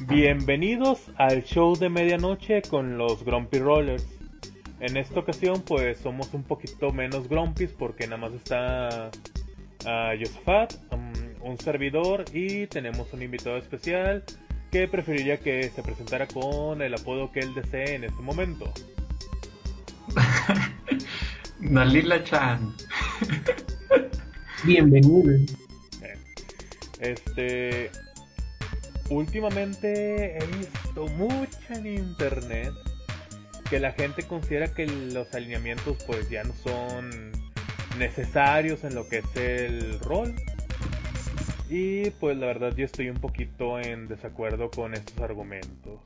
Bienvenidos al show de medianoche con los Grumpy Rollers. En esta ocasión pues somos un poquito menos grumpy porque nada más está uh, Josafat, um, un servidor y tenemos un invitado especial que preferiría que se presentara con el apodo que él desee en este momento. Dalila Chan. Bienvenido. Este. Últimamente he visto mucho en internet que la gente considera que los alineamientos pues ya no son necesarios en lo que es el rol. Y pues la verdad yo estoy un poquito en desacuerdo con estos argumentos.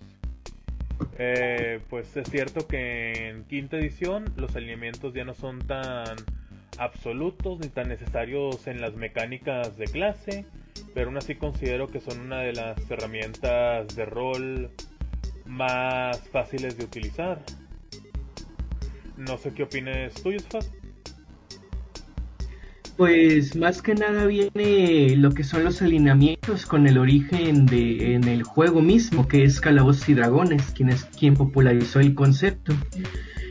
Eh, pues es cierto que en quinta edición los alineamientos ya no son tan absolutos ni tan necesarios en las mecánicas de clase, pero aún así considero que son una de las herramientas de rol más fáciles de utilizar. No sé qué opines tú, Yusufat. Pues más que nada viene lo que son los alineamientos con el origen de en el juego mismo, que es Calabozos y Dragones, quien es quien popularizó el concepto,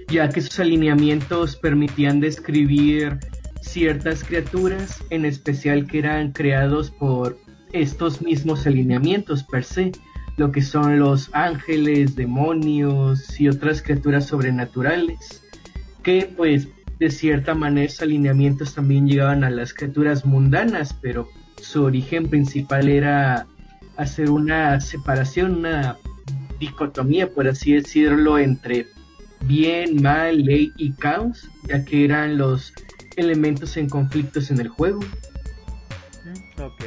ya que sus alineamientos permitían describir ciertas criaturas, en especial que eran creados por estos mismos alineamientos per se, lo que son los ángeles, demonios y otras criaturas sobrenaturales, que pues de cierta manera esos alineamientos también llegaban a las criaturas mundanas, pero su origen principal era hacer una separación, una dicotomía, por así decirlo, entre bien, mal, ley y caos, ya que eran los elementos en conflictos en el juego. Ok.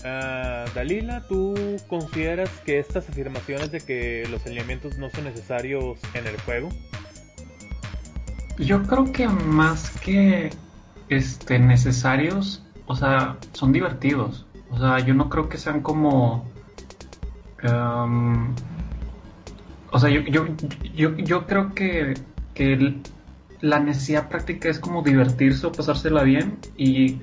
Uh, Dalila, ¿tú consideras que estas afirmaciones de que los alineamientos no son necesarios en el juego? Yo creo que más que este necesarios, o sea, son divertidos. O sea, yo no creo que sean como um, o sea, yo, yo, yo, creo que, que la necesidad práctica es como divertirse o pasársela bien y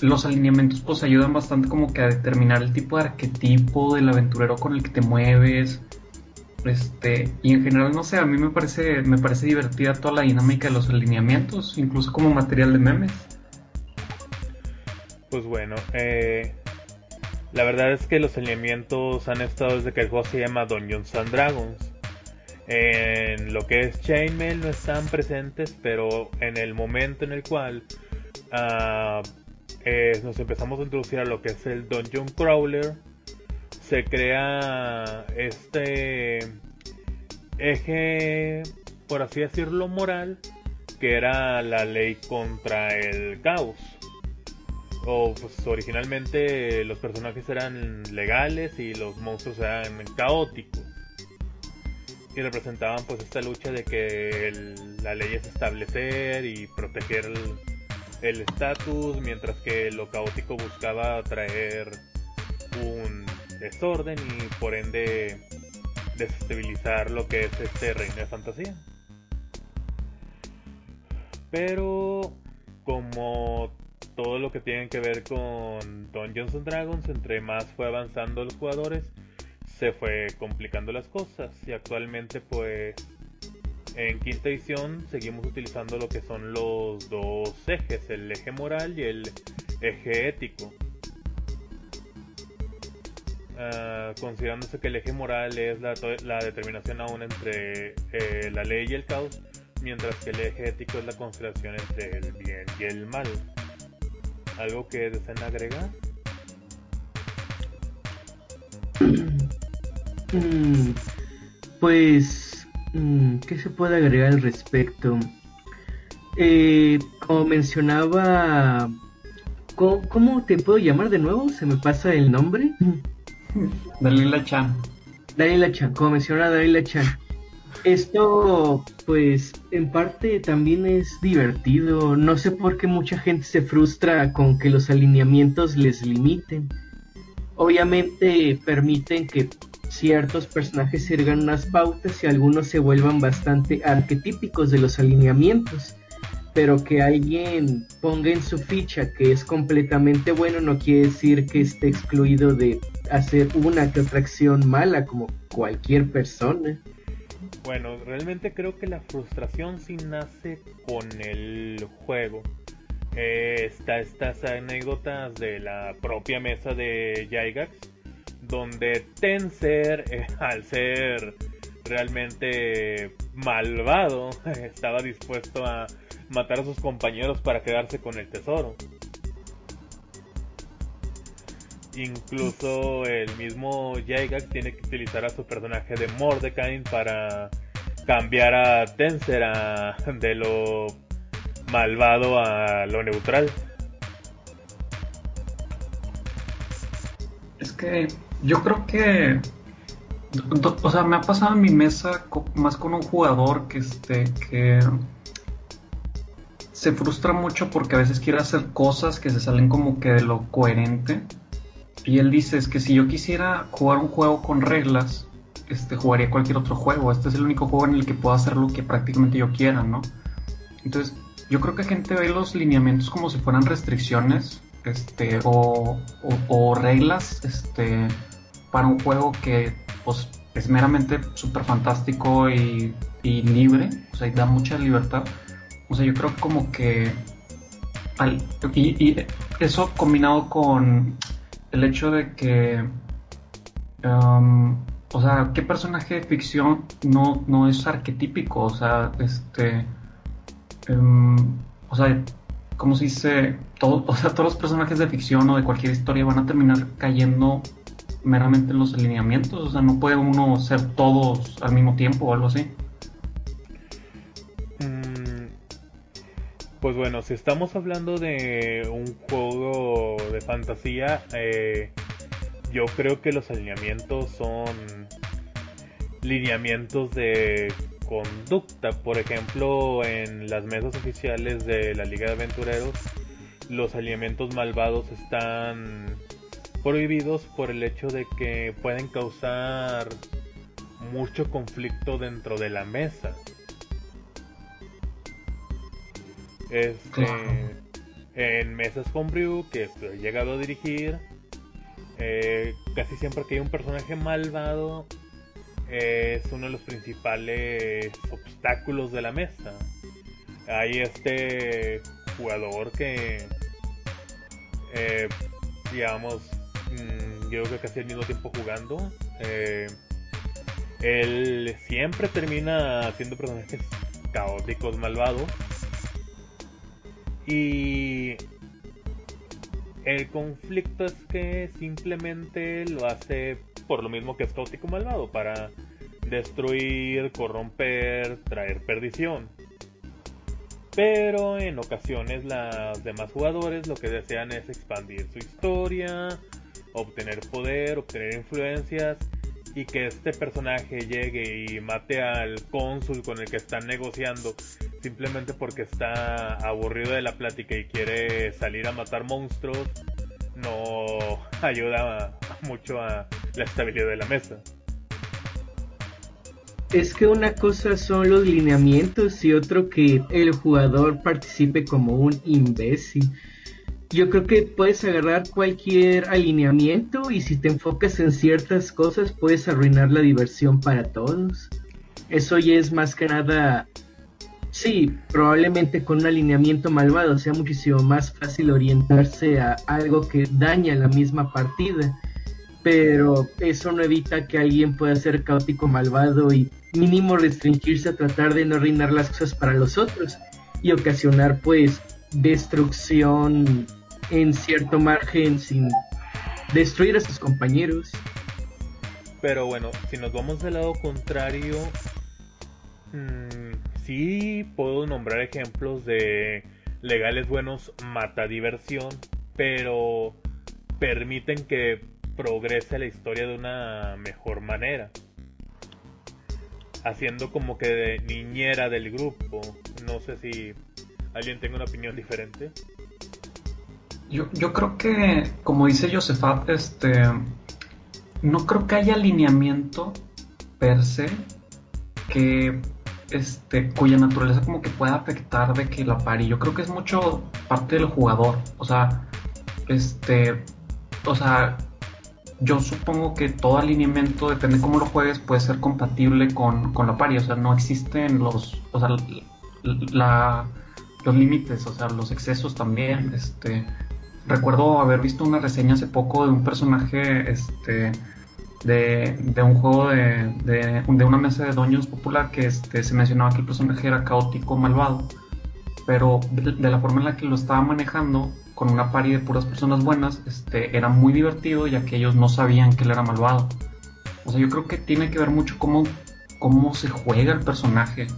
los alineamientos pues ayudan bastante como que a determinar el tipo de arquetipo del aventurero con el que te mueves este, y en general, no sé, a mí me parece, me parece divertida toda la dinámica de los alineamientos, incluso como material de memes. Pues bueno, eh, la verdad es que los alineamientos han estado desde que el juego se llama Dungeons and Dragons. En lo que es Chainmail no están presentes, pero en el momento en el cual uh, nos empezamos a introducir a lo que es el Dungeon Crawler, se crea este eje, por así decirlo, moral, que era la ley contra el caos. O pues originalmente los personajes eran legales y los monstruos eran caóticos. Y representaban pues esta lucha de que la ley es establecer y proteger el estatus, mientras que lo caótico buscaba traer un desorden y por ende desestabilizar lo que es este reino de fantasía. Pero como todo lo que tiene que ver con Dungeons and Dragons, entre más fue avanzando los jugadores, se fue complicando las cosas y actualmente pues en quinta edición seguimos utilizando lo que son los dos ejes, el eje moral y el eje ético. Ah, considerándose que el eje moral es la, determinación aún entre eh, la ley y el caos, mientras que el eje ético es la consideración entre el bien y el mal. ¿Algo que deseen agregar? Mm, pues, mm, ¿qué se puede agregar al respecto? Eh, como mencionaba, ¿cómo, te puedo llamar de nuevo? ¿Se me pasa el nombre? Dalila Chan. Dalila Chan, como menciona Dalila Chan. Esto, pues, en parte también es divertido. No sé por qué mucha gente se frustra con que los alineamientos les limiten. Obviamente permiten que ciertos personajes sirvan unas pautas y algunos se vuelvan bastante arquetípicos de los alineamientos pero que alguien ponga en su ficha que es completamente bueno no quiere decir que esté excluido de hacer una que otra acción mala como cualquier persona. Bueno, realmente creo que la frustración sí nace con el juego. Eh, está estas anécdotas de la propia mesa de Gygax, donde Tenser, eh, al ser realmente malvado, estaba dispuesto a matar a sus compañeros para quedarse con el tesoro. Incluso el mismo Gygax tiene que utilizar a su personaje de Mordecai para cambiar a Tenser de lo malvado a lo neutral. Es que yo creo que o sea, me ha pasado en mi mesa más con un jugador que este que se frustra mucho porque a veces quiere hacer cosas que se salen como que de lo coherente y él dice, es que si yo quisiera jugar un juego con reglas, este, jugaría cualquier otro juego. Este es el único juego en el que puedo hacer lo que prácticamente yo quiera, ¿no? Entonces, yo creo que gente ve los lineamientos como si fueran restricciones, este, o, reglas, este, para un juego que, pues, es meramente súper fantástico y, libre, o sea, y da mucha libertad. O sea, yo creo como que y, eso combinado con el hecho de que, o sea, ¿qué personaje de ficción no, no es arquetípico? O sea, este, um, o sea, como se dice, todo, o sea, todos los personajes de ficción o de cualquier historia van a terminar cayendo meramente en los alineamientos, o sea, no puede uno ser todos al mismo tiempo o algo así. Pues bueno, si estamos hablando de un juego de fantasía, eh, yo creo que los alineamientos son lineamientos de conducta. Por ejemplo, en las mesas oficiales de la Liga de Aventureros, los alineamientos malvados están prohibidos por el hecho de que pueden causar mucho conflicto dentro de la mesa. Este, en mesas homebrew que he llegado a dirigir, eh, casi siempre que hay un personaje malvado es uno de los principales obstáculos de la mesa. Hay este jugador que, eh, digamos, yo creo que casi al mismo tiempo jugando, eh, él siempre termina haciendo personajes caóticos, malvados y el conflicto es que simplemente lo hace por lo mismo que es caótico malvado, para destruir, corromper, traer perdición. Pero en ocasiones los demás jugadores lo que desean es expandir su historia, obtener poder, obtener influencias y que este personaje llegue y mate al cónsul con el que están negociando simplemente porque está aburrido de la plática y quiere salir a matar monstruos, no ayuda mucho a la estabilidad de la mesa. Es que una cosa son los lineamientos y otro que el jugador participe como un imbécil. Yo creo que puedes agarrar cualquier alineamiento y si te enfocas en ciertas cosas puedes arruinar la diversión para todos. Eso ya es más que nada Sí, probablemente con un alineamiento malvado sea muchísimo más fácil orientarse a algo que daña la misma partida, pero eso no evita que alguien pueda ser caótico malvado y mínimo restringirse a tratar de no arruinar las cosas para los otros y ocasionar pues destrucción en cierto margen sin destruir a sus compañeros. Pero bueno, si nos vamos del lado contrario, mmm, sí puedo nombrar ejemplos de legales buenos mata diversión, pero permiten que progrese la historia de una mejor manera. Haciendo como que de niñera del grupo. No sé si alguien tenga una opinión diferente. Yo, yo creo que, como dice Josefat, este, no creo que haya alineamiento per se que este, cuya naturaleza como que pueda afectar de que la pari. Yo creo que es mucho parte del jugador. O sea, este, o sea, yo supongo que todo alineamiento, depende cómo lo juegues, puede ser compatible con, con la pari. O sea, no existen los, o sea, la, los límites, o sea, los excesos también. Este, recuerdo haber visto una reseña hace poco de un personaje, este, de, un juego de, de, una mesa de Dungeons popular que este, se mencionaba que el personaje era caótico, malvado, pero de, de la forma en la que lo estaba manejando, con una pari de puras personas buenas, este, era muy divertido ya que ellos no sabían que él era malvado. O sea, yo creo que tiene que ver mucho cómo, cómo se juega el personaje.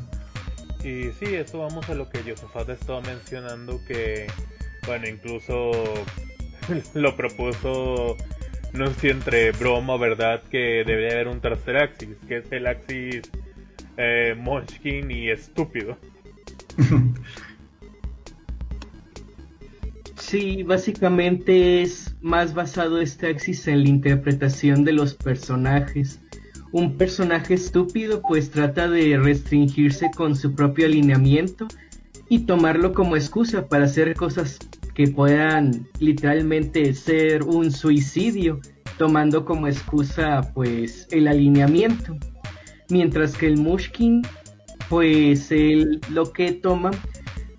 Y sí, esto vamos a lo que Josafat estaba mencionando, que, bueno, incluso lo propuso, no sé si entre broma o verdad, que debería haber un tercer axis, que es el axis eh, y estúpido. Sí, básicamente es más basado este axis en la interpretación de los personajes. Un personaje estúpido pues trata de restringirse con su propio alineamiento y tomarlo como excusa para hacer cosas que puedan literalmente ser un suicidio, tomando como excusa pues el alineamiento. Mientras que el Mushkin pues él lo que toma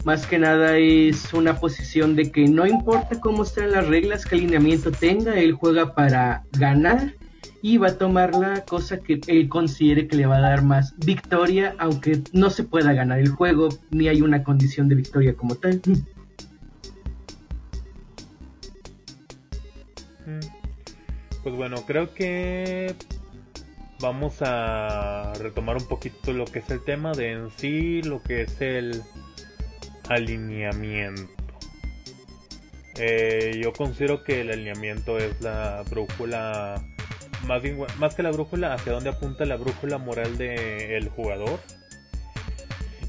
más que nada es una posición de que no importa cómo estén las reglas, qué alineamiento tenga, él juega para ganar y va a tomar la cosa que él considere que le va a dar más victoria, aunque no se pueda ganar el juego, ni hay una condición de victoria como tal. Pues bueno, creo que vamos a retomar un poquito lo que es el tema de en sí, lo que es el alineamiento. Eh, yo considero que el alineamiento es la brújula, más, más que la brújula, hacia donde apunta la brújula moral del jugador.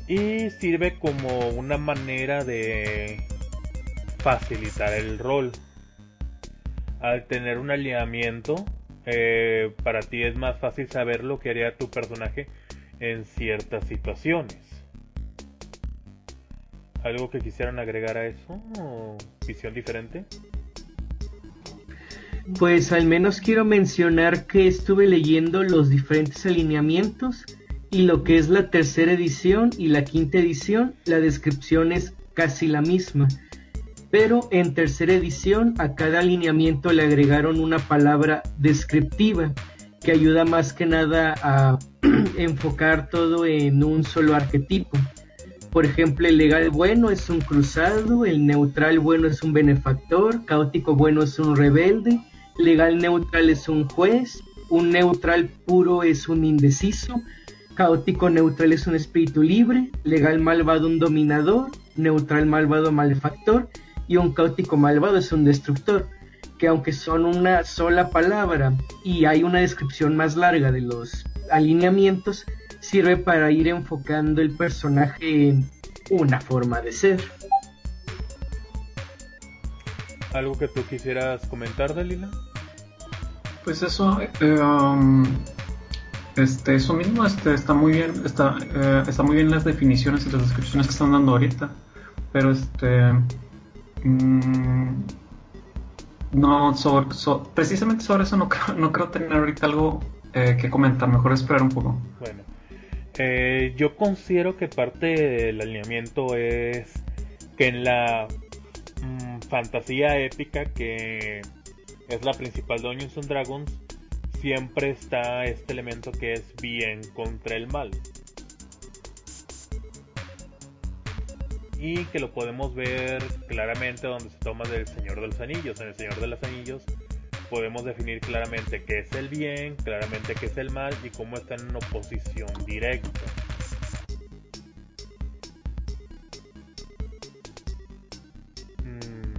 Y sirve como una manera de facilitar el rol. Al tener un alineamiento, eh, para ti es más fácil saber lo que haría tu personaje en ciertas situaciones. ¿Algo que quisieran agregar a eso? ¿O visión diferente? Pues al menos quiero mencionar que estuve leyendo los diferentes alineamientos y lo que es la tercera edición y la quinta edición, la descripción es casi la misma. Pero en tercera edición a cada alineamiento le agregaron una palabra descriptiva que ayuda más que nada a enfocar todo en un solo arquetipo. Por ejemplo, el legal bueno es un cruzado, el neutral bueno es un benefactor, caótico bueno es un rebelde, legal neutral es un juez, un neutral puro es un indeciso, caótico neutral es un espíritu libre, legal malvado un dominador, neutral malvado malefactor y un caótico malvado es un destructor, que aunque son una sola palabra y hay una descripción más larga de los alineamientos, sirve para ir enfocando el personaje en una forma de ser. ¿Algo que tú quisieras comentar, Dalila? Pues eso, eh, um, este, eso mismo, este, está muy bien, está, eh, está muy bien las definiciones y las descripciones que están dando ahorita, pero este, mm, no, precisamente sobre eso no creo, no creo tener ahorita algo eh, que comentar, mejor esperar un poco. Bueno, eh, yo considero que parte del alineamiento es que en la mm, fantasía épica que es la principal de Dungeons and Dragons siempre está este elemento que es bien contra el mal. Y que lo podemos ver claramente donde se toma del Señor de los Anillos. En el Señor de los Anillos podemos definir claramente qué es el bien, claramente qué es el mal y cómo está en oposición directa. Mm.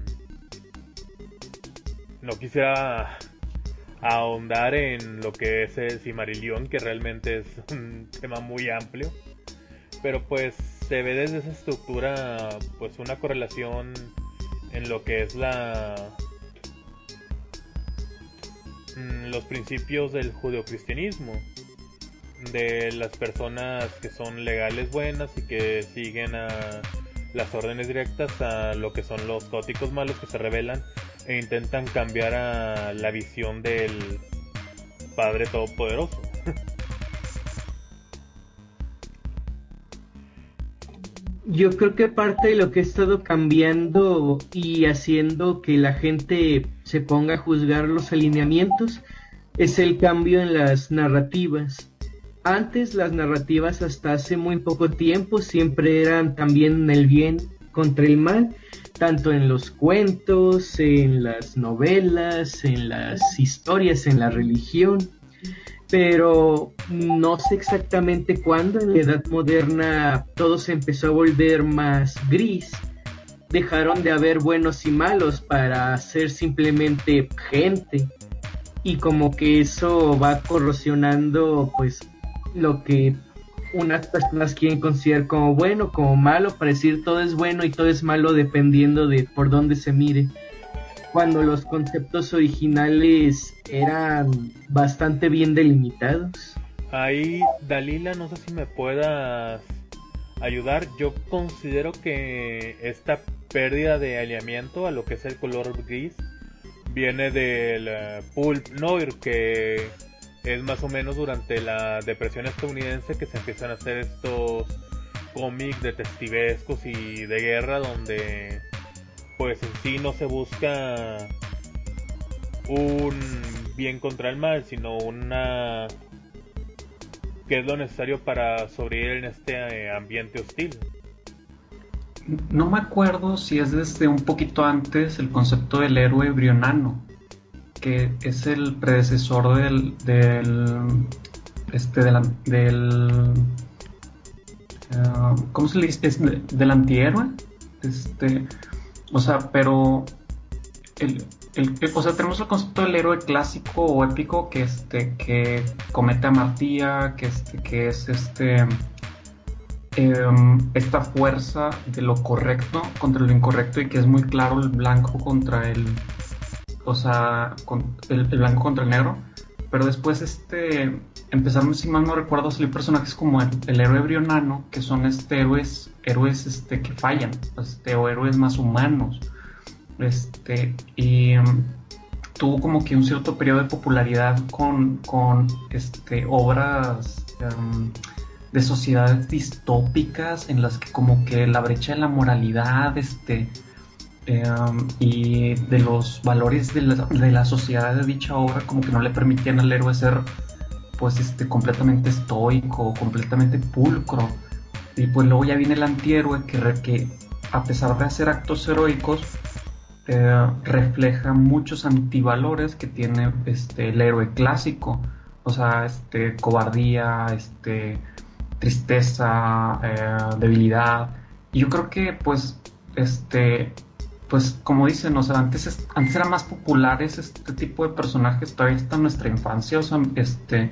No quisiera ahondar en lo que es el Cimarillion, que realmente es un tema muy amplio, pero pues se ve desde esa estructura pues una correlación en lo que es la Mm, los principios del judeocristianismo, de las personas que son legales buenas y que siguen a las órdenes directas a lo que son los góticos malos que se rebelan e intentan cambiar a la visión del Padre Todopoderoso. Yo creo que parte de lo que ha estado cambiando y haciendo que la gente se ponga a juzgar los alineamientos es el cambio en las narrativas. Antes las narrativas hasta hace muy poco tiempo siempre eran también el bien contra el mal, tanto en los cuentos, en las novelas, en las historias, en la religión, pero no sé exactamente cuándo en la edad moderna todo se empezó a volver más gris. Dejaron de haber buenos y malos para ser simplemente gente y como que eso va corrosionando pues lo que unas personas quieren considerar como bueno, como malo, para decir todo es bueno y todo es malo dependiendo de por dónde se mire. Cuando los conceptos originales eran bastante bien delimitados. Ahí, Dalila, no sé si me puedas ayudar. Yo considero que esta pérdida de alineamiento a lo que es el color gris viene del eh, pulp noir que es más o menos durante la depresión estadounidense que se empiezan a hacer estos cómics detectivescos y de guerra donde pues en sí no se busca un bien contra el mal, sino una que es lo necesario para sobrevivir en este eh, ambiente hostil. No me acuerdo si es desde un poquito antes el concepto del héroe brionano que es el predecesor del, del este del, uh, ¿cómo se le dice? del antihéroe este o sea pero el, el, o sea tenemos el concepto del héroe clásico o épico que este que comete amartía que este que es este em, esta fuerza de lo correcto contra lo incorrecto y que es muy claro el blanco contra el o sea, el, blanco contra el negro. Pero después este empezaron, si mal no recuerdo, a salir personajes como el, héroe brionano, que son este héroes, héroes este, que fallan, este, o héroes más humanos. Este, y um, tuvo como que un cierto periodo de popularidad con, con este, obras um, de sociedades distópicas en las que como que la brecha de la moralidad, este, Em, y de los valores de la, sociedad de dicha obra como que no le permitían al héroe ser pues este completamente estoico, completamente pulcro. Y pues luego ya viene el antihéroe que, a pesar de hacer actos heroicos, eh, refleja muchos antivalores que tiene este, el héroe clásico. O sea, este, cobardía, este, tristeza, eh, debilidad. Y yo creo que pues este pues como dicen, o sea, antes, antes eran más populares este tipo de personajes, todavía está en nuestra infancia, o sea, este,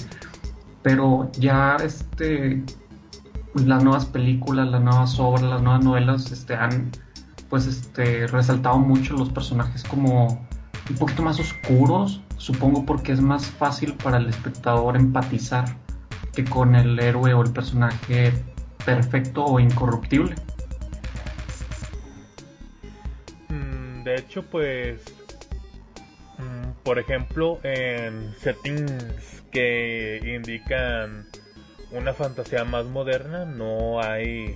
pero ya este, las nuevas películas, las nuevas obras, las nuevas novelas, este, han, pues, este, resaltado mucho los personajes como un poquito más oscuros, supongo porque es más fácil para el espectador empatizar que con el héroe o el personaje perfecto o incorruptible. De hecho, pues, mm, por ejemplo, en settings que indican una fantasía más moderna, no hay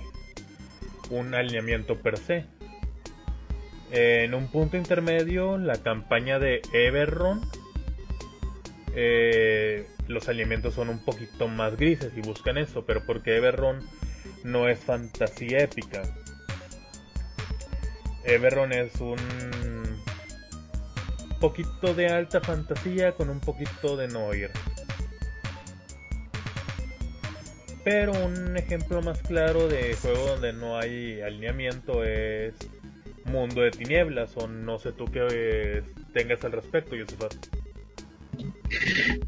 un alineamiento per se. En un punto intermedio, la campaña de Everron, eh, los alineamientos son un poquito más grises y buscan eso, pero porque Everron no es fantasía épica, Everron es un poquito de alta fantasía con un poquito de noir. Pero un ejemplo más claro de juego donde no hay alineamiento es Mundo de Tinieblas, o no sé tú qué tengas al respecto, Yusufat.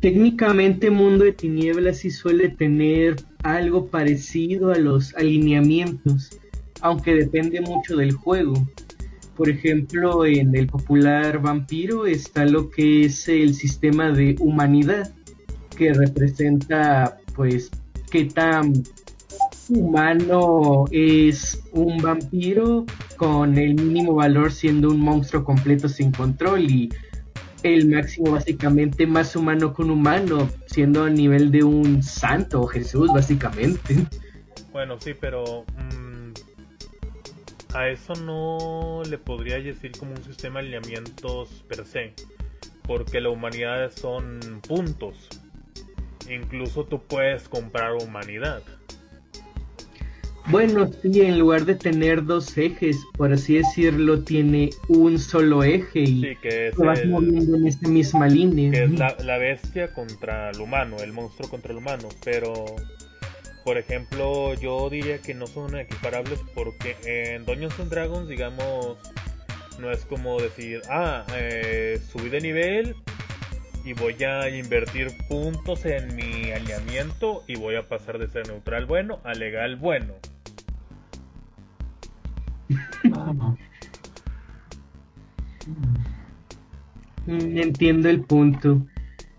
Técnicamente Mundo de Tinieblas sí suele tener algo parecido a los alineamientos, aunque depende mucho del juego. Por ejemplo, en el popular vampiro está lo que es el sistema de humanidad, que representa pues qué tan humano es un vampiro con el mínimo valor siendo un monstruo completo sin control y el máximo básicamente más humano con humano, siendo a nivel de un santo Jesús básicamente. Bueno, sí, pero mm, a eso no le podría decir como un sistema de alineamientos per se, porque la humanidad son puntos. Incluso tú puedes comprar humanidad. Bueno, sí, en lugar de tener dos ejes, por así decirlo, tiene un solo eje y Sí, que es, te vas el- moviendo en esa misma línea. que es la, la bestia contra el humano, el monstruo contra el humano. Pero, por ejemplo, yo diría que no son equiparables porque en Dungeons and Dragons, digamos, no es como decir, ah, eh, subí de nivel y voy a invertir puntos en mi alineamiento y voy a pasar de ser neutral bueno a legal bueno. No. Entiendo el punto.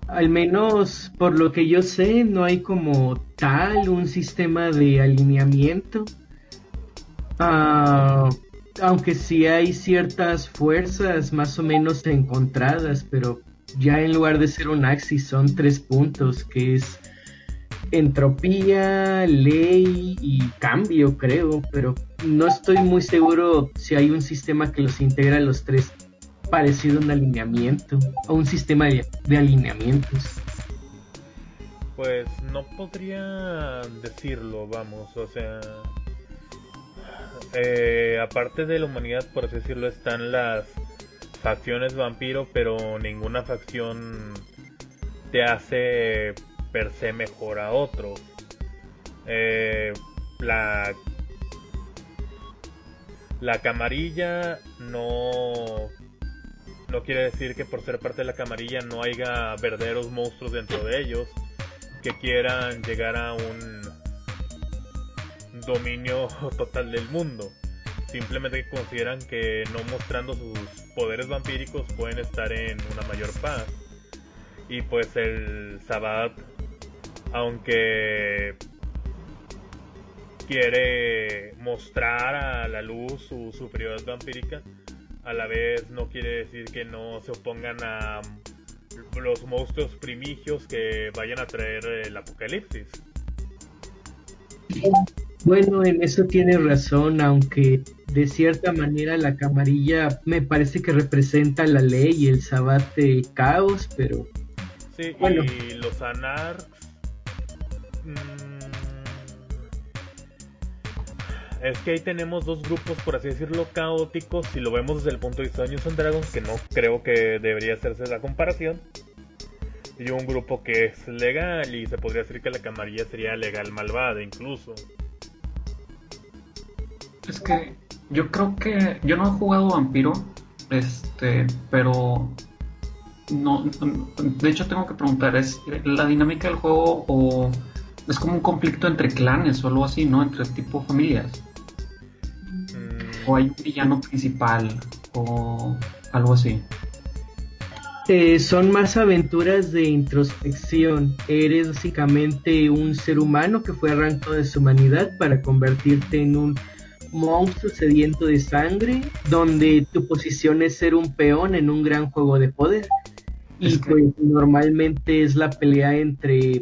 Al menos por lo que yo sé, no hay como tal un sistema de alineamiento. Ah, aunque sí hay ciertas fuerzas más o menos encontradas, pero ya en lugar de ser un axis son tres puntos, que es entropía, ley y cambio, creo, pero no estoy muy seguro si hay un sistema que los integra a los tres parecido a un alineamiento o un sistema de, de alineamientos. Pues no podría decirlo, vamos, o sea... eh, aparte de la humanidad, por así decirlo, están las facciones vampiro, pero ninguna facción te hace per se mejor a otro. Eh, la la camarilla no no quiere decir que por ser parte de la camarilla no haya verdaderos monstruos dentro de ellos que quieran llegar a un dominio total del mundo. Simplemente consideran que no mostrando sus poderes vampíricos pueden estar en una mayor paz. Y pues el Sabbat, aunque quiere mostrar a la luz su superioridad vampírica, a la vez no quiere decir que no se opongan a los monstruos primigios que vayan a traer el apocalipsis. Bueno, en eso tiene razón, aunque de cierta manera la camarilla me parece que representa la ley y el sabbat de caos, pero Sí, Bueno. y los mm, es que ahí tenemos dos grupos, por así decirlo, caóticos. Si lo vemos desde el punto de vista de Dungeons and Dragons, que no creo que debería hacerse la comparación. Y un grupo que es legal, y se podría decir que la camarilla sería legal malvada, incluso. Es que yo creo que yo no he jugado vampiro, este, pero no, de hecho tengo que preguntar, ¿es la dinámica del juego o es como un conflicto entre clanes o algo así, ¿no? Entre tipo familias. O hay un villano principal o algo así. eh, son más aventuras de introspección. Eres básicamente un ser humano que fue arrancado de su humanidad para convertirte en un monstruo sediento de sangre, donde tu posición es ser un peón en un gran juego de poder. Y Es que- pues normalmente es la pelea entre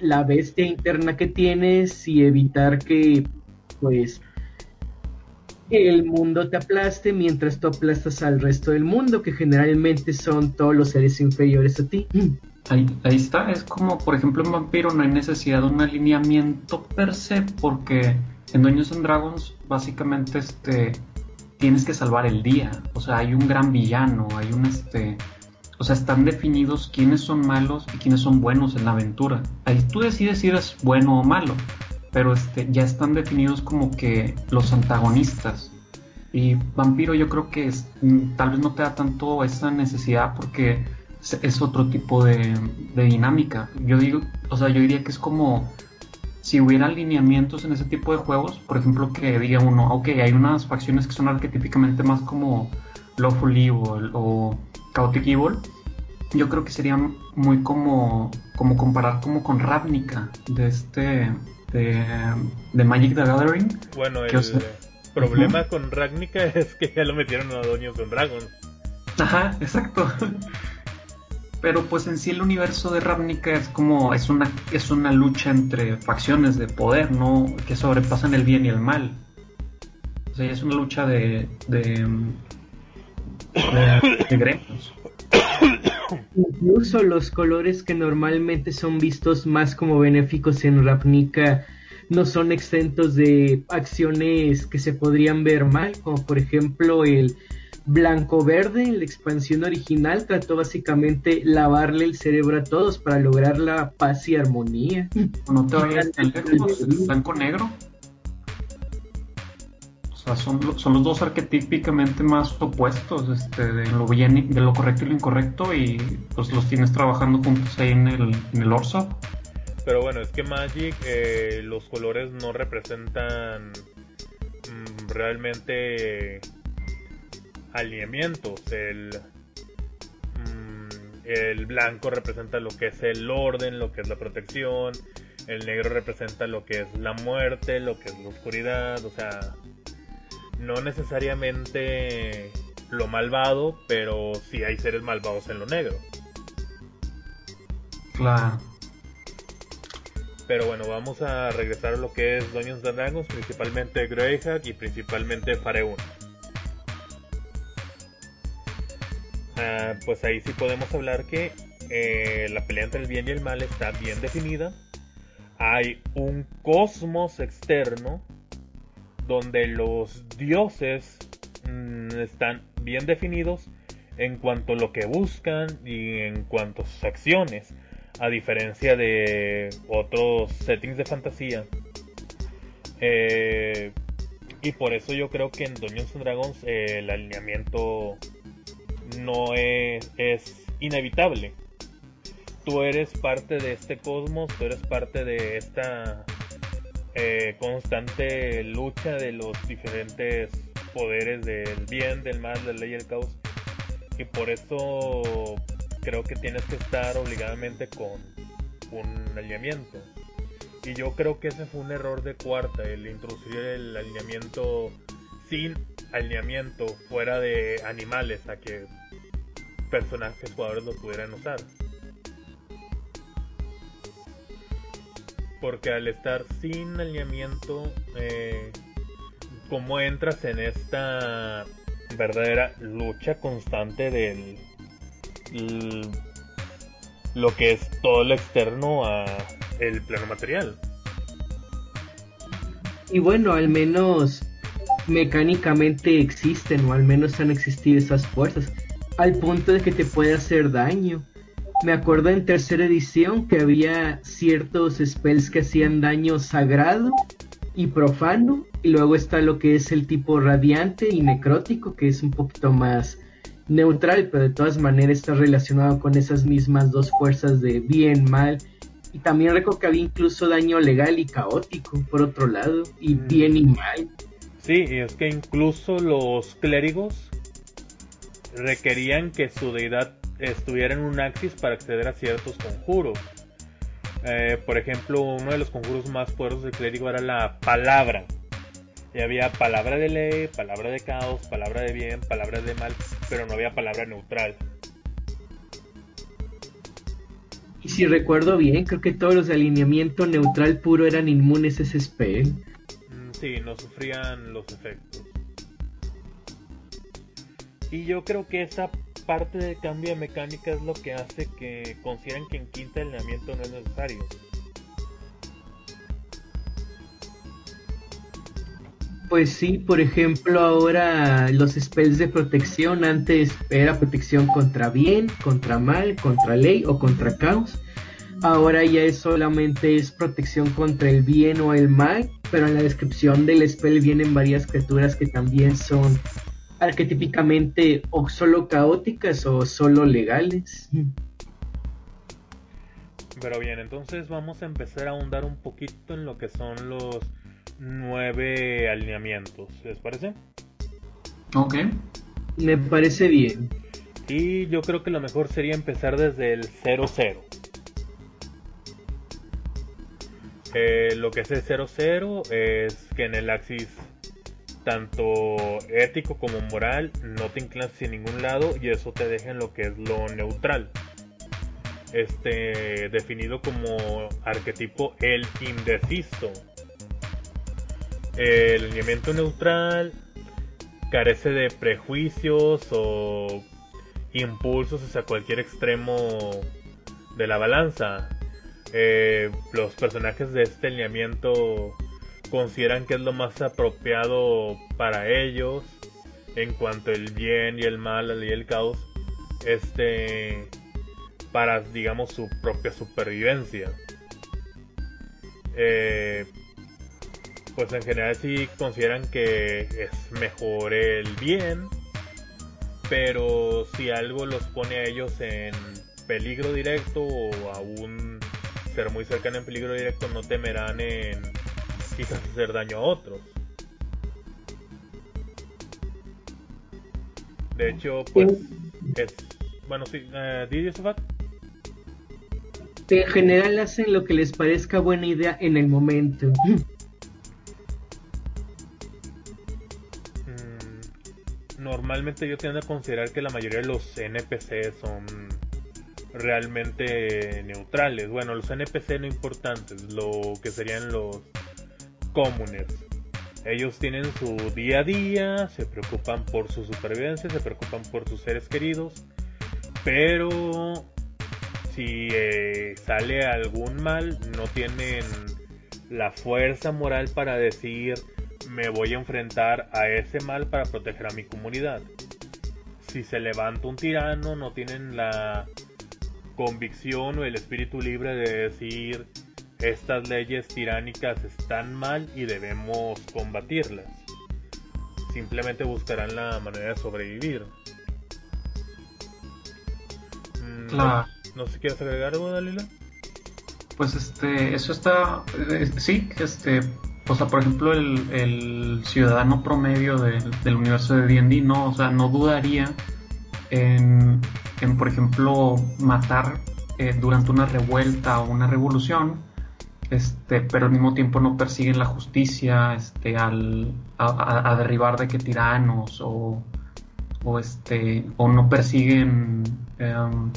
la bestia interna que tienes y evitar que pues el mundo te aplaste mientras tú aplastas al resto del mundo, que generalmente son todos los seres inferiores a ti. Ahí, ahí está, es como por ejemplo en Vampiro no hay necesidad de un alineamiento per se porque en Dungeons and Dragons básicamente este tienes que salvar el día, o sea hay un gran villano, hay un este, o sea están definidos quiénes son malos y quiénes son buenos en la aventura. Ahí tú decides si eres bueno o malo, pero este ya están definidos como que los antagonistas. Y Vampiro yo creo que mm, tal vez no te da tanto esa necesidad porque es, otro tipo de, de dinámica. Yo digo, o sea, yo diría que es como si hubiera alineamientos en ese tipo de juegos, por ejemplo, que diga uno, ok, hay unas facciones que son arquetípicamente más como Lawful Evil o Chaotic Evil. Yo creo que sería muy como, como comparar como con Ravnica de este de, de Magic the Gathering. bueno, ¿Qué el, os- problema con Ravnica es que ya lo metieron a Dungeons and Dragons. Ajá, exacto. Pero pues en sí el universo de Ravnica es como es una es una lucha entre facciones de poder, no que sobrepasan el bien y el mal. O sea, es una lucha de de, de, de gremios. Incluso los colores que normalmente son vistos más como benéficos en Ravnica no son exentos de acciones que se podrían ver mal, como por ejemplo el blanco verde en la expansión original trató básicamente lavarle el cerebro a todos para lograr la paz y armonía. No te vayas tan lejos, el blanco negro. Sea, son, son los dos arquetípicamente más opuestos, este, de lo bien, de lo correcto y lo incorrecto, y pues los tienes trabajando juntos ahí en el, en el Orso. Pero bueno, es que Magic, eh, los colores no representan mm, realmente alineamientos. El, mm, el blanco representa lo que es el orden, lo que es la protección. El negro representa lo que es la muerte, lo que es la oscuridad. O sea, no necesariamente lo malvado, pero sí hay seres malvados en lo negro. Claro. Pero bueno, vamos a regresar a lo que es Dungeons and Dragons, principalmente Greyhack y principalmente Fareun. Ah, pues ahí sí podemos hablar que eh, la pelea entre el bien y el mal está bien definida. Hay un cosmos externo donde los dioses mm, están bien definidos en cuanto a lo que buscan y en cuanto a sus acciones a diferencia de otros settings de fantasía. Eh, y por eso yo creo que en Dungeons Dragons eh, el alineamiento no es, es inevitable. Tú eres parte de este cosmos, tú eres parte de esta eh, constante lucha de los diferentes poderes del bien, del mal, del ley y caos. Y por eso creo que tienes que estar obligadamente con un alineamiento. Y yo creo que ese fue un error de cuarta, el introducir el alineamiento sin alineamiento fuera de animales a que personajes jugadores lo pudieran usar. Porque al estar sin alineamiento, eh, como entras en esta verdadera lucha constante del lo que es todo lo externo a el plano material. Y bueno, al menos mecánicamente existen o al menos han existido esas fuerzas al punto de que te puede hacer daño. Me acuerdo en tercera edición que había ciertos spells que hacían daño sagrado y profano y luego está lo que es el tipo radiante y necrótico que es un poquito más neutral, pero de todas maneras está relacionado con esas mismas dos fuerzas de bien, mal. Y también recuerdo que había incluso daño legal y caótico, por otro lado, y mm. bien y mal. Sí, y es que incluso los clérigos requerían que su deidad estuviera en un axis para acceder a ciertos conjuros. Eh, por ejemplo, uno de los conjuros más poderosos del clérigo era la palabra. Y había palabra de ley, palabra de caos, palabra de bien, palabra de mal, pero no había palabra neutral. Y si recuerdo bien, creo que todos los de alineamiento neutral puro eran inmunes a ese spell. Mm, sí, no sufrían los efectos. Y yo creo que esa parte de cambio de mecánica es lo que hace que consideren que en quinta alineamiento no es necesario. Pues sí, por ejemplo, ahora los spells de protección antes era protección contra bien, contra mal, contra ley o contra caos. Ahora ya es solamente es protección contra el bien o el mal, pero en la descripción del spell vienen varias criaturas que también son arquetípicamente o solo caóticas o solo legales. Pero bien, entonces vamos a empezar a ahondar un poquito en lo que son los nueve alineamientos. ¿Les parece? Ok. Me parece bien. Y yo creo que lo mejor sería empezar desde el 0-0. Eh, lo que es el 0-0 es que en el axis tanto ético como moral, no te inclinas hacia ningún lado y eso te deja en lo que es lo neutral. Este definido como arquetipo el indeciso. El alineamiento neutral carece de prejuicios o impulsos hacia cualquier extremo de la balanza. Eh, los personajes de este alineamiento consideran que es lo más apropiado para ellos en cuanto el bien y el mal, y el caos, este, para, digamos, su propia supervivencia. Eh, pues en general sí consideran que es mejor el bien, pero si algo los pone a ellos en peligro directo o aún ser muy cercano en peligro directo, no temerán en quizás hacer daño a otros. De hecho, pues es... Bueno, sí, uh, En general hacen lo que les parezca buena idea en el momento. Mm, normalmente yo tiendo a considerar que la mayoría de los NPC son realmente neutrales. Bueno, los NPC no importantes, lo que serían los comunes. Ellos tienen su día a día, se preocupan por su supervivencia, se preocupan por sus seres queridos, pero si eh, sale algún mal, no tienen la fuerza moral para decir me voy a enfrentar a ese mal para proteger a mi comunidad. Si se levanta un tirano, no tienen la convicción o el espíritu libre de decir estas leyes tiránicas están mal y debemos combatirlas. Simplemente buscarán la manera de sobrevivir. Mm, no, no, sé si quieres agregar algo, Dalila. Pues este, eso está, eh, sí, este, o sea, por ejemplo, el, ciudadano promedio del universo de D&D, no, o sea, no dudaría en, en por ejemplo, matar eh, durante una revuelta o una revolución este, pero al mismo tiempo no persiguen la justicia este, al, a, derribar de que tiranos o, o, este, o no persiguen, um,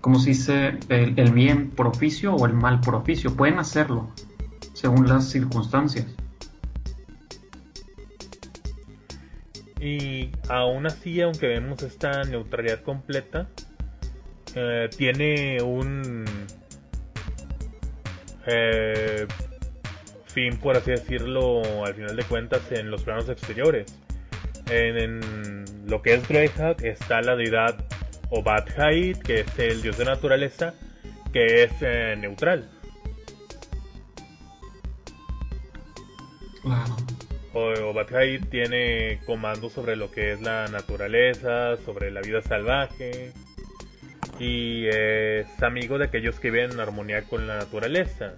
como se dice, el, bien por oficio o el mal por oficio. Pueden hacerlo según las circunstancias. Y aún así, aunque vemos esta neutralidad completa, eh, tiene un eh, fin, por así decirlo, al final de cuentas, en los planos exteriores. En, lo que es Greyhawk está la deidad Obad Haid, que es el dios de naturaleza, que es eh, neutral. Obad Haid tiene comando sobre lo que es la naturaleza, sobre la vida salvaje, y es amigo de aquellos que viven en armonía con la naturaleza.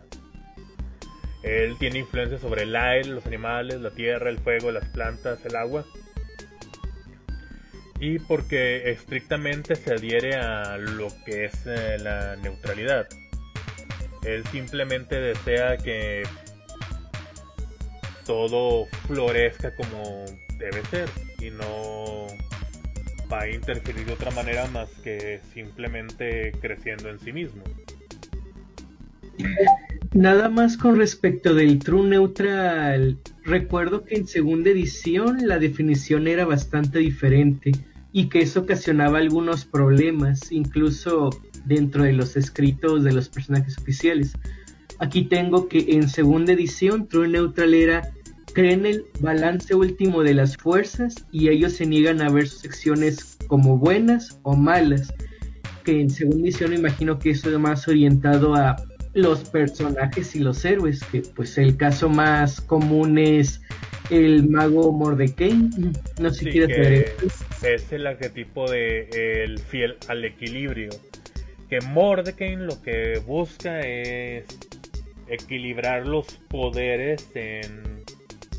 Él tiene influencia sobre el aire, los animales, la tierra, el fuego, las plantas, el agua. Y porque estrictamente se adhiere a lo que es eh, la neutralidad. Él simplemente desea que todo florezca como debe ser y no va a interferir de otra manera más que simplemente creciendo en sí mismo. Nada más con respecto del True Neutral, recuerdo que en segunda edición la definición era bastante diferente y que eso ocasionaba algunos problemas, incluso dentro de los escritos de los personajes oficiales. Aquí tengo que en segunda edición True Neutral era creen el balance último de las fuerzas y ellos se niegan a ver sus acciones como buenas o malas. Que en segunda edición imagino que eso es más orientado a los personajes y los héroes, que pues el caso más común es el mago Mordecai. No sé si quieres Es el arquetipo de el fiel al equilibrio. Que Mordecai lo que busca es equilibrar los poderes en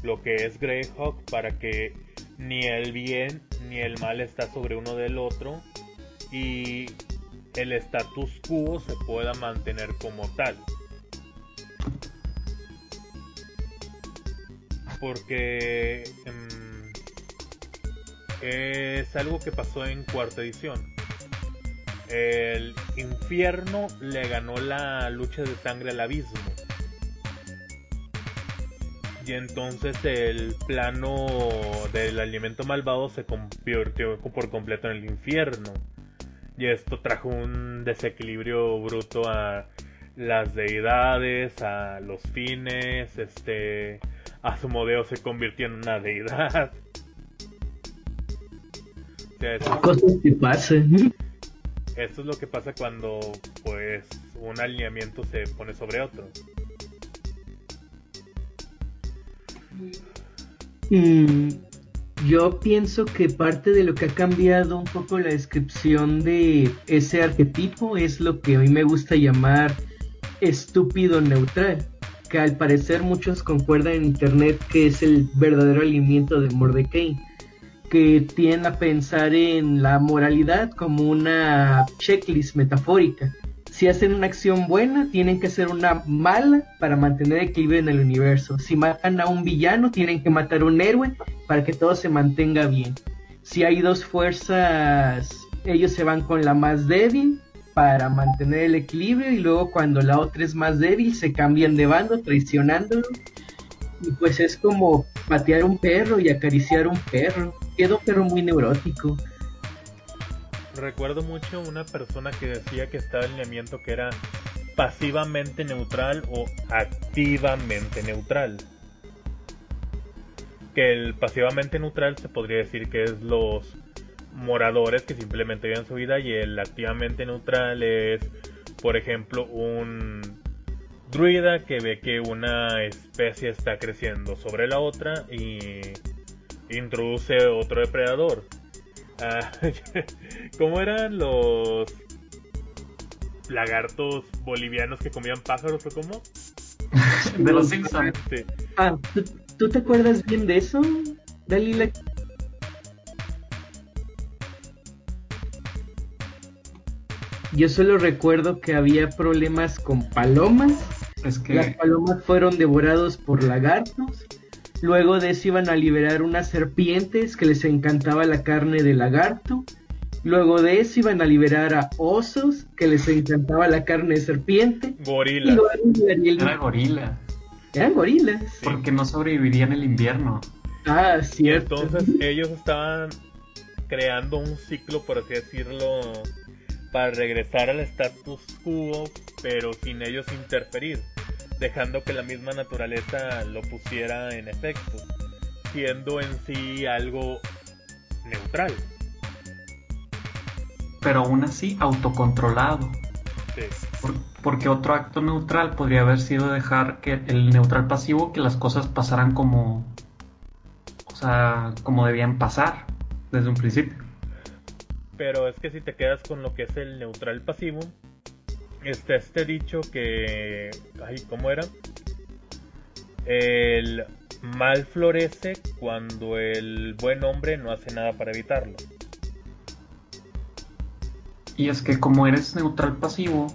lo que es Greyhawk para que ni el bien ni el mal está sobre uno del otro y el status quo se pueda mantener como tal. porque em, es algo que pasó en cuarta edición. El infierno le ganó la lucha de sangre al abismo. Y entonces el plano del alimento malvado se convirtió por completo en el infierno. Y esto trajo un desequilibrio bruto a las deidades, a los fines, este, Asmodeo se convirtió en una deidad. Cosas que pasan. Esto es lo que pasa cuando, pues, un alineamiento se pone sobre otro. Mm, yo pienso que parte de lo que ha cambiado un poco la descripción de ese arquetipo es lo que mí me gusta llamar estúpido neutral, que al parecer muchos concuerdan en internet que es el verdadero alimento de Mordecai, que tienden a pensar en la moralidad como una checklist metafórica. Si hacen una acción buena, tienen que hacer una mala para mantener equilibrio en el universo. Si matan a un villano, tienen que matar a un héroe para que todo se mantenga bien. Si hay dos fuerzas, ellos se van con la más débil para mantener el equilibrio y luego cuando la otra es más débil se cambian de bando traicionándolo y pues es como patear un perro y acariciar un perro queda un perro muy neurótico recuerdo mucho una persona que decía que estaba en alineamiento que era pasivamente neutral o activamente neutral que el pasivamente neutral se podría decir que es los moradores que simplemente viven su vida y el activamente neutral es, por ejemplo, un druida que ve que una especie está creciendo sobre la otra y introduce otro depredador. Ah, ¿Cómo eran los lagartos bolivianos que comían pájaros o cómo? De los Simpsons. Ah, ¿tú, te acuerdas bien de eso, Dalila? Yo solo recuerdo que había problemas con palomas. Es que... Las palomas fueron devorados por lagartos. Luego de eso iban a liberar unas serpientes que les encantaba la carne de lagarto. Luego de eso iban a liberar a osos que les encantaba la carne de serpiente. Gorilas. Era gorila. Eran gorilas. Porque no sobrevivirían el invierno. Ah, cierto. entonces ellos estaban creando un ciclo, por así decirlo, para regresar al status quo, pero sin ellos interferir, dejando que la misma naturaleza lo pusiera en efecto, siendo en sí algo neutral. Pero aún así autocontrolado. porque otro acto neutral podría haber sido dejar que el neutral pasivo que las cosas pasaran como o sea, como debían pasar desde un principio. Pero es que si te quedas con lo que es el neutral pasivo, está este dicho que. Ay, ¿cómo era? El mal florece cuando el buen hombre no hace nada para evitarlo. Y es que como eres neutral pasivo,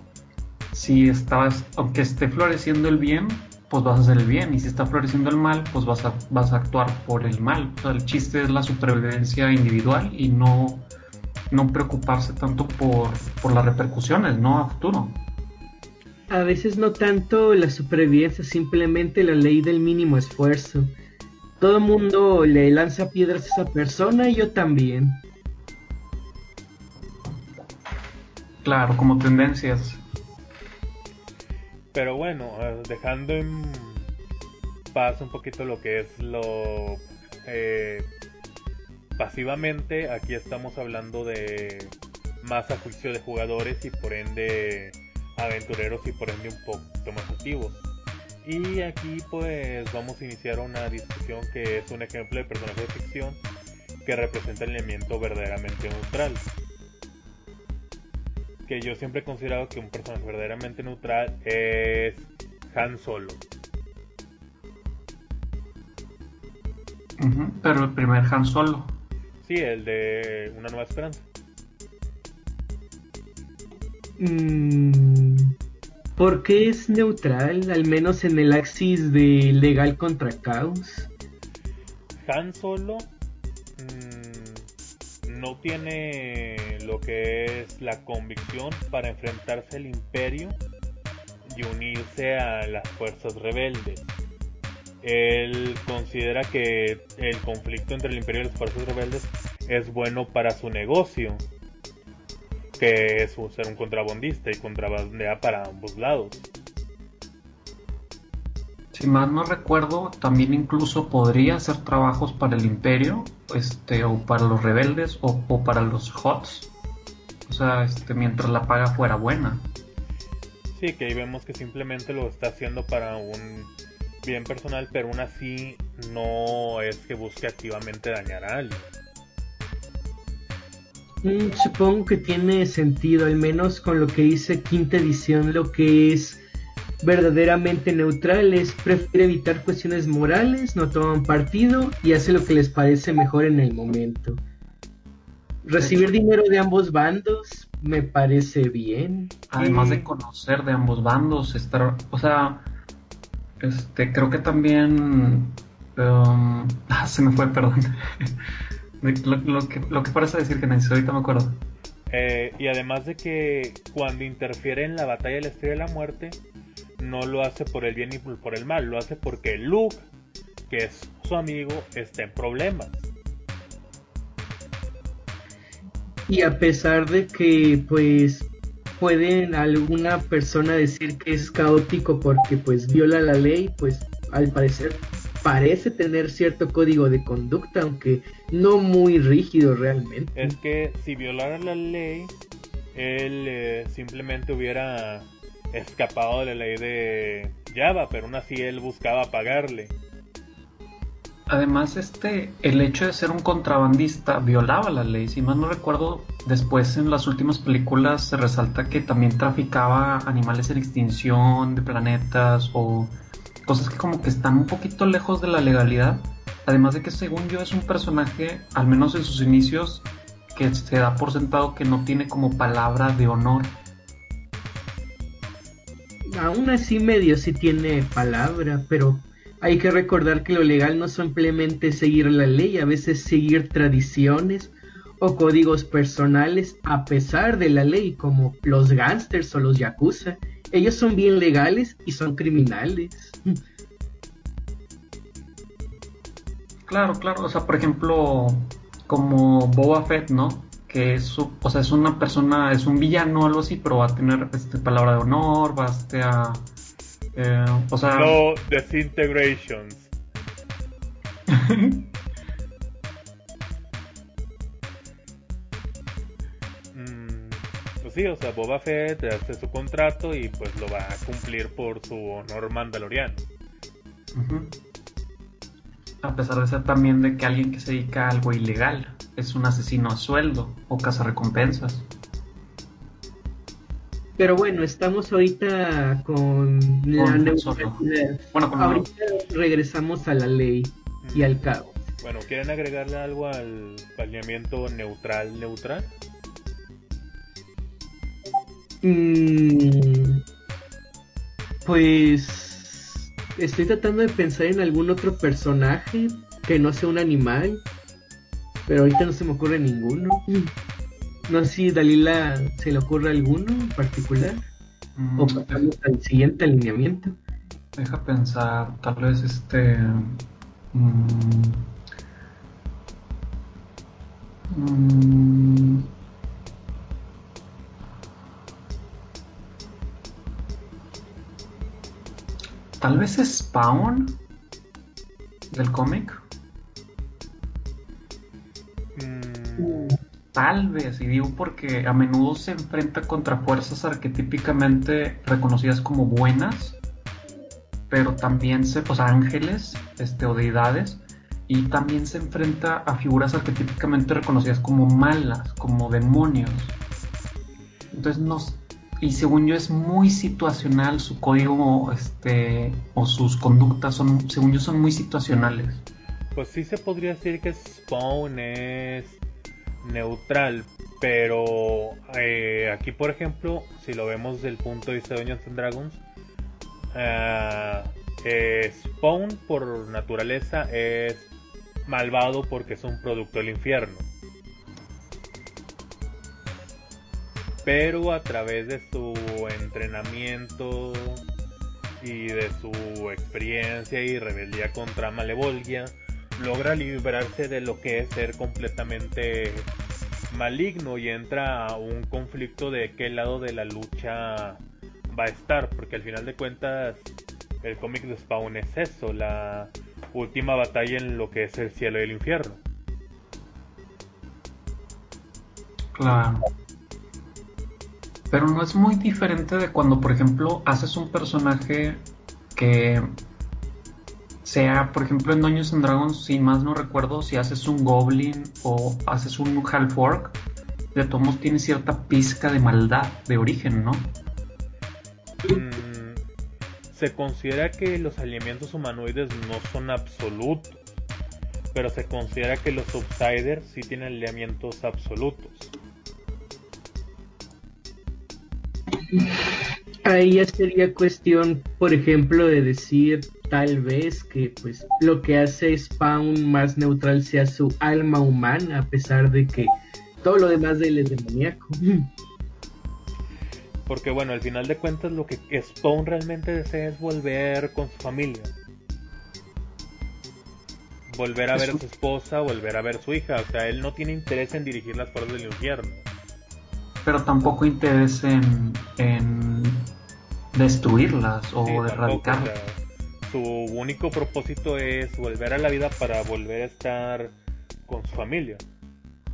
si estás, aunque esté floreciendo el bien, pues vas a hacer el bien. Y si está floreciendo el mal, pues vas a, vas a actuar por el mal. O sea, el chiste es la supervivencia individual y no no preocuparse tanto por, las repercusiones, ¿no? A futuro. A veces no tanto la supervivencia, simplemente la ley del mínimo esfuerzo. Todo el mundo le lanza piedras a esa persona y yo también. Claro, como tendencias. Pero bueno, dejando en paz un poquito lo que es lo eh, pasivamente aquí estamos hablando de más a juicio de jugadores y por ende aventureros y por ende un poco más activos. Y aquí pues vamos a iniciar una discusión que es un ejemplo de personaje de ficción que representa el elemento verdaderamente neutral. Que yo siempre he considerado que un personaje verdaderamente neutral es Han Solo. pero el primer Han Solo. Sí, el de Una Nueva Esperanza. Mm, ¿Por qué es neutral, al menos en el axis de legal contra caos? Han Solo mm, no tiene lo que es la convicción para enfrentarse al imperio y unirse a las fuerzas rebeldes. Él considera que el conflicto entre el imperio y las fuerzas rebeldes es bueno para su negocio, que es ser un contrabandista y contrabandea para ambos lados. Si mal no recuerdo, también incluso podría hacer trabajos para el imperio, este, o para los rebeldes, o, o para los HOTS. O sea, este, mientras la paga fuera buena. Sí, que ahí vemos que simplemente lo está haciendo para un bien personal, pero aún así no es que busque activamente dañar a alguien. Mm, supongo que tiene sentido, al menos con lo que dice quinta edición, lo que es verdaderamente neutral es prefiere evitar cuestiones morales, no toman partido y hace lo que les parece mejor en el momento. Recibir dinero de ambos bandos me parece bien. Además de conocer de ambos bandos, estar, o sea, este, creo que también, um, ah, se me fue, perdón. lo, que, lo que parece decir que necesito, ahorita me acuerdo. Eh, y además de que cuando interfiere en la batalla de la estrella de la muerte, no lo hace por el bien y por el mal, lo hace porque Luke, que es su amigo, está en problemas. Y a pesar de que pues pueden alguna persona decir que es caótico porque pues viola la ley, pues al parecer parece tener cierto código de conducta, aunque no muy rígido realmente. Es que si violara la ley, él eh, simplemente hubiera escapado de la ley de Java, pero aún así él buscaba pagarle. Además, este, el hecho de ser un contrabandista violaba la ley. Si mal no recuerdo, después en las últimas películas se resalta que también traficaba animales en extinción de planetas o cosas que como que están un poquito lejos de la legalidad. Además de que según yo es un personaje, al menos en sus inicios, que se da por sentado que no tiene como palabra de honor. Aún así medio sí tiene palabra, pero hay que recordar que lo legal no simplemente seguir la ley, a veces seguir tradiciones o códigos personales a pesar de la ley, como los gángsters o los yakuza. Ellos son bien legales y son criminales. Claro, claro. O sea, por ejemplo, como Boba Fett, ¿no? Que es, o sea, es una persona, es un villano o algo así, pero va a tener este, palabra de honor, va a, este, a eh, o sea... No desintegrations. Mm, pues sí, o sea, Boba Fett hace su contrato y pues lo va a cumplir por su honor mandaloriano. A pesar de ser también de que alguien que se dedica a algo ilegal es un asesino a sueldo o recompensas pero bueno, estamos ahorita con la neutralidad. Bueno, ahorita regresamos a la ley y al caos. Bueno, ¿quieren agregarle algo al alineamiento neutral neutral? Mm, pues estoy tratando de pensar en algún otro personaje que no sea un animal, pero ahorita no se me ocurre ninguno. No sé si Dalila se le ocurre alguno en particular. o mm, pasamos al siguiente alineamiento. Deja pensar, tal vez este. Mm, mm, tal vez Spawn del cómic. Tal y digo porque a menudo se enfrenta contra fuerzas arquetípicamente reconocidas como buenas, pero también se, sea, ángeles este, o deidades, y también se enfrenta a figuras arquetípicamente reconocidas como malas, como demonios. Entonces, no, y según yo es muy situacional su código este, o sus conductas, son, según yo son muy situacionales. Pues sí se podría decir que Spawn es neutral, pero eh, aquí por ejemplo, si lo vemos desde el punto de vista de Dungeons Dragons, eh, Spawn por naturaleza es malvado porque es un producto del infierno. Pero a través de su entrenamiento y de su experiencia y rebeldía contra Malevolgia, logra liberarse de lo que es ser completamente maligno y entra a un conflicto de qué lado de la lucha va a estar, porque al final de cuentas el cómic de Spawn es eso, la última batalla en lo que es el cielo y el infierno. Claro. Pero no es muy diferente de cuando, por ejemplo, haces un personaje que sea, por ejemplo, en Dungeons and Dragons, si más no recuerdo, si haces un Goblin o haces un Half Orc, de todos tiene cierta pizca de maldad de origen, ¿no? Mm, se considera que los alineamientos humanoides no son absolutos, pero se considera que los outsiders sí tienen alineamientos absolutos. Ahí ya sería cuestión, por ejemplo, de decir tal vez que pues lo que hace Spawn más neutral sea su alma humana, a pesar de que todo lo demás de él es demoníaco. Porque bueno, al final de cuentas lo que Spawn realmente desea es volver con su familia. Volver a ver a su esposa, volver a ver a su hija. O sea, él no tiene interés en dirigir las fuerzas del infierno. Pero tampoco interés en, en destruirlas o erradicarlas. Su único propósito es volver a la vida para volver a estar con su familia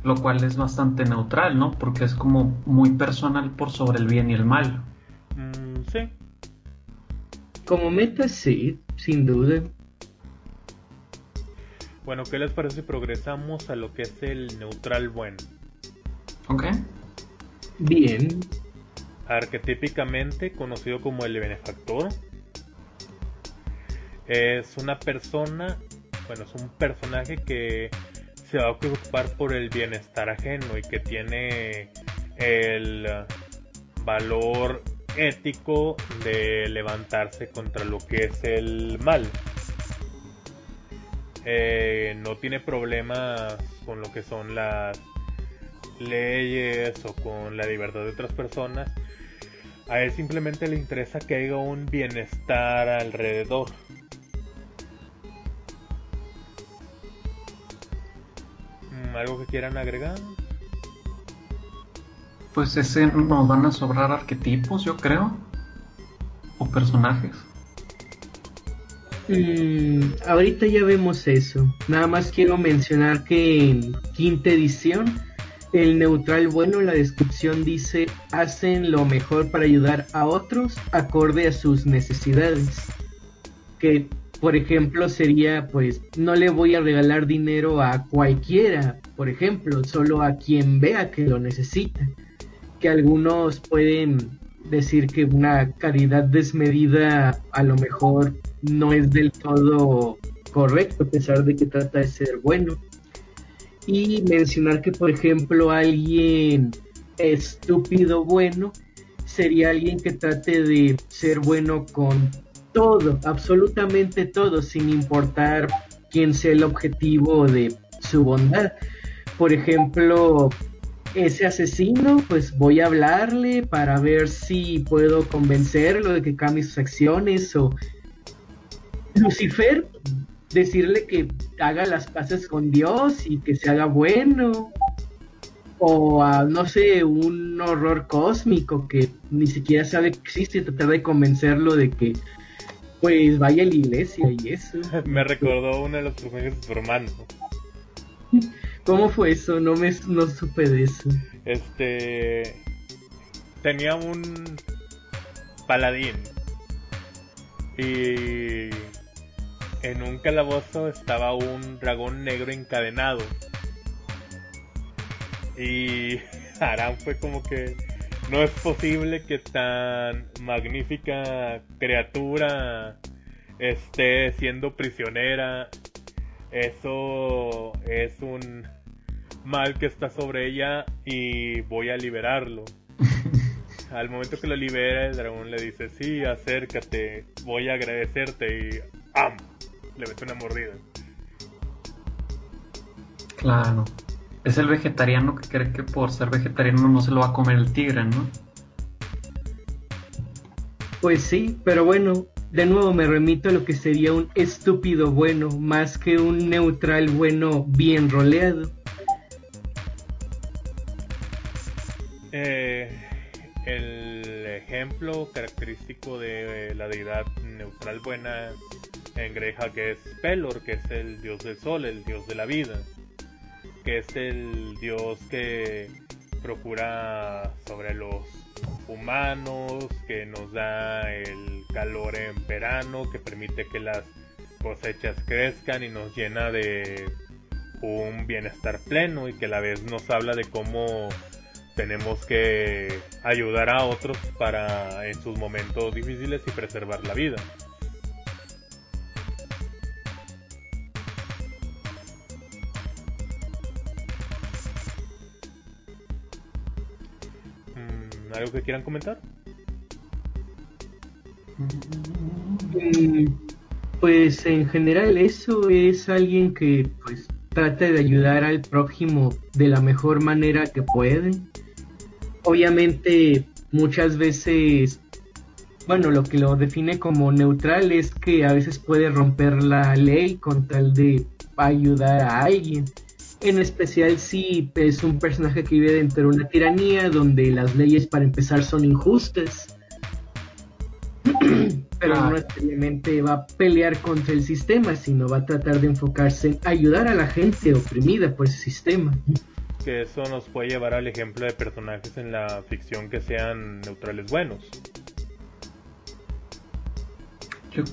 lo cual es bastante neutral, ¿no? Porque es como muy personal por sobre el bien y el mal. Mm, sí. Como meta, sí, sin duda. Bueno, ¿qué les parece si progresamos a lo que es el neutral bueno? Ok. Bien. Arquetípicamente conocido como el benefactor. Es una persona, bueno, es un personaje que se va a preocupar por el bienestar ajeno y que tiene el valor ético de levantarse contra lo que es el mal. Eh, no tiene problemas con lo que son las leyes o con la libertad de otras personas. A él simplemente le interesa que haya un bienestar alrededor. ¿Algo que quieran agregar? Pues ese nos van a sobrar arquetipos, yo creo. O personajes. Mm, ahorita ya vemos eso. Nada más quiero mencionar que en quinta edición, el neutral bueno, la descripción dice, hacen lo mejor para ayudar a otros acorde a sus necesidades. Que por ejemplo, sería, pues, no le voy a regalar dinero a cualquiera, por ejemplo, solo a quien vea que lo necesita. Que algunos pueden decir que una caridad desmedida a lo mejor no es del todo correcto, a pesar de que trata de ser bueno. Y mencionar que, por ejemplo, alguien estúpido bueno sería alguien que trate de ser bueno con todo, absolutamente todo, sin importar quién sea el objetivo de su bondad. Por ejemplo, ese asesino, pues voy a hablarle para ver si puedo convencerlo de que cambie sus acciones o Lucifer, decirle que haga las paces con Dios y que se haga bueno. O a, no sé, un horror cósmico que ni siquiera sabe que existe tratar de convencerlo de que pues vaya a la iglesia y eso. me recordó uno de los personajes de su hermano. ¿Cómo fue eso? No me no supe de eso. Este tenía un paladín y en un calabozo estaba un dragón negro encadenado. Y Aram fue como que no es posible que tan magnífica criatura esté siendo prisionera. Eso es un mal que está sobre ella y voy a liberarlo. Al momento que lo libera, el dragón le dice, sí, acércate, voy a agradecerte y ¡am! Le mete una mordida. Claro. Es el vegetariano que cree que por ser vegetariano no se lo va a comer el tigre, ¿no? Pues sí, pero bueno, de nuevo me remito a lo que sería un estúpido bueno, más que un neutral bueno bien roleado. Eh, el ejemplo característico de la deidad neutral buena en Greja que es Pelor, que es el dios del sol, el dios de la vida, que es el dios que procura sobre los humanos, que nos da el calor en verano, que permite que las cosechas crezcan y nos llena de un bienestar pleno y que a la vez nos habla de cómo tenemos que ayudar a otros para en sus momentos difíciles y preservar la vida. ¿Algo que quieran comentar? Mm, pues en general eso es alguien que pues trata de ayudar al prójimo de la mejor manera que puede obviamente muchas veces, bueno, lo que lo define como neutral es que a veces puede romper la ley con tal de ayudar a alguien. En especial si es un personaje que vive dentro de una tiranía donde las leyes para empezar son injustas. Pero no necesariamente va a pelear contra el sistema, sino va a tratar de enfocarse en ayudar a la gente oprimida por ese sistema que eso nos puede llevar al ejemplo de personajes en la ficción que sean neutrales buenos.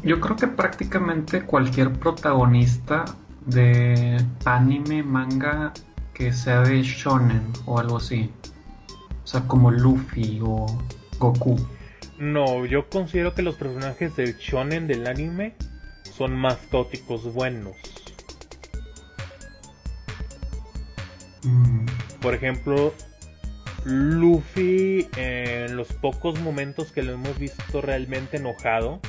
Yo, creo que prácticamente cualquier protagonista de anime, manga que sea de shonen o algo así. O sea, como Luffy o Goku. No, yo considero que los personajes del shonen del anime son más tóticos buenos. Mm. Por ejemplo, Luffy en los pocos momentos que lo hemos visto realmente enojado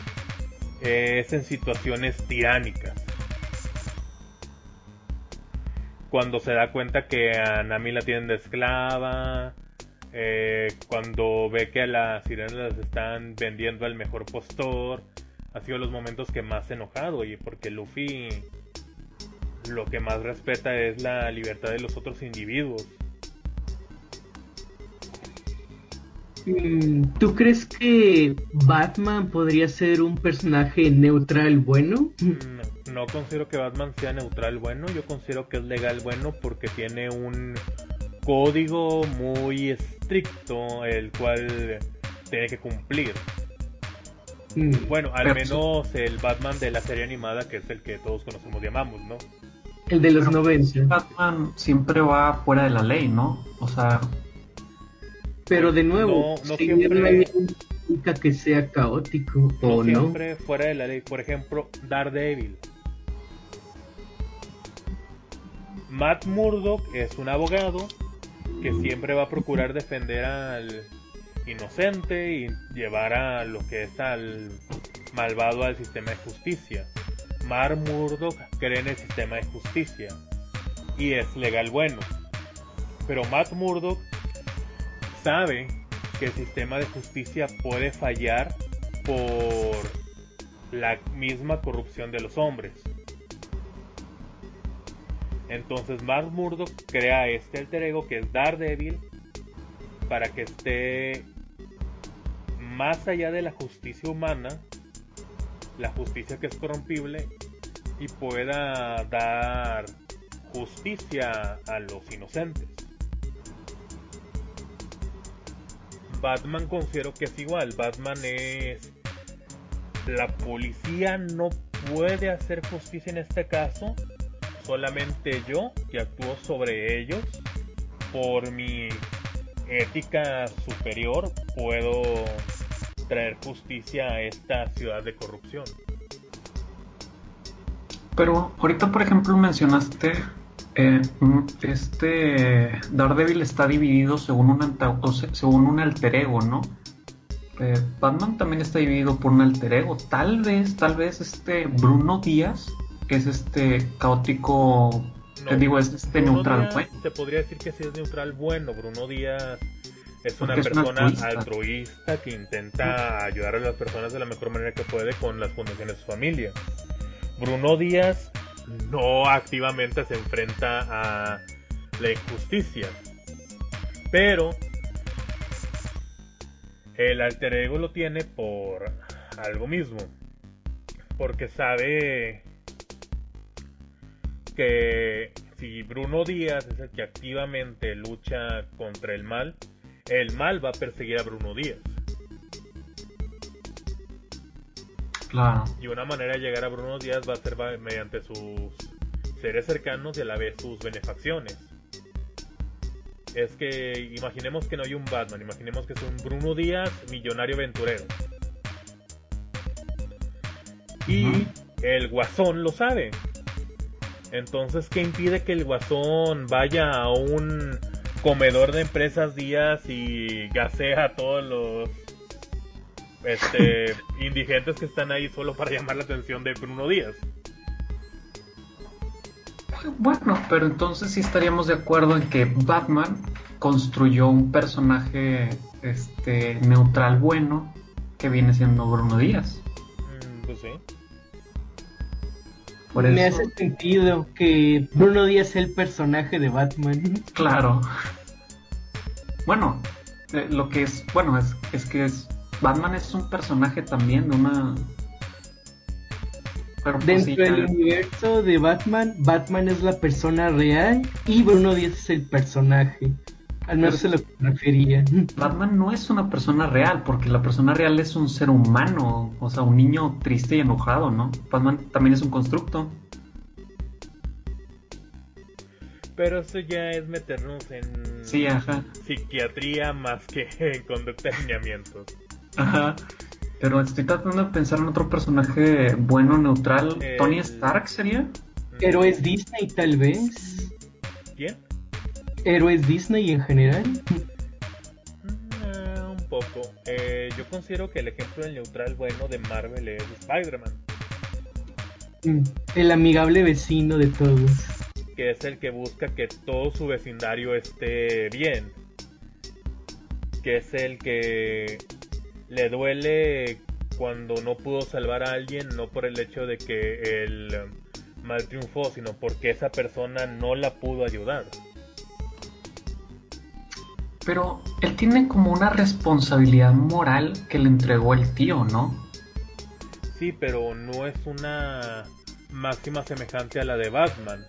es en situaciones tiránicas. Cuando se da cuenta que a Nami la tienen de esclava, eh, cuando ve que a las sirenas las están vendiendo al mejor postor, ha sido los momentos que más enojado y porque Luffy lo que más respeta es la libertad de los otros individuos. Mm, ¿Tú crees que Batman podría ser un personaje neutral bueno? Mm, no, considero que Batman sea neutral bueno, yo considero que es legal bueno porque tiene un código muy estricto el cual tiene que cumplir. Mm. Bueno, al menos el Batman de la serie animada que es el que todos conocemos y amamos, ¿no? El de los 90. Batman siempre va fuera de la ley, ¿no? O sea. Pero de nuevo, no, siempre significa que sea caótico o no. Siempre fuera de la ley. Por ejemplo, Daredevil. Matt Murdock es un abogado que siempre va a procurar defender al inocente y llevar a lo que es al malvado al sistema de justicia. Mar Murdock cree en el sistema de justicia y es legal bueno. Pero Matt Murdock sabe que el sistema de justicia puede fallar por la misma corrupción de los hombres. Entonces Matt Murdock crea este alter ego que es Daredevil para que esté más allá de la justicia humana la justicia que es corrompible y pueda dar justicia a los inocentes. Batman considero que es igual. Batman es... La policía no puede hacer justicia en este caso. Solamente yo, que actúo sobre ellos, por mi ética superior, puedo traer justicia a esta ciudad de corrupción. Pero ahorita, por ejemplo, mencionaste eh, este Daredevil está dividido según un, según un alter ego, ¿no? Eh, Batman también está dividido por un alter ego. Tal vez, tal vez este Bruno Díaz, es este caótico Te digo, es este neutral bueno. Se podría decir que sí es neutral bueno. Bruno Díaz es una persona altruista. que intenta ayudar a las personas de la mejor manera que puede con las condiciones de su familia. Bruno Díaz no activamente se enfrenta a la injusticia, pero el alter ego lo tiene por algo mismo, porque sabe que si Bruno Díaz es el que activamente lucha contra el mal, el mal va a perseguir a Bruno Díaz. Claro. Y una manera de llegar a Bruno Díaz va a ser mediante sus seres cercanos y a la vez sus benefacciones. Es que imaginemos que no hay un Batman, imaginemos que es un Bruno Díaz millonario aventurero. Y el guasón lo sabe. Entonces, ¿qué impide que el guasón vaya a un comedor de empresas días y gasea a todos los este, indigentes que están ahí solo para llamar la atención de Bruno Díaz? Bueno, pero entonces sí estaríamos de acuerdo en que Batman construyó un personaje este neutral bueno que viene siendo Bruno Díaz. Mm, pues sí. Me hace sentido que Bruno Díaz es el personaje de Batman. Claro. Bueno, eh, lo que es, bueno, es, es que es, Batman es un personaje también de una... Pues Dentro del universo de Batman, Batman es la persona real y Bruno Díaz es el personaje. Al menos se lo refería. Batman no es una persona real, porque la persona real es un ser humano, o sea, un niño triste y enojado, ¿no? Batman también es un constructo. Pero eso ya es meternos en sí, ajá. psiquiatría más que en conducta de lineamientos. Ajá. Pero estoy tratando de pensar en otro personaje bueno, neutral. ¿Tony Stark sería? Pero es Disney, tal vez. ¿Quién? Héroes Disney en general? Mm, un poco. Eh, yo considero que el ejemplo del neutral bueno de Marvel es Spider-Man. Mm, el amigable vecino de todos. Que es el que busca que todo su vecindario esté bien. Que es el que le duele cuando no pudo salvar a alguien, no por el hecho de que el mal triunfó, sino porque esa persona no la pudo ayudar. Pero él tiene como una responsabilidad moral que le entregó el tío, ¿no? Sí, pero no es una máxima semejante a la de Batman.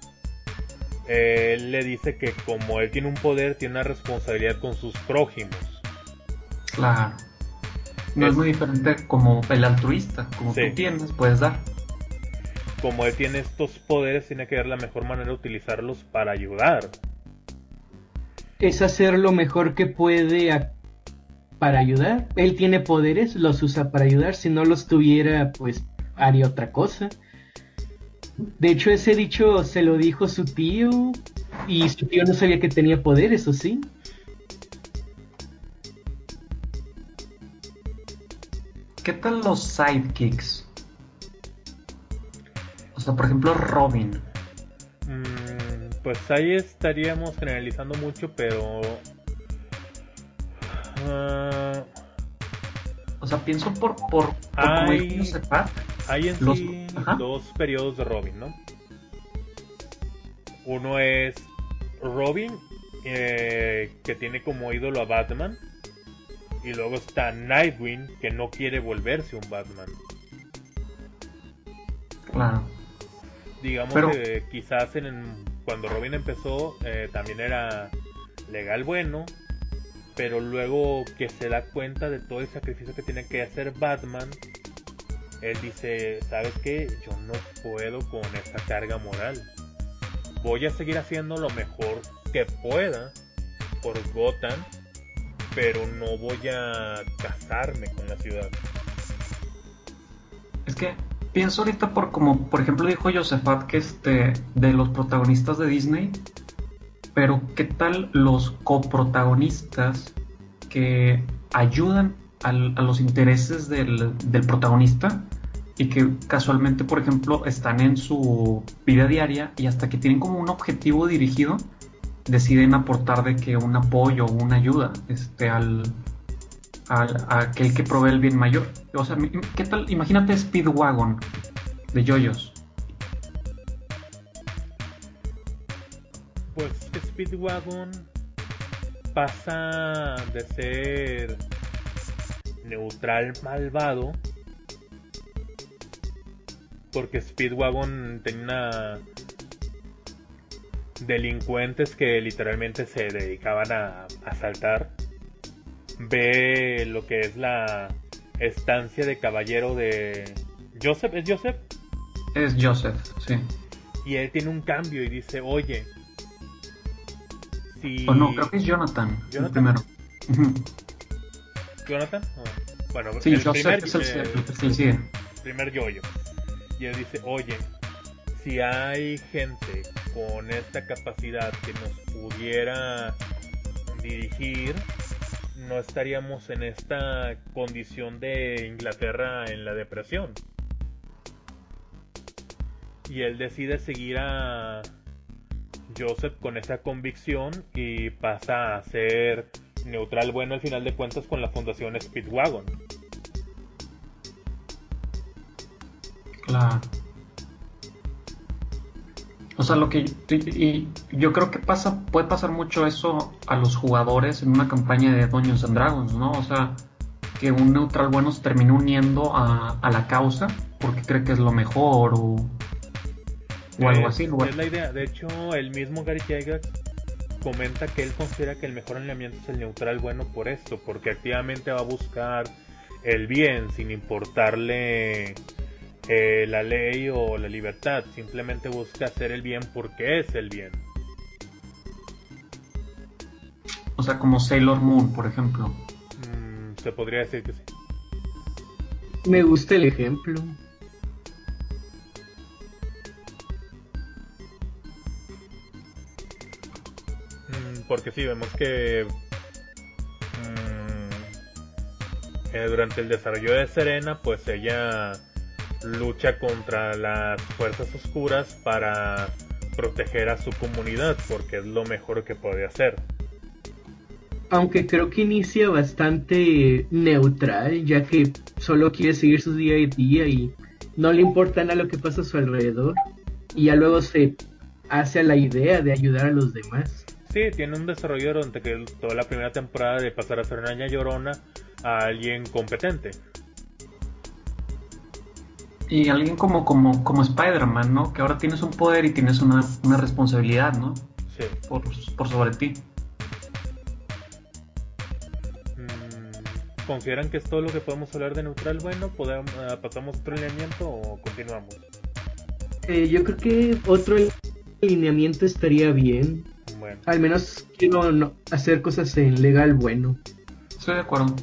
Él le dice que como él tiene un poder, tiene una responsabilidad con sus prójimos. Claro. No es, muy diferente como el altruista, como tú tienes, puedes dar. Como él tiene estos poderes, tiene que ver la mejor manera de utilizarlos para ayudar es hacer lo mejor que puede para ayudar. Él tiene poderes, los usa para ayudar. Si no los tuviera, pues haría otra cosa. De hecho, ese dicho se lo dijo su tío y su tío no sabía que tenía poderes, ¿o sí? ¿Qué tal los sidekicks? O sea, por ejemplo, Robin. Pues ahí estaríamos generalizando mucho, pero... Ah, o sea, pienso por... por, hay, hay en sí dos periodos de Robin, ¿no? Uno es Robin, eh, que tiene como ídolo a Batman. Y luego está Nightwing, que no quiere volverse un Batman. Claro. Digamos que quizás en cuando Robin empezó eh, también era legal bueno, pero luego que se da cuenta de todo el sacrificio que tiene que hacer Batman, él dice, ¿sabes qué? Yo no puedo con esa carga moral. Voy a seguir haciendo lo mejor que pueda por Gotham, pero no voy a casarme con la ciudad. Es que pienso ahorita por como, por ejemplo, dijo Josephat que este, de los protagonistas de Disney, pero ¿qué tal los coprotagonistas que ayudan a los intereses del, protagonista, y que casualmente, por ejemplo, están en su vida diaria y hasta que tienen como un objetivo dirigido, deciden aportar de que un apoyo o una ayuda este, al, al, a aquel que provee el bien mayor. O sea, ¿qué tal? Imagínate Speedwagon de Yoyos. Pues Speedwagon pasa de ser neutral malvado porque Speedwagon tenía delincuentes que literalmente se dedicaban a asaltar ve lo que es la estancia de caballero de Joseph, ¿es Joseph? Es Joseph, sí. Y él tiene un cambio y dice, oye, si... O no, creo que es Jonathan, el primero. ¿Jonathan? Bueno, sí, el Joseph primer, es el, eh, primer yoyo. Y él dice, oye, si hay gente con esta capacidad que nos pudiera dirigir, no estaríamos en esta condición de Inglaterra en la depresión. Y él decide seguir a Joseph con esa convicción y pasa a ser neutral bueno al final de cuentas con la fundación Speedwagon. Claro. O sea, lo que y yo creo que pasa, puede pasar mucho eso a los jugadores en una campaña de Dungeons and Dragons, ¿no? O sea, que un neutral bueno se termine uniendo a, la causa porque cree que es lo mejor o, o algo así. Es la idea. De hecho, el mismo Gary Gygax comenta que él considera que el mejor alineamiento es el neutral bueno por esto, porque activamente va a buscar el bien sin importarle eh, la ley o la libertad, simplemente busca hacer el bien porque es el bien. O sea, como Sailor Moon, por ejemplo. Mm, se podría decir que sí. Me gusta el ejemplo. Mm, porque sí, vemos que mm, eh, durante el desarrollo de Serena, pues ella lucha contra las fuerzas oscuras para proteger a su comunidad porque es lo mejor que puede hacer. Aunque creo que inicia bastante neutral, ya que solo quiere seguir su día a día y no le importa nada lo que pasa a su alrededor. Y ya luego se hace a la idea de ayudar a los demás. Sí, tiene un desarrollo durante que toda la primera temporada de pasar a ser una niña llorona a alguien competente y alguien como, como, como Spider-Man, ¿no? Que ahora tienes un poder y tienes una, responsabilidad, ¿no? Sí. Por, sobre ti. Mm, ¿Consideran que es todo lo que podemos hablar de neutral? Bueno, ¿podemos, ¿pasamos otro alineamiento o continuamos? Eh, yo creo que otro alineamiento estaría bien. Bueno. Al menos quiero hacer cosas en legal bueno. Estoy de acuerdo.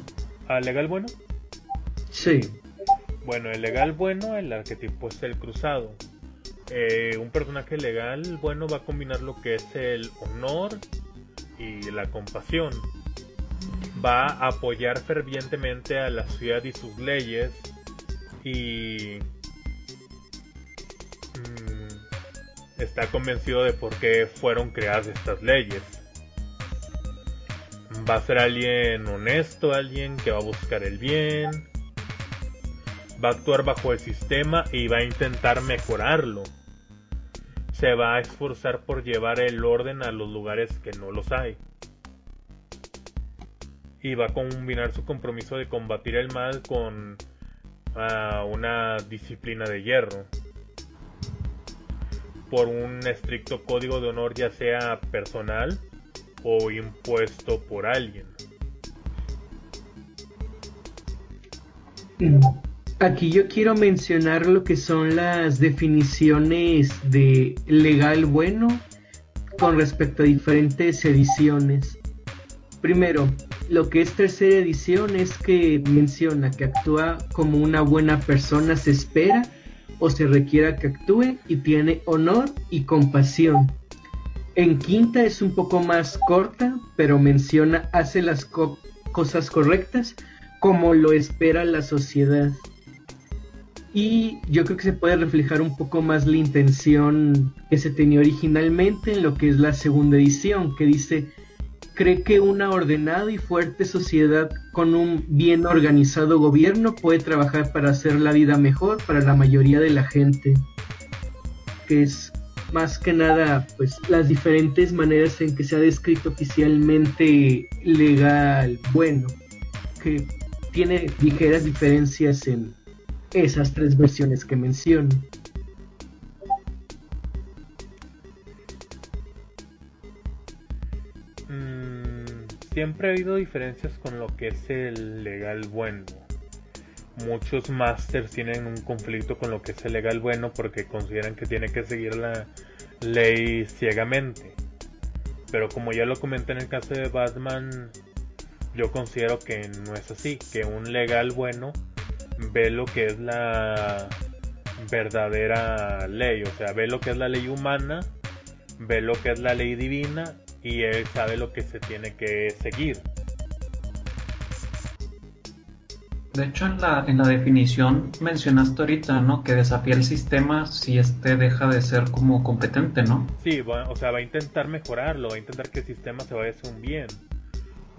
¿A legal bueno? Sí. Bueno, el legal bueno, el arquetipo es el cruzado. Eh, un personaje legal bueno va a combinar lo que es el honor y la compasión. Va a apoyar fervientemente a la ciudad y sus leyes y mm, está convencido de por qué fueron creadas estas leyes. Va a ser alguien honesto, alguien que va a buscar el bien, va a actuar bajo el sistema y va a intentar mejorarlo. Se va a esforzar por llevar el orden a los lugares que no los hay. Y va a combinar su compromiso de combatir el mal con ah, una disciplina de hierro. Por un estricto código de honor ya sea personal o impuesto por alguien. Aquí yo quiero mencionar lo que son las definiciones de legal bueno con respecto a diferentes ediciones. Primero, lo que es tercera edición es que menciona que actúa como una buena persona se espera o se requiera que actúe y tiene honor y compasión. En quinta es un poco más corta, pero menciona hace las cosas correctas como lo espera la sociedad. Y yo creo que se puede reflejar un poco más la intención que se tenía originalmente en lo que es la segunda edición, que dice, cree que una ordenada y fuerte sociedad con un bien organizado gobierno puede trabajar para hacer la vida mejor para la mayoría de la gente. Que es más que nada pues las diferentes maneras en que se ha descrito oficialmente legal bueno que tiene ligeras diferencias en esas tres versiones que menciono. Mm, siempre ha habido diferencias con lo que es el legal bueno. Muchos masters tienen un conflicto con lo que es el legal bueno porque consideran que tiene que seguir la ley ciegamente. Pero como ya lo comenté en el caso de Batman, yo considero que no es así, que un legal bueno ve lo que es la verdadera ley, o sea, ve lo que es la ley humana, ve lo que es la ley divina y él sabe lo que se tiene que seguir. De hecho, en la, en la definición mencionaste ahorita, ¿no? Que desafía el sistema si este deja de ser como competente, ¿no? Sí, bueno, o sea, va a intentar mejorarlo, va a intentar que el sistema se vaya a hacer un bien.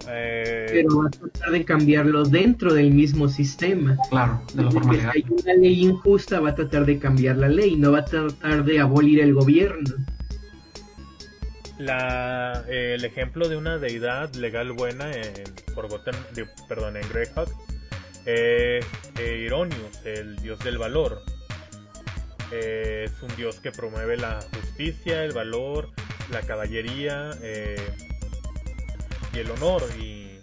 Eh, Pero va a tratar de cambiarlo dentro del mismo sistema. Claro, de la formalidad. Si hay una ley injusta, va a tratar de cambiar la ley, no va a tratar de abolir el gobierno. La, eh, el ejemplo de una deidad legal buena en Forgotten, perdón, en Greyhawk es eh, Ironius, el dios del valor. es un dios que promueve la justicia, el valor, la caballería, eh, y el honor y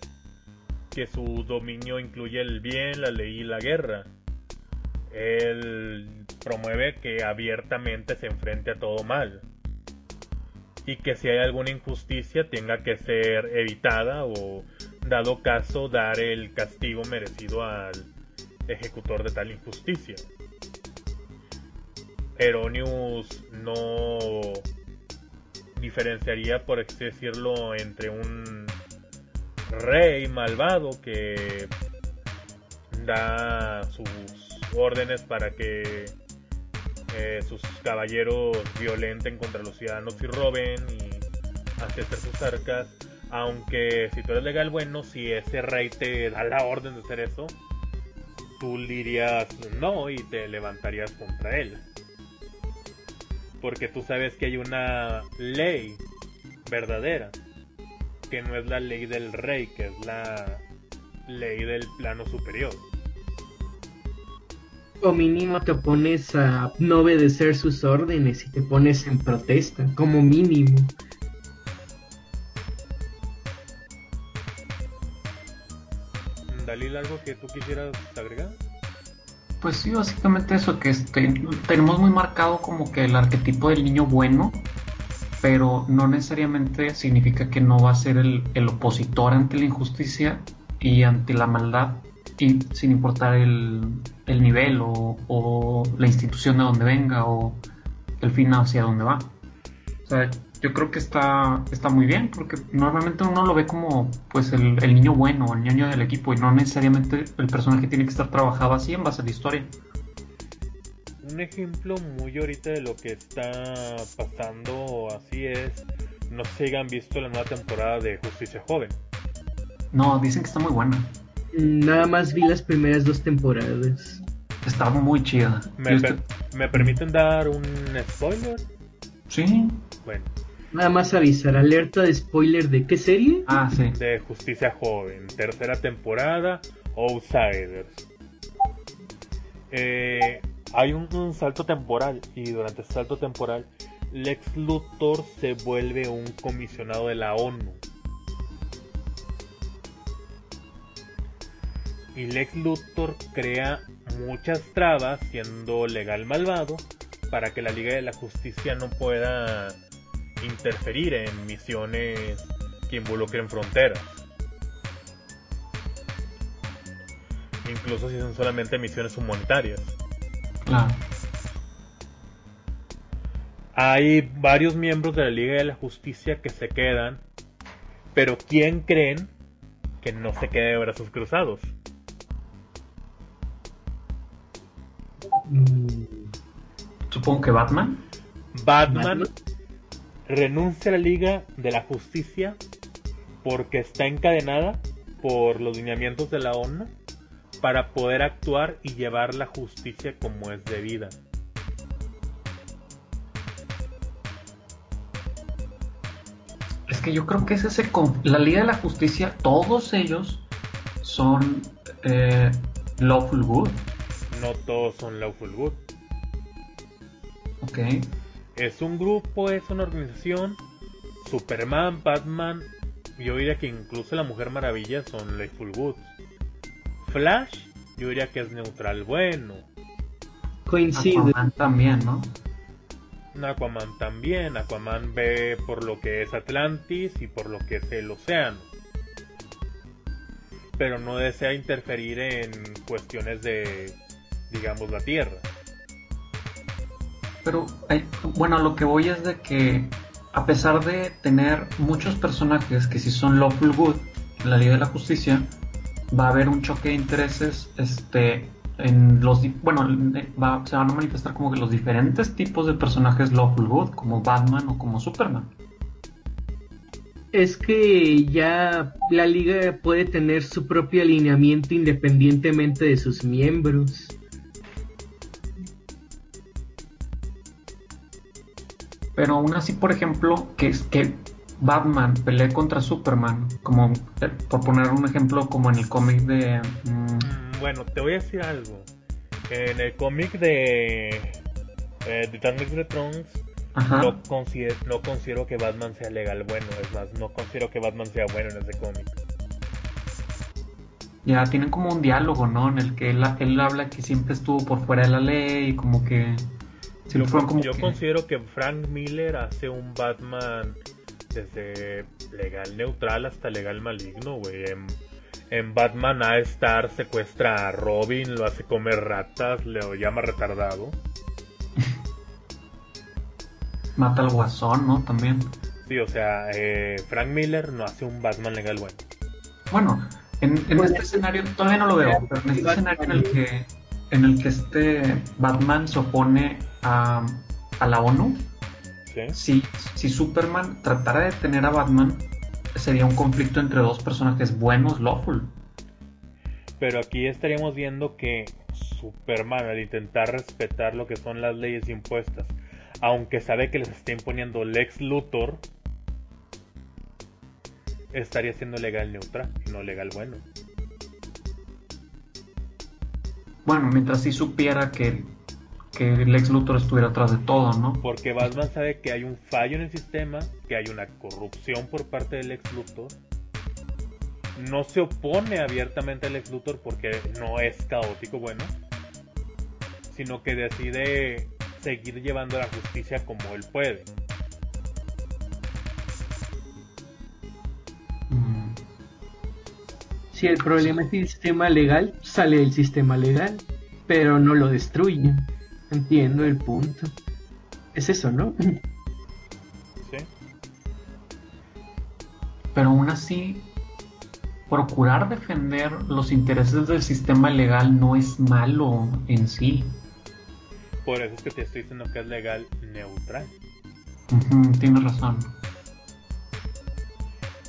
que su dominio incluye el bien, la ley y la guerra. Él promueve que abiertamente se enfrente a todo mal y que si hay alguna injusticia tenga que ser evitada o dado caso dar el castigo merecido al ejecutor de tal injusticia. Eronius no diferenciaría, por así decirlo, entre un rey malvado que da sus órdenes para que eh, sus caballeros violenten contra los ciudadanos y roben y hacer sus arcas. Aunque si tú eres legal, bueno, si ese rey te da la orden de hacer eso, tú dirías no y te levantarías contra él. Porque tú sabes que hay una ley verdadera que no es la ley del rey, que es la ley del plano superior. O mínimo te pones a no obedecer sus órdenes y te pones en protesta, como mínimo. Dalil, ¿algo que tú quisieras agregar? Pues sí, básicamente eso, que este, tenemos muy marcado como que el arquetipo del niño bueno, pero no necesariamente significa que no va a ser el, opositor ante la injusticia y ante la maldad, y sin importar el, nivel o, la institución de donde venga o el fin hacia dónde va. O sea, yo creo que está, está muy bien, porque normalmente uno lo ve como pues el, niño bueno, el niño del equipo, y no necesariamente el personaje tiene que estar trabajado así en base a la historia un ejemplo muy ahorita de lo que está pasando así es, no sé si han visto la nueva temporada de Justicia Joven. No, dicen que está muy buena. Nada más vi las primeras dos temporadas. Está muy chida. ¿Me, permiten dar un spoiler? Sí. Bueno. Nada más avisar, alerta de spoiler de qué serie? Ah, sí. De Justicia Joven, tercera temporada, Outsiders. Eh, hay un, salto temporal y durante ese salto temporal Lex Luthor se vuelve un comisionado de la ONU. Y Lex Luthor crea muchas trabas siendo legal malvado para que la Liga de la Justicia no pueda interferir en misiones que involucren fronteras. Incluso si son solamente misiones humanitarias. Hay varios miembros de la Liga de la Justicia que se quedan, pero ¿quién creen que no se quede de brazos cruzados? Mm. Supongo que Batman. Batman renuncia a la Liga de la Justicia porque está encadenada por los lineamientos de la ONU para poder actuar y llevar la justicia como es debida. Es que yo creo que es ese la Liga de la Justicia, todos ellos son eh, lawful good. No todos son lawful good. Ok. Es un grupo, es una organización. Superman, Batman, yo diría que incluso la Mujer Maravilla son lawful good. Flash, yo diría que es neutral bueno. Coincide. Aquaman también, ¿no? Aquaman también. Aquaman ve por lo que es Atlantis y por lo que es el océano. Pero no desea interferir en cuestiones de, digamos, la Tierra. Pero, bueno, lo que voy es de que, a pesar de tener muchos personajes que sí son lawful good en la Liga de la Justicia, va a haber un choque de intereses este en los bueno se van a manifestar como que los diferentes tipos de personajes lawful good como Batman o como Superman. Es que ya la liga puede tener su propio alineamiento independientemente de sus miembros. Pero aún así por ejemplo que es que Batman pelee contra Superman, como eh, por poner un ejemplo como en el cómic de... Mm, bueno, te voy a decir algo. En el cómic de... Eh, de Dark no considero, no considero que Batman sea legal bueno, es más, no considero que Batman sea bueno en ese cómic. Ya, tienen como un diálogo, ¿no? En el que él, él habla que siempre estuvo por fuera de la ley y como que... yo, yo considero que Frank Miller hace un Batman desde legal neutral hasta legal maligno, güey. En, Batman a Star secuestra a Robin, lo hace comer ratas, le llama retardado. Mata al guasón, ¿no? También. Sí, o sea, eh, Frank Miller no hace un Batman legal bueno. Bueno, en, este escenario todavía no lo veo, pero en este escenario en el que en el que este Batman se opone a, a la ONU, si, si Superman tratara de detener a Batman, sería un conflicto entre dos personajes buenos, lawful. Pero aquí estaríamos viendo que Superman, al intentar respetar lo que son las leyes impuestas, aunque sabe que les está imponiendo Lex Luthor, estaría siendo legal neutral y no legal bueno. Bueno, mientras sí supiera que que el ex Luthor estuviera atrás de todo, ¿no? Porque Batman sabe que hay un fallo en el sistema, que hay una corrupción por parte del ex Luthor. No se opone abiertamente al ex Luthor porque no es caótico, bueno, sino que decide seguir llevando la justicia como él puede. Mm. Si el problema es el sistema legal, sale del sistema legal, pero no lo destruye. Entiendo el punto. Es eso, ¿no? Sí. Pero aún así, procurar defender los intereses del sistema legal no es malo en sí. Por eso es que te estoy diciendo que es legal neutral. tienes razón.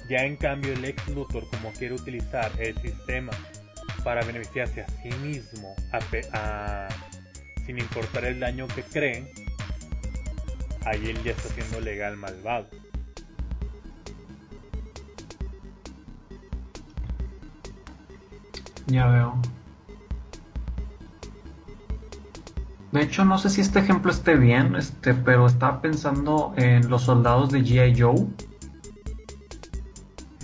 Ya en cambio el ex Luthor como quiere utilizar el sistema para beneficiarse a sí mismo, a, sin importar el daño que creen, ahí él ya está siendo legal malvado. Ya veo. De hecho, no sé si este ejemplo esté bien, este, pero estaba pensando en los soldados de G.I. Joe.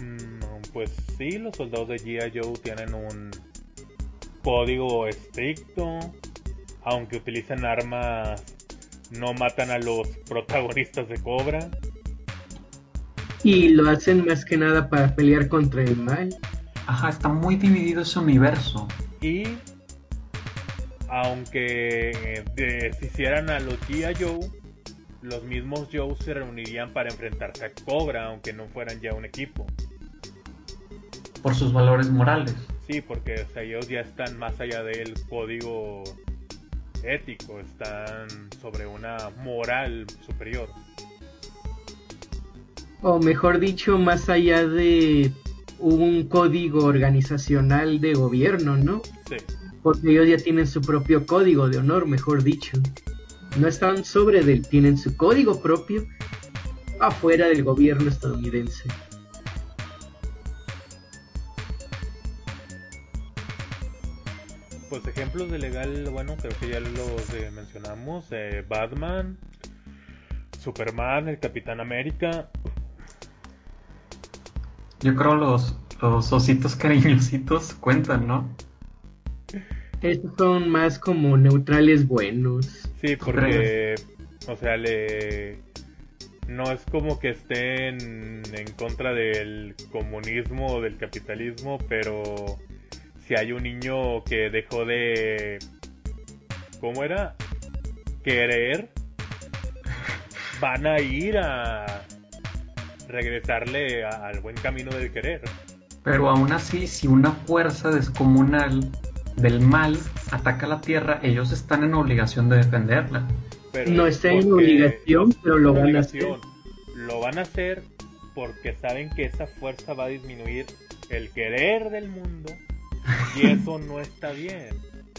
Mm, pues sí, los soldados de G.I. Joe tienen un código estricto, aunque utilizan armas, no matan a los protagonistas de Cobra. Y lo hacen más que nada para pelear contra el mal. Ajá, está muy dividido ese universo. Y aunque deshicieran a los G.I. Joe, los mismos Joe se reunirían para enfrentarse a Cobra, aunque no fueran ya un equipo. Por sus valores morales. Sí, porque ellos ya están más allá del código ético, están sobre una moral superior. O mejor dicho, más allá de un código organizacional de gobierno, ¿no? Sí. Porque ellos ya tienen su propio código de honor, mejor dicho. No están sobre del, tienen su código propio afuera del gobierno estadounidense. Pues ejemplos de legal, bueno, creo que ya los eh, mencionamos. eh, Batman, Superman, el Capitán América. Yo creo los, los ositos cariñositos cuentan, ¿no? Estos son más como neutrales buenos. Sí, porque, o sea, le... No es como que estén en contra del comunismo o del capitalismo, pero si hay un niño que dejó de... ¿Cómo era? Querer, van a ir a regresarle a- al buen camino del querer. Pero aún así, si una fuerza descomunal del mal ataca la Tierra, ellos están en obligación de defenderla. Pero No es está en obligación, pero lo van a hacer. Lo van a hacer porque saben que esa fuerza va a disminuir el querer del mundo y eso no está bien.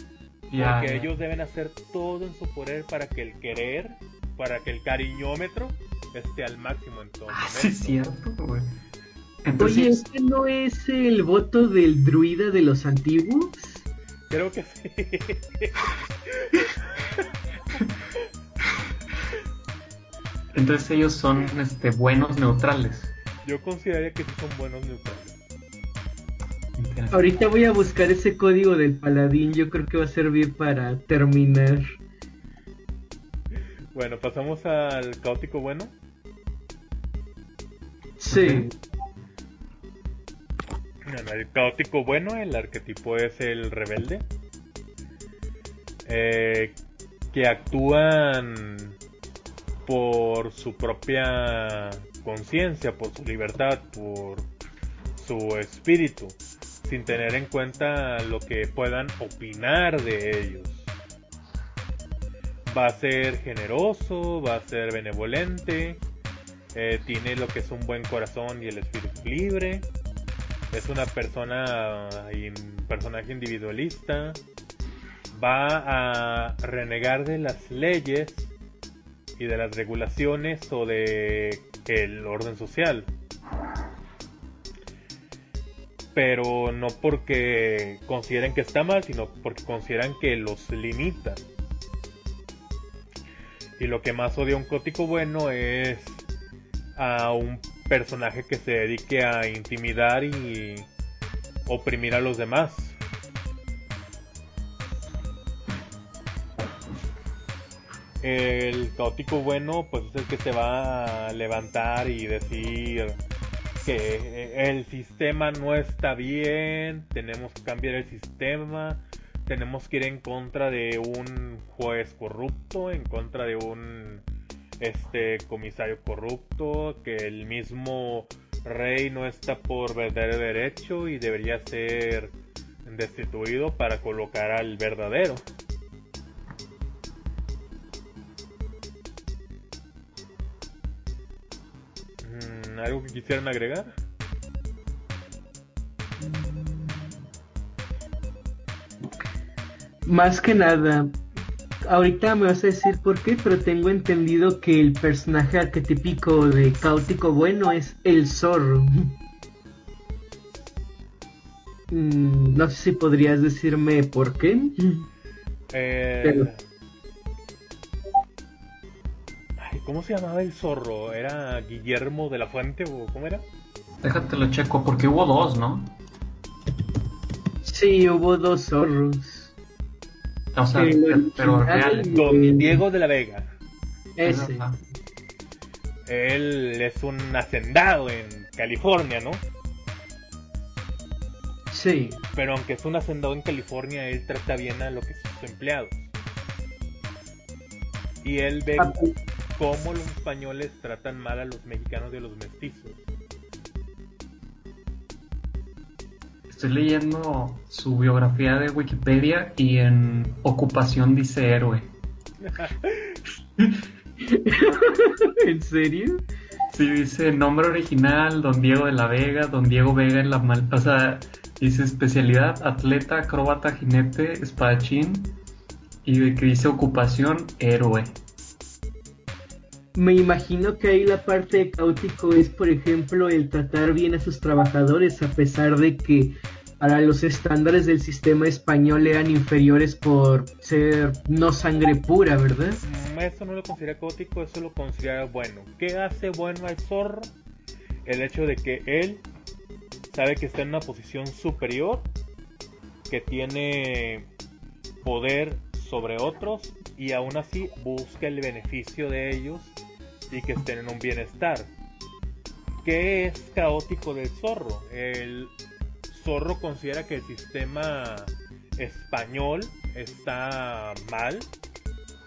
Porque ellos deben hacer todo en su poder para que el querer, para que el cariñómetro esté al máximo en todo Ah, momento. sí, es cierto, güey. Entonces, Oye, ¿este no es el voto del druida de los antiguos? Creo que sí. entonces ellos son este, buenos neutrales. Yo consideraría que sí son buenos neutrales. Ahorita voy a buscar ese código del paladín, yo creo que va a servir para terminar. Bueno, pasamos al caótico bueno. Sí, Bueno, el caótico bueno, el arquetipo es el rebelde. Eh, que actúan por su propia conciencia, por su libertad, por su espíritu, sin tener en cuenta lo que puedan opinar de ellos. Va a ser generoso, va a ser benevolente, eh, tiene lo que es un buen corazón y el espíritu libre. Es una persona un personaje individualista. Va a renegar de las leyes y de las regulaciones o de el orden social pero no porque consideren que está mal sino porque consideran que los limita y lo que más odia un cótico bueno es a un personaje que se dedique a intimidar y oprimir a los demás. El caótico bueno, pues es el que se va a levantar y decir que el sistema no está bien, tenemos que cambiar el sistema, tenemos que ir en contra de un juez corrupto, en contra de un este comisario corrupto, que el mismo rey no está por verdadero derecho y debería ser destituido para colocar al verdadero. ¿Algo que quisieran agregar? más que nada, ahorita me vas a decir por qué, pero tengo entendido que el personaje arquetípico de caótico bueno es el zorro. Mm, no sé si podrías decirme por qué. Eh, Pero- ¿Cómo se llamaba el zorro? ¿Era Guillermo de la Fuente o cómo era? Déjate lo checo, porque hubo dos, ¿no? Sí, hubo dos zorros. O sea, Sí, pero, el pero y- Don Diego de la Vega. Ese. Él es un hacendado en California, ¿no? Sí. Pero aunque es un hacendado en California, él trata bien a lo que son sus empleados. Y él ve Ah, cómo los españoles tratan mal a los mexicanos y a los mestizos. Estoy leyendo su biografía de Wikipedia y en ocupación dice héroe. ¿En serio? Sí, dice nombre original, Don Diego de la Vega, Don Diego Vega en la mal... O sea, dice especialidad, atleta, acróbata, jinete, espadachín. Y de que dice ocupación, héroe. Me imagino que ahí la parte caótico es, por ejemplo, el tratar bien a sus trabajadores, a pesar de que para los estándares del sistema español eran inferiores por ser no sangre pura, ¿verdad? Mm, Eso no lo considera caótico, eso lo considera bueno. ¿Qué hace bueno al zorro? El hecho de que él sabe que está en una posición superior, que tiene poder sobre otros y aún así busca el beneficio de ellos y que estén en un bienestar. ¿Qué es caótico del zorro? El zorro considera que el sistema español está mal,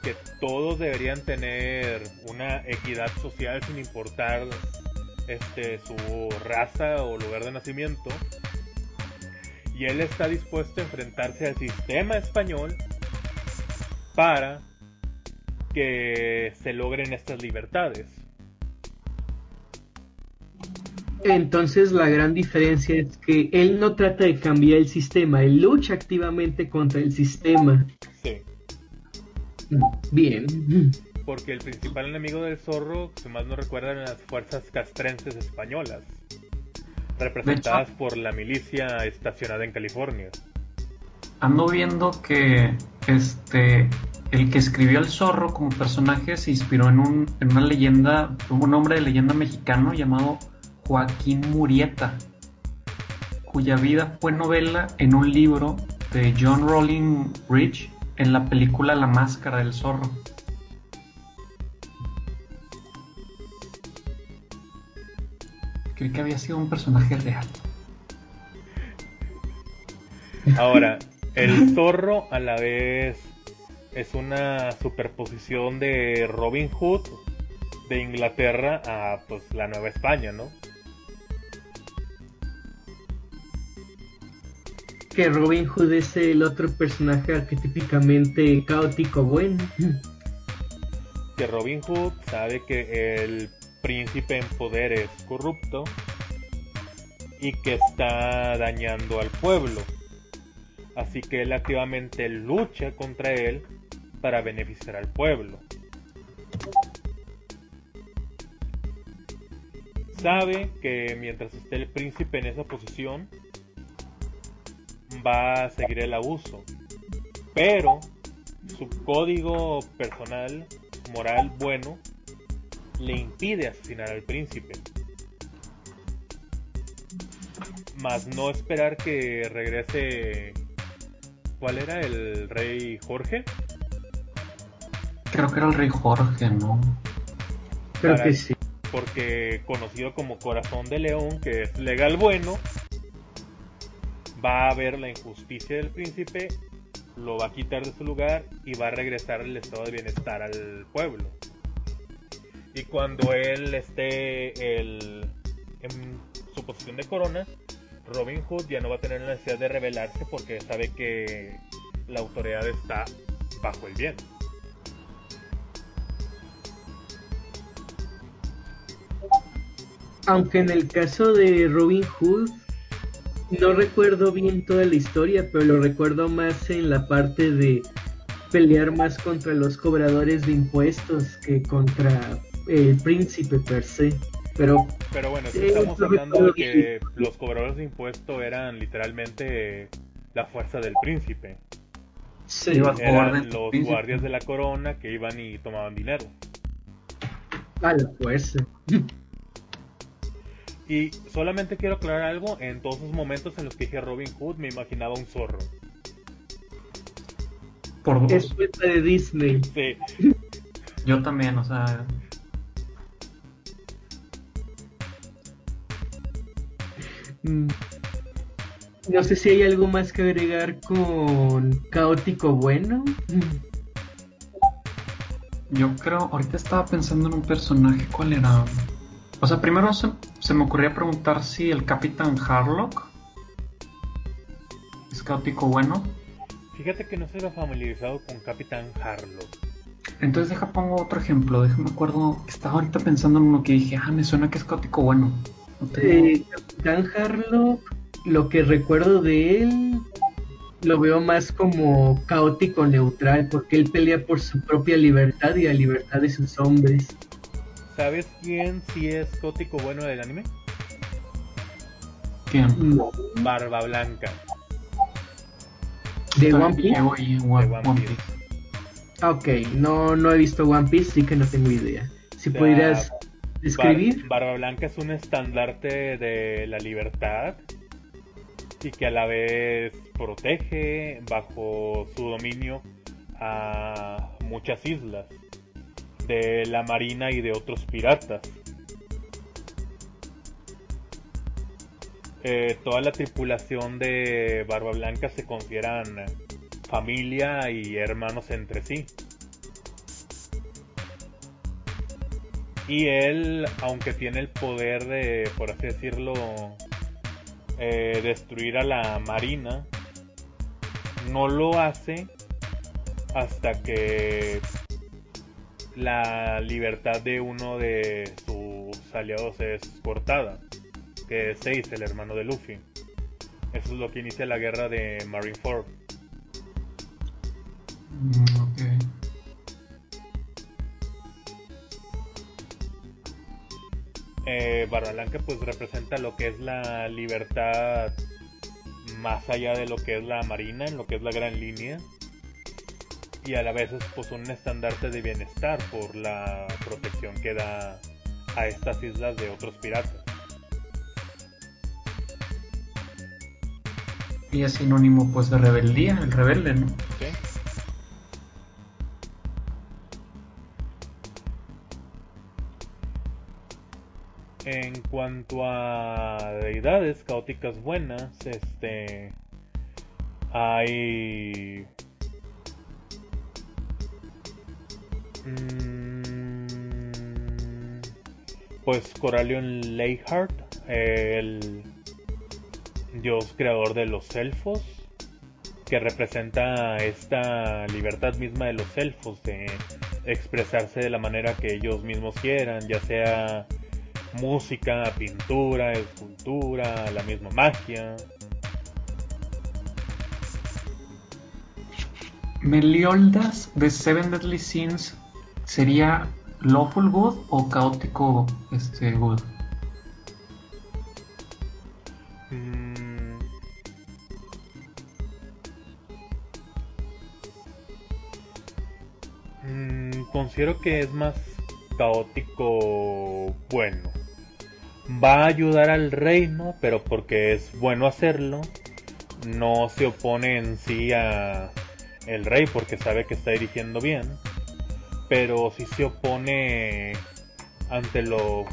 que todos deberían tener una equidad social sin importar este su raza o lugar de nacimiento. Y él está dispuesto a enfrentarse al sistema español para que se logren estas libertades. Entonces la gran diferencia es que él no trata de cambiar el sistema, él lucha activamente contra el sistema. Sí. Bien. Porque el principal enemigo del zorro, si más no recuerdan, eran las fuerzas castrenses españolas, representadas por la milicia estacionada en California. Ando viendo que este el que escribió el zorro como personaje se inspiró en, un, en una leyenda, un hombre de leyenda mexicano llamado Joaquín Murieta, cuya vida fue novela en un libro de John Rowling Rich en la película La Máscara del Zorro. Creí que había sido un personaje real. Ahora, el zorro a la vez es una superposición de Robin Hood de Inglaterra a pues la Nueva España, ¿no? Que Robin Hood es el otro personaje arquetípicamente caótico bueno. Que Robin Hood sabe que el príncipe en poder es corrupto y que está dañando al pueblo. Así que él activamente lucha contra él para beneficiar al pueblo. Sabe que mientras esté el príncipe en esa posición, va a seguir el abuso. Pero su código personal, moral bueno, le impide asesinar al príncipe. Más no esperar que regrese. ¿Cuál era el rey Jorge? Creo que era el rey Jorge, ¿no? Creo Para- que sí. Porque conocido como Corazón de León, que es legal bueno, va a ver la injusticia del príncipe, lo va a quitar de su lugar y va a regresar el estado de bienestar al pueblo. Y cuando él esté el- en su posición de corona, Robin Hood ya no va a tener la necesidad de rebelarse porque sabe que la autoridad está bajo el bien. Aunque en el caso de Robin Hood, no recuerdo bien toda la historia, pero lo recuerdo más en la parte de pelear más contra los cobradores de impuestos que contra el príncipe per se. Pero Pero bueno, aquí Sí, estamos hablando de que los cobradores de impuestos eran literalmente la fuerza del príncipe. sí, Eran los príncipe. guardias de la corona que iban y tomaban dinero. a la fuerza. Y solamente quiero aclarar algo, en todos esos momentos en los que dije Robin Hood me imaginaba un zorro. Por dos. Es cuenta de Disney. Sí, Yo también, o sea, No sé si hay algo más que agregar con caótico bueno. Mm. yo creo, ahorita estaba pensando en un personaje, ¿cuál era? O sea, primero se, se me ocurría preguntar si el Capitán Harlock es caótico bueno. Fíjate que no estoy familiarizado con Capitán Harlock. Entonces deja pongo otro ejemplo, déjame acuerdo, estaba ahorita pensando en uno que dije, ah, me suena que es caótico bueno. Tengo... Capitán Harlock, lo que recuerdo de él, lo veo más como caótico neutral, porque él pelea por su propia libertad y la libertad de sus hombres. ¿Sabes quién sí es caótico bueno del anime? ¿Quién? No. Barba Blanca. ¿De One Piece? De One, Piece. Ok, no, no he visto One Piece, así que no tengo idea. Si O sea, pudieras Barba Blanca es un estandarte de la libertad y que a la vez protege bajo su dominio a muchas islas de la marina y de otros piratas. Eh, toda la tripulación de Barba Blanca se consideran familia y hermanos entre sí. Y él, aunque tiene el poder de, por así decirlo, eh, destruir a la marina, no lo hace hasta que la libertad de uno de sus aliados es cortada, que es Ace, el hermano de Luffy. Eso es lo que inicia la guerra de Marineford. Eh, Barba Blanca pues representa lo que es la libertad más allá de lo que es la marina, en lo que es la gran línea y a la vez es pues un estandarte de bienestar por la protección que da a estas islas de otros piratas. Y es sinónimo pues de rebeldía, el rebelde, ¿no? ¿sí? En cuanto a deidades caóticas buenas, este hay mm, pues Coralion Leyheart, el dios creador de los elfos, que representa esta libertad misma de los elfos de expresarse de la manera que ellos mismos quieran, ya sea música, pintura, escultura, la misma magia. Melioldas de Seven Deadly Sins sería lawful good o caótico este good. Mm. Mm, considero que es más caótico bueno. Va a ayudar al reino, pero porque es bueno hacerlo. No se opone en sí a el rey porque sabe que está dirigiendo bien. Pero sí se opone ante los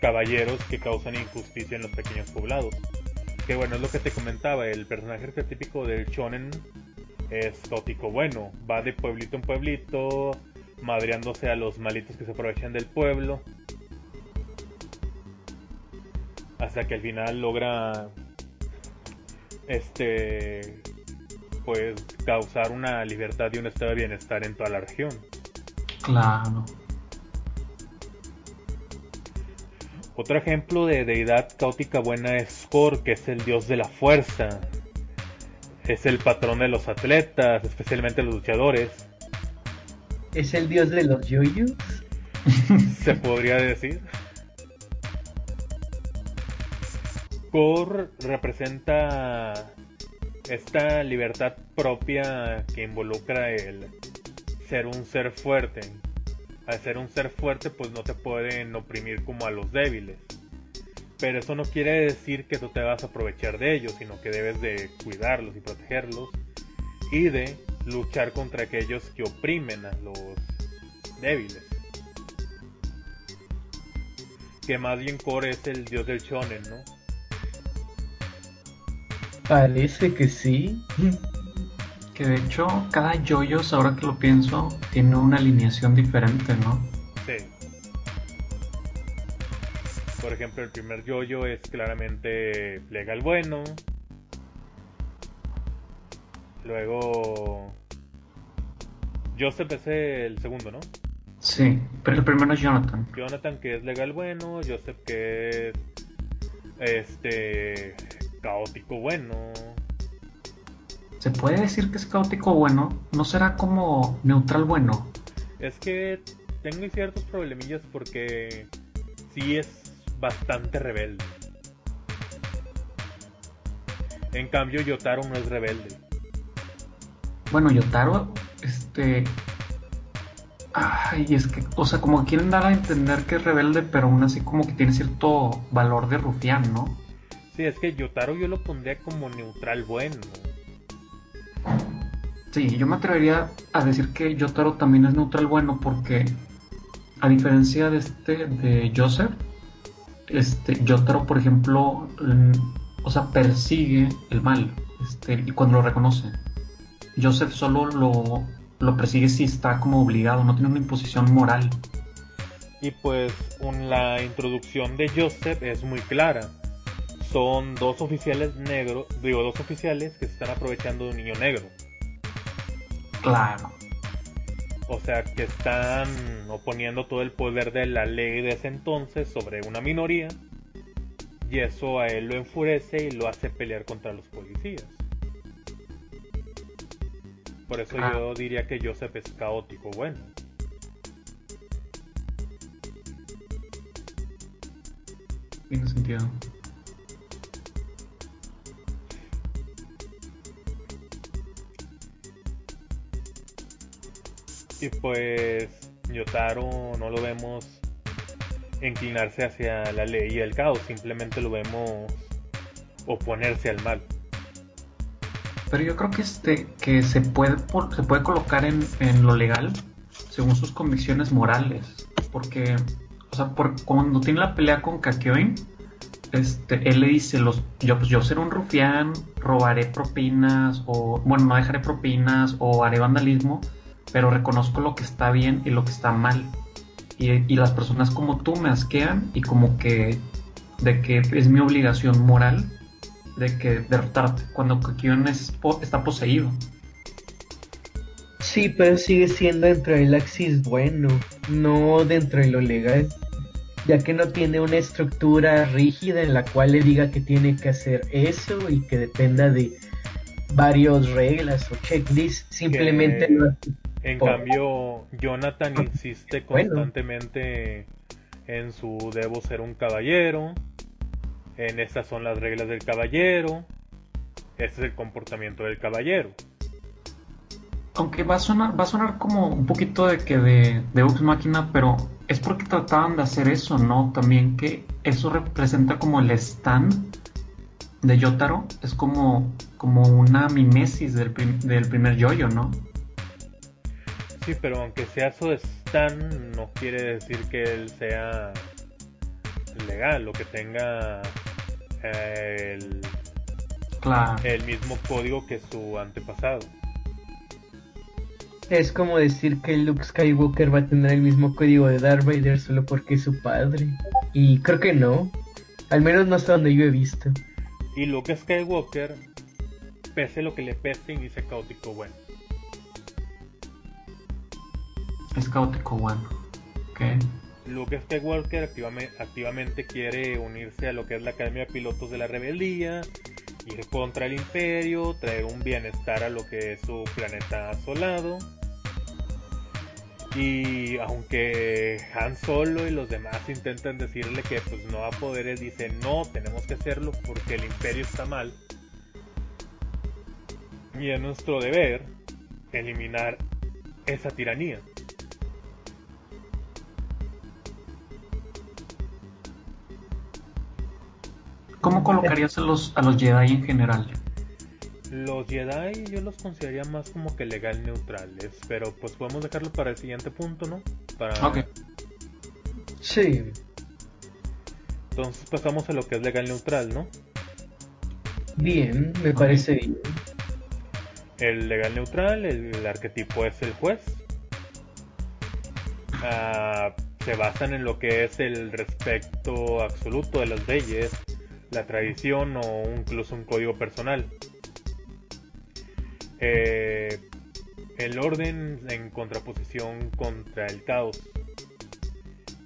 caballeros que causan injusticia en los pequeños poblados. Que bueno, es lo que te comentaba, el personaje arquetípico del shonen es caótico bueno, va de pueblito en pueblito, madreándose a los malitos que se aprovechan del pueblo, hasta que al final logra este pues causar una libertad y un estado de bienestar en toda la región. Claro. Otro ejemplo de deidad caótica buena es Kor, que es el dios de la fuerza. Es el patrón de los atletas, especialmente los luchadores. ¿Es el dios de los yoyos? Se podría decir. Kor representa esta libertad propia que involucra el ser un ser fuerte. Al ser un ser fuerte, pues no te pueden oprimir como a los débiles. Pero eso no quiere decir que tú te vas a aprovechar de ellos, sino que debes de cuidarlos y protegerlos y de luchar contra aquellos que oprimen a los débiles. Que más bien Core es el dios del shonen, ¿no? Parece que sí. Que de hecho cada yoyos, ahora que lo pienso, tiene una alineación diferente, ¿no? Sí. Por ejemplo, el primer yoyo es claramente legal bueno. Luego. Joseph es el segundo, ¿no? Sí, pero el primero es Jonathan. Jonathan, que es legal bueno. Joseph, que es. Este. Caótico bueno. ¿Se puede decir que es caótico bueno? ¿No será como neutral bueno? Es que tengo ciertos problemillas porque sí es bastante rebelde. En cambio, Yotaro no es rebelde. Bueno, Yotaro, este. Ay, es que, o sea, como que quieren dar a entender que es rebelde, pero aún así como que tiene cierto valor de rufián, ¿no? Sí, es que Yotaro yo lo pondría como neutral bueno. Sí, yo me atrevería a decir que Yotaro también es neutral bueno porque, a diferencia de este, de Joseph, este, Yotaro, por ejemplo, o sea, persigue el mal, este, y cuando lo reconoce. Joseph solo lo, lo persigue si está como obligado, no tiene una imposición moral. Y pues la introducción de Joseph es muy clara. Son dos oficiales negros, digo, dos oficiales que se están aprovechando de un niño negro. Claro. O sea, que están oponiendo todo el poder de la ley de ese entonces sobre una minoría. Y eso a él lo enfurece y lo hace pelear contra los policías. Por eso Ah. yo diría que Joseph es caótico, bueno. Tiene sentido. Y pues Yotaro no lo vemos inclinarse hacia la ley y el caos, simplemente lo vemos oponerse al mal. Pero yo creo que este que se puede se puede colocar en, en lo legal según sus convicciones morales, porque o sea, por, cuando tiene la pelea con Kakyoin, este él le dice los yo pues yo seré un rufián, robaré propinas o bueno, no dejaré propinas o haré vandalismo, pero reconozco lo que está bien y lo que está mal. Y, y las personas como tú me asquean y como que de que es mi obligación moral de que derrotarte cuando Kakyoin es po- está poseído. Sí, pero sigue siendo dentro del axis bueno, no dentro de lo legal, ya que no tiene una estructura rígida en la cual le diga que tiene que hacer eso y que dependa de varias reglas o checklists, simplemente Que- hace. En cambio, Jonathan insiste Bueno. constantemente en su debo ser un caballero, en estas son las reglas del caballero, este es el comportamiento del caballero. Aunque va a sonar, va a sonar como un poquito de que de, de Vox Máquina, pero es porque trataban de hacer eso, ¿no? También que eso representa como el stand de Yotaro, es como, como una mimesis del, prim- del primer yoyo, ¿no? Sí, pero aunque sea su Stan, no quiere decir que él sea legal o que tenga eh, el, Claro. el mismo código que su antepasado. Es como decir que Luke Skywalker va a tener el mismo código de Darth Vader solo porque es su padre. Y creo que no, al menos no hasta donde yo he visto. Y Luke Skywalker, pese lo que le pese, inicia caótico bueno. Es caótico, bueno. Ok. Luke Skywalker activame- activamente quiere unirse a lo que es la Academia de Pilotos de la Rebeldía, ir contra el Imperio, traer un bienestar a lo que es su planeta asolado. Y aunque Han Solo y los demás intentan decirle que pues no va a poder, él dice no, tenemos que hacerlo porque el Imperio está mal. Y es nuestro deber eliminar esa tiranía. ¿Cómo colocarías a los, a los Jedi en general? Los Jedi yo los consideraría más como que legal neutrales, pero pues podemos dejarlo para el siguiente punto, ¿no? Para... Ok. Sí, Entonces pasamos a lo que es legal neutral, ¿no? bien, me parece bien. El legal neutral, el, el arquetipo es el juez. Ah, se basan en lo que es el respeto absoluto de las leyes, la tradición o incluso un código personal. Eh, el orden en contraposición contra el caos.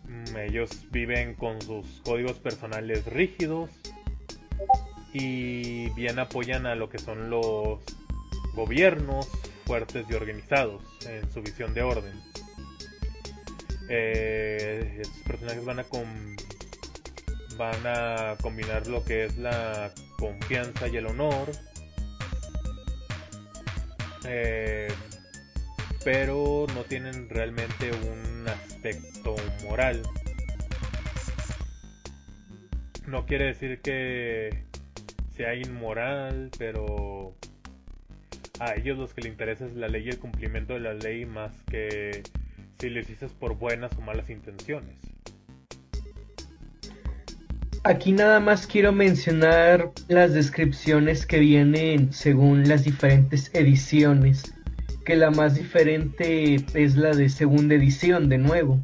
Mm, ellos viven con sus códigos personales rígidos y bien apoyan a lo que son los gobiernos fuertes y organizados en su visión de orden. Eh, estos personajes van a van a combinar lo que es la confianza y el honor. Eh, pero no tienen realmente un aspecto moral. No quiere decir que sea inmoral, pero a ellos los que les interesa es la ley y el cumplimiento de la ley más que si lo hiciste por buenas o malas intenciones. Aquí nada más quiero mencionar las descripciones que vienen según las diferentes ediciones que la más diferente es la de segunda edición, de nuevo.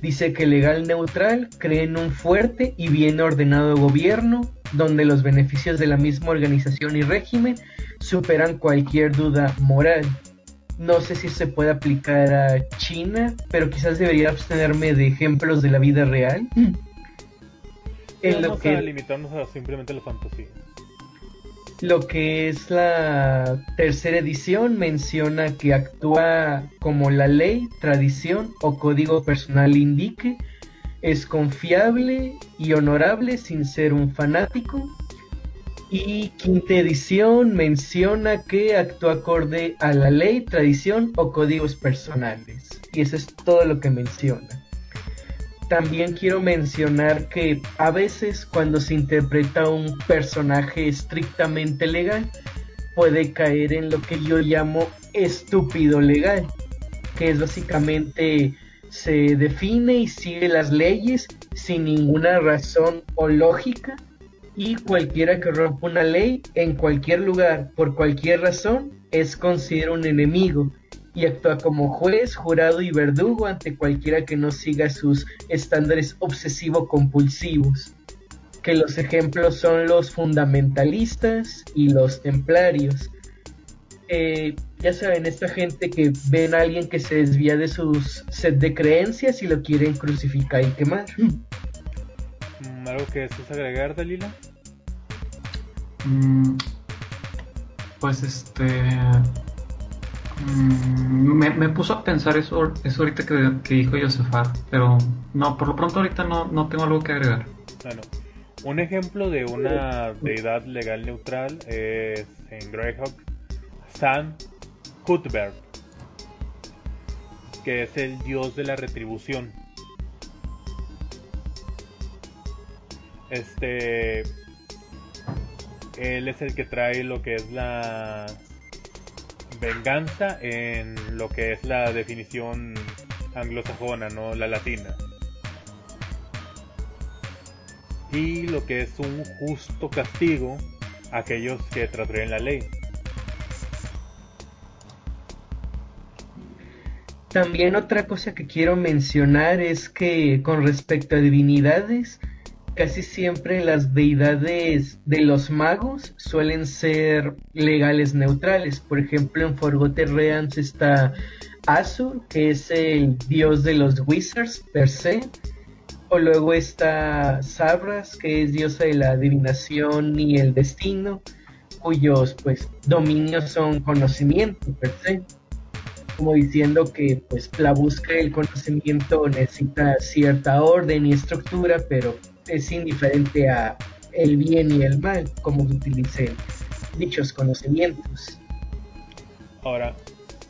Dice que legal neutral cree en un fuerte y bien ordenado gobierno, donde los beneficios de la misma organización y régimen superan cualquier duda moral. No sé si se puede aplicar a China, pero quizás debería abstenerme de ejemplos de la vida real. En lo que... limitarnos a simplemente la fantasía. Lo que es la tercera edición menciona que actúa como la ley, tradición o código personal indique, es confiable y honorable sin ser un fanático. Y quinta edición menciona que actúa acorde a la ley, tradición o códigos personales. Y eso es todo lo que menciona. También quiero mencionar que a veces cuando se interpreta un personaje estrictamente legal, puede caer en lo que yo llamo estúpido legal, que es básicamente se define y sigue las leyes sin ninguna razón o lógica y cualquiera que rompa una ley en cualquier lugar por cualquier razón es considerado un enemigo y actúa como juez, jurado y verdugo ante cualquiera que no siga sus estándares obsesivo-compulsivos. Que los ejemplos son los fundamentalistas y los templarios. Eh, ya saben, esta gente que ven a alguien que se desvía de sus set de creencias y lo quieren crucificar y quemar. Mm, ¿Algo que es agregar, Dalila? Mm, pues este Mm, me, puso a pensar eso, eso ahorita que, dijo Josefat, pero no, por lo pronto ahorita no, no tengo algo que agregar. Bueno, un ejemplo de una deidad legal neutral es en Greyhawk San Cuthbert, que es el dios de la retribución. Este. Él es el que trae lo que es la venganza en lo que es la definición anglosajona, no la latina. Y lo que es un justo castigo a aquellos que traten la ley. También otra cosa que quiero mencionar es que con respecto a divinidades, casi siempre las deidades de los magos suelen ser legales neutrales. Por ejemplo, en Forgotten Realms está Azur, que es el dios de los wizards per se. O luego está Sabras, que es diosa de la adivinación y el destino, cuyos pues dominios son conocimiento per se. Como diciendo que pues la búsqueda del conocimiento necesita cierta orden y estructura, pero es indiferente a el bien y el mal, como utilicen dichos conocimientos. Ahora,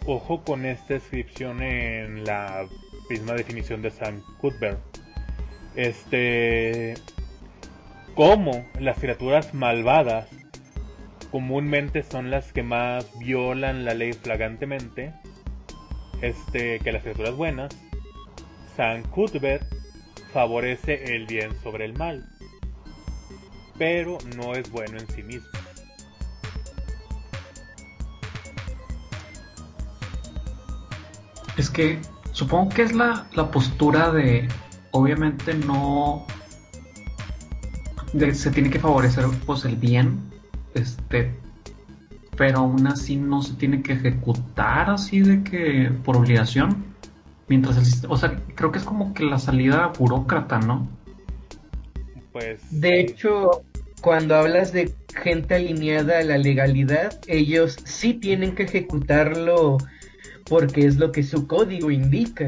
ojo con esta descripción en la misma definición de Sam Cuthbert. Este, como las criaturas malvadas comúnmente son las que más violan la ley flagrantemente, este, que las criaturas buenas, San Cuthbert favorece el bien sobre el mal, pero no es bueno en sí mismo. Es que supongo que es la, postura de, obviamente no, se tiene que favorecer pues el bien, este, pero aún así no se tiene que ejecutar así de que por obligación. Mientras el sistema, o sea, creo que es como que la salida burócrata, ¿no? Pues. De hecho, cuando hablas de gente alineada a la legalidad, ellos sí tienen que ejecutarlo porque es lo que su código indica.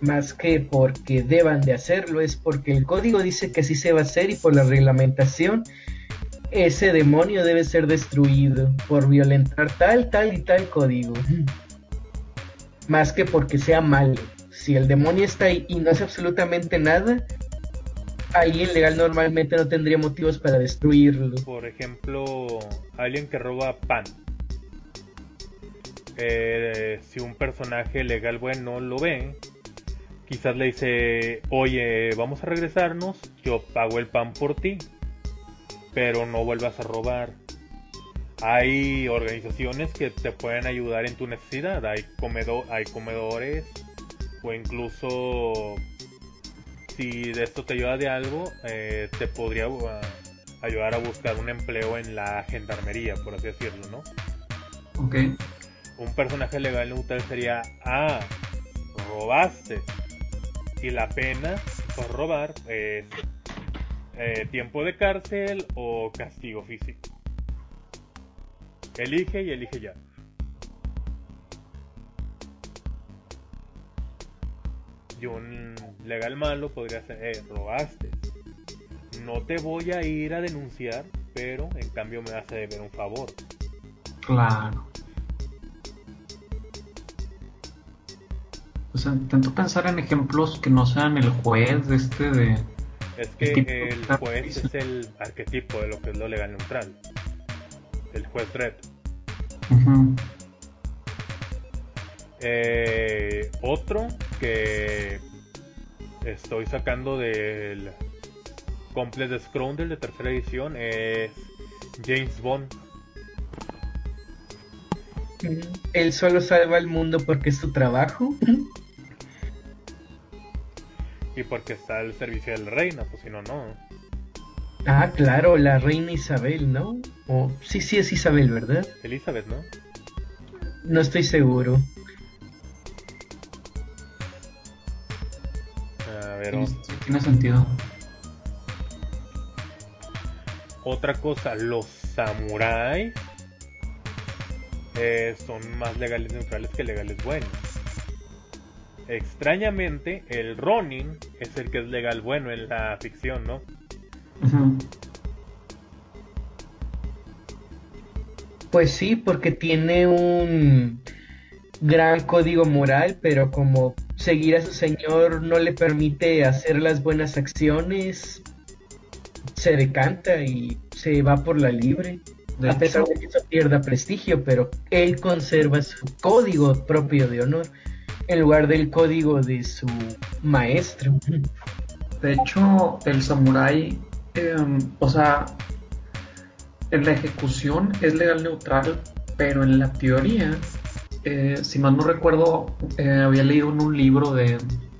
Más que porque deban de hacerlo, es porque el código dice que así se va a hacer y por la reglamentación ese demonio debe ser destruido por violentar tal, tal y tal código. Más que porque sea malo. Si el demonio está ahí y no hace absolutamente nada, alguien legal normalmente no tendría motivos para destruirlo. Por ejemplo, alguien que roba pan. Eh, si un personaje legal bueno lo ve, quizás le dice, oye, vamos a regresarnos, yo pago el pan por ti, pero no vuelvas a robar. Hay organizaciones que te pueden ayudar en tu necesidad, hay, comedo hay comedores o incluso si de esto te ayuda de algo, eh, te podría uh, ayudar a buscar un empleo en la gendarmería, por así decirlo, ¿no? Ok. Un personaje legal neutral sería, ah, robaste. Y la pena por robar es eh, tiempo de cárcel o castigo físico. Elige y elige ya. Y un legal malo podría ser, eh, robaste. No te voy a ir a denunciar, pero en cambio me vas a deber un favor. Claro. O sea, intento pensar en ejemplos que no sean el juez de este de... Es que el juez es el arquetipo de lo que es lo legal neutral. El juez red. Eh, otro que estoy sacando del Complete Scroundle de tercera edición es James Bond. Él solo salva al mundo porque es su trabajo. Y porque está al servicio de la reina, pues si no, no. Ah, claro, la reina Isabel, ¿no? O sí, sí es Isabel, ¿verdad? Elizabeth, ¿no? No estoy seguro. A ver, tiene sentido. otra cosa, los samuráis eh, son más legales neutrales que legales buenos. Extrañamente, el Ronin es el que es legal bueno en la ficción, ¿no? Pues sí, porque tiene un gran código moral, pero como seguir a su señor no le permite hacer las buenas acciones, se decanta y se va por la libre. De a pesar de que eso pierda prestigio, pero él conserva su código propio de honor en lugar del código de su maestro. De hecho, el samurái, em, o sea, en la ejecución es legal neutral, pero en la teoría, eh, si mal no recuerdo, eh, había leído en un libro de,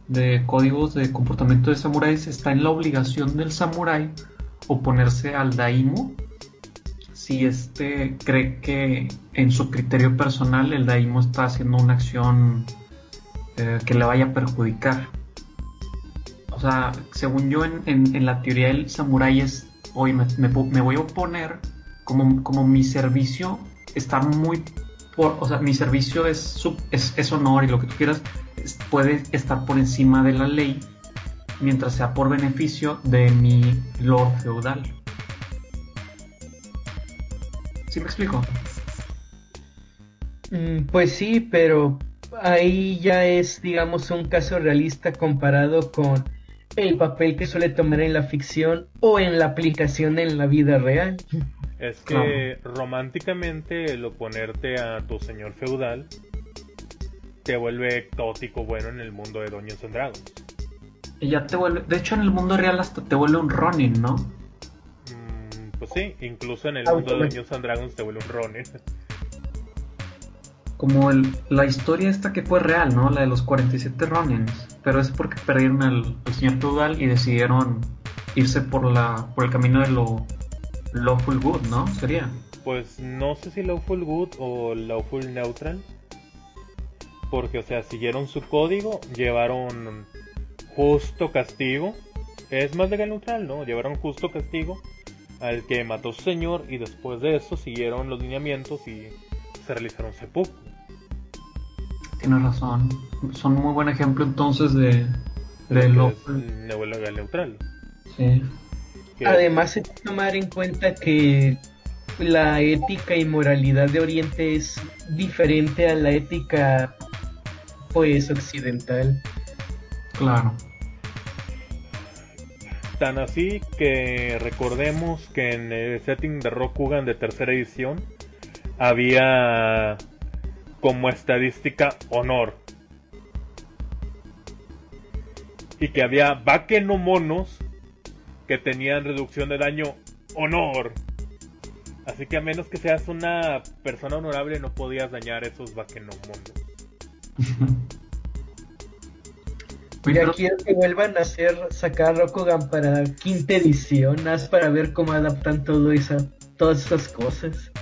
de códigos de comportamiento de samuráis, está en la obligación del samurái oponerse al daimo si este cree que en su criterio personal el daimo está haciendo una acción eh, que le vaya a perjudicar. Sea, según yo, en, en- la teoría del samurái es, oye, me, voy a oponer como, como mi servicio está muy, por, o sea, mi servicio es, es, es honor y lo que tú quieras, puede estar por encima de la ley mientras sea por beneficio de mi lord feudal. ¿Sí me explico? Mm, Pues sí, pero ahí ya es, digamos, un caso realista comparado con el papel que suele tomar en la ficción o en la aplicación en la vida real. Es que románticamente el oponerte a tu señor feudal te vuelve exótico bueno en el mundo de Dungeons and Dragons. Y ya te vuelve, de hecho en el mundo real hasta te vuelve un Ronin, ¿no? Mm, pues sí, incluso en el mundo de. Dungeons and Dragons te vuelve un Ronin. Como el- la historia esta que fue real, ¿no? La de los 47 Ronins. Pero es porque perdieron al, señor feudal y decidieron irse por la por el camino de lo lawful good, ¿no? Sería. Pues no sé si Lawful Good o Lawful Neutral. Porque, o sea, siguieron su código, llevaron justo castigo. Es más legal neutral, ¿no? Llevaron justo castigo al que mató su señor y después de eso siguieron los lineamientos y se realizaron seppuku. Tienes razón. Son muy buen ejemplo entonces de, de lo neutral. Sí. Además hay que tomar en cuenta que la ética y moralidad de Oriente es diferente a la ética pues occidental. Claro. Tan así que recordemos que en el setting de Rokugan de tercera edición había como estadística honor. Y que había monos que tenían reducción de daño honor. Así que a menos que seas una persona honorable no podías dañar esos monos. Oye, Ya pero- quiero que vuelvan a hacer sacar Rokugan para quinta edición, haz para ver cómo adaptan todo esa, todas esas cosas.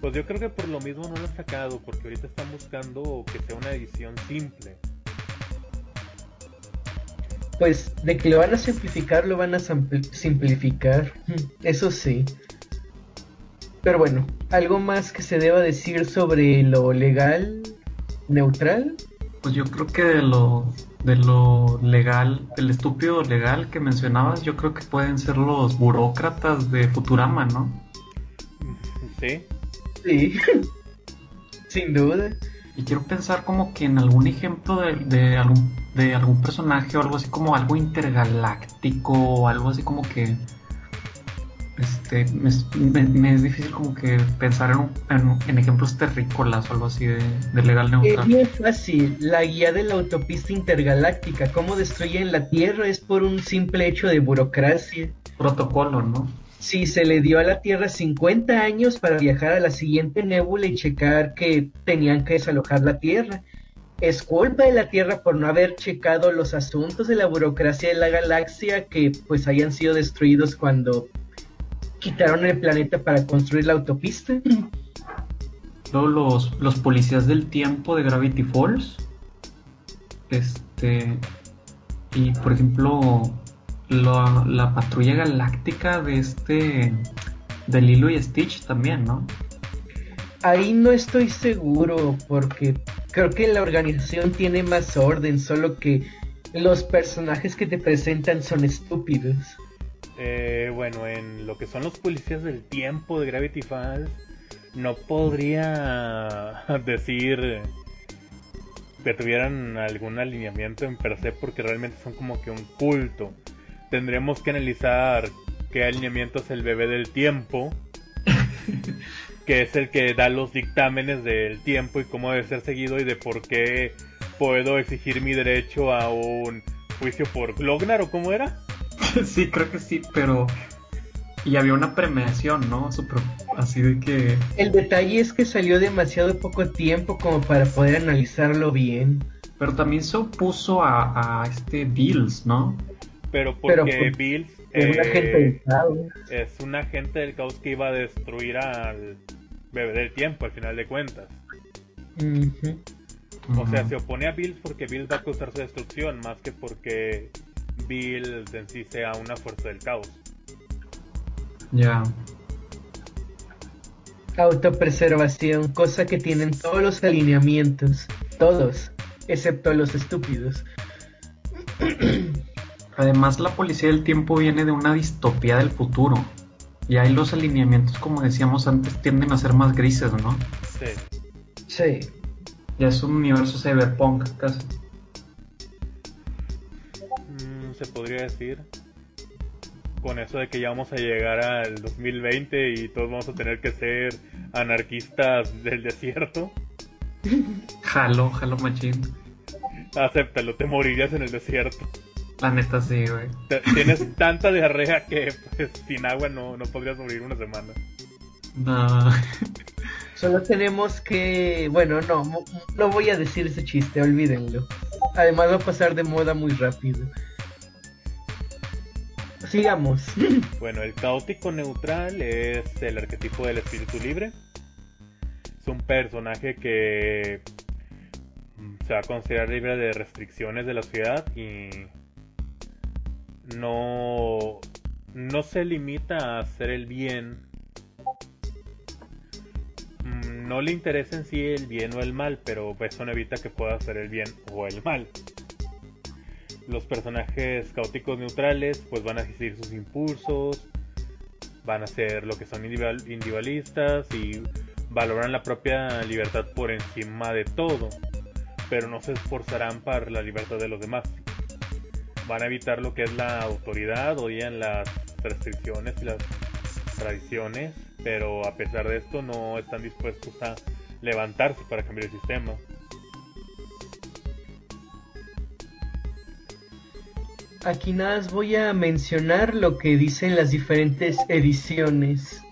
Pues yo creo que por lo mismo no lo han sacado, porque ahorita están buscando que sea una edición simple. Pues de que lo van a simplificar, lo van a simplificar. Eso sí. Pero bueno, ¿algo más que se deba decir sobre lo legal, neutral? Pues yo creo que de lo, de lo legal, el estúpido legal que mencionabas, yo creo que pueden ser los burócratas de Futurama, ¿no? Sí, Sí. Sin duda. Y quiero pensar como que en algún ejemplo de, de algún, de algún personaje o algo así como algo intergaláctico o algo así como que... Este, me, es- me- me es difícil como que pensar en, un- en, en ejemplos terrícolas o algo así de, de legal Es neutral. bien fácil. La guía de la autopista intergaláctica, cómo destruyen la Tierra, es por un simple hecho de burocracia. Protocolo, ¿no? Si se le dio a la Tierra 50 años para viajar a la siguiente nébula y checar que tenían que desalojar la Tierra. Es culpa de la Tierra por no haber checado los asuntos de la burocracia de la galaxia que pues hayan sido destruidos cuando quitaron el planeta para construir la autopista. Los, los policías del tiempo de Gravity Falls. Este. Y por ejemplo, la, la patrulla galáctica de este. De Lilo y Stitch también, ¿no? Ahí no estoy seguro porque creo que la organización tiene más orden, solo que los personajes que te presentan son estúpidos. Eh, bueno, en lo que son los policías del tiempo de Gravity Falls, no podría decir que tuvieran algún alineamiento en per se porque realmente son como que un culto. Tendremos que analizar qué alineamiento es el bebé del tiempo, que es el que da los dictámenes del tiempo y cómo debe ser seguido y de por qué puedo exigir mi derecho a un juicio por Glognar o cómo era. sí, creo que sí, pero. Y había una premiación, ¿no? Super- así de que. El detalle es que salió demasiado poco tiempo como para poder analizarlo bien. Pero también se opuso a, a este Bills, ¿no? Pero porque Pero por- Bills Es un eh, agente del caos. es un agente del caos que iba a destruir al bebé del tiempo al final de cuentas. O sea, se opone a Bills porque Bills va a causar su destrucción más que porque Bills en sí sea una fuerza del caos. Ya. Autopreservación, cosa que tienen todos los alineamientos. Todos, excepto los estúpidos. Además, la policía del tiempo viene de una distopía del futuro. Y ahí los alineamientos, como decíamos antes, tienden a ser más grises, ¿no? Sí. Sí. Ya es un universo cyberpunk casi. Mm, se podría decir. Con eso de que ya vamos a llegar al 2020 y todos vamos a tener que ser anarquistas del desierto. Jalo, jalo machín. Acéptalo, te morirías en el desierto. La neta sí, güey. Tienes tanta diarrea que pues, sin agua no, no podrías morir una semana. No. Solo tenemos que... Bueno, no, no voy a decir ese chiste, olvídenlo. Además va a pasar de moda muy rápido. sigamos. Bueno, el caótico neutral es el arquetipo del espíritu libre. Es un personaje que mm, se va a considerar libre de restricciones de la sociedad y no, no se limita a hacer el bien. Mm, no le interesa en sí el bien o el mal, pero eso no evita que pueda hacer el bien o el mal los personajes caóticos neutrales pues van a seguir sus impulsos, van a ser lo que son individualistas y valoran la propia libertad por encima de todo, pero no se esforzarán para la libertad de los demás. Van a evitar lo que es la autoridad, odian las restricciones y las tradiciones, pero a pesar de esto no están dispuestos a levantarse para cambiar el sistema. Aquí nada más voy a mencionar lo que dicen las diferentes ediciones.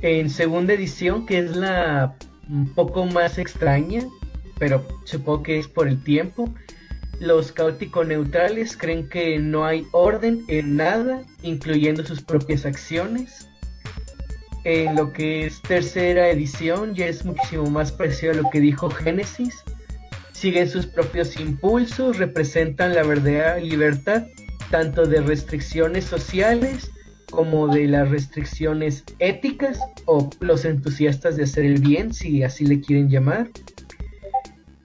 En segunda edición, que es la un poco más extraña, pero supongo que es por el tiempo, los caóticos neutrales creen que no hay orden en nada, incluyendo sus propias acciones. En lo que es tercera edición ya es muchísimo más parecido a lo que dijo Génesis, siguen sus propios impulsos, representan la verdadera libertad, tanto de restricciones sociales como de las restricciones éticas o los entusiastas de hacer el bien, si así le quieren llamar.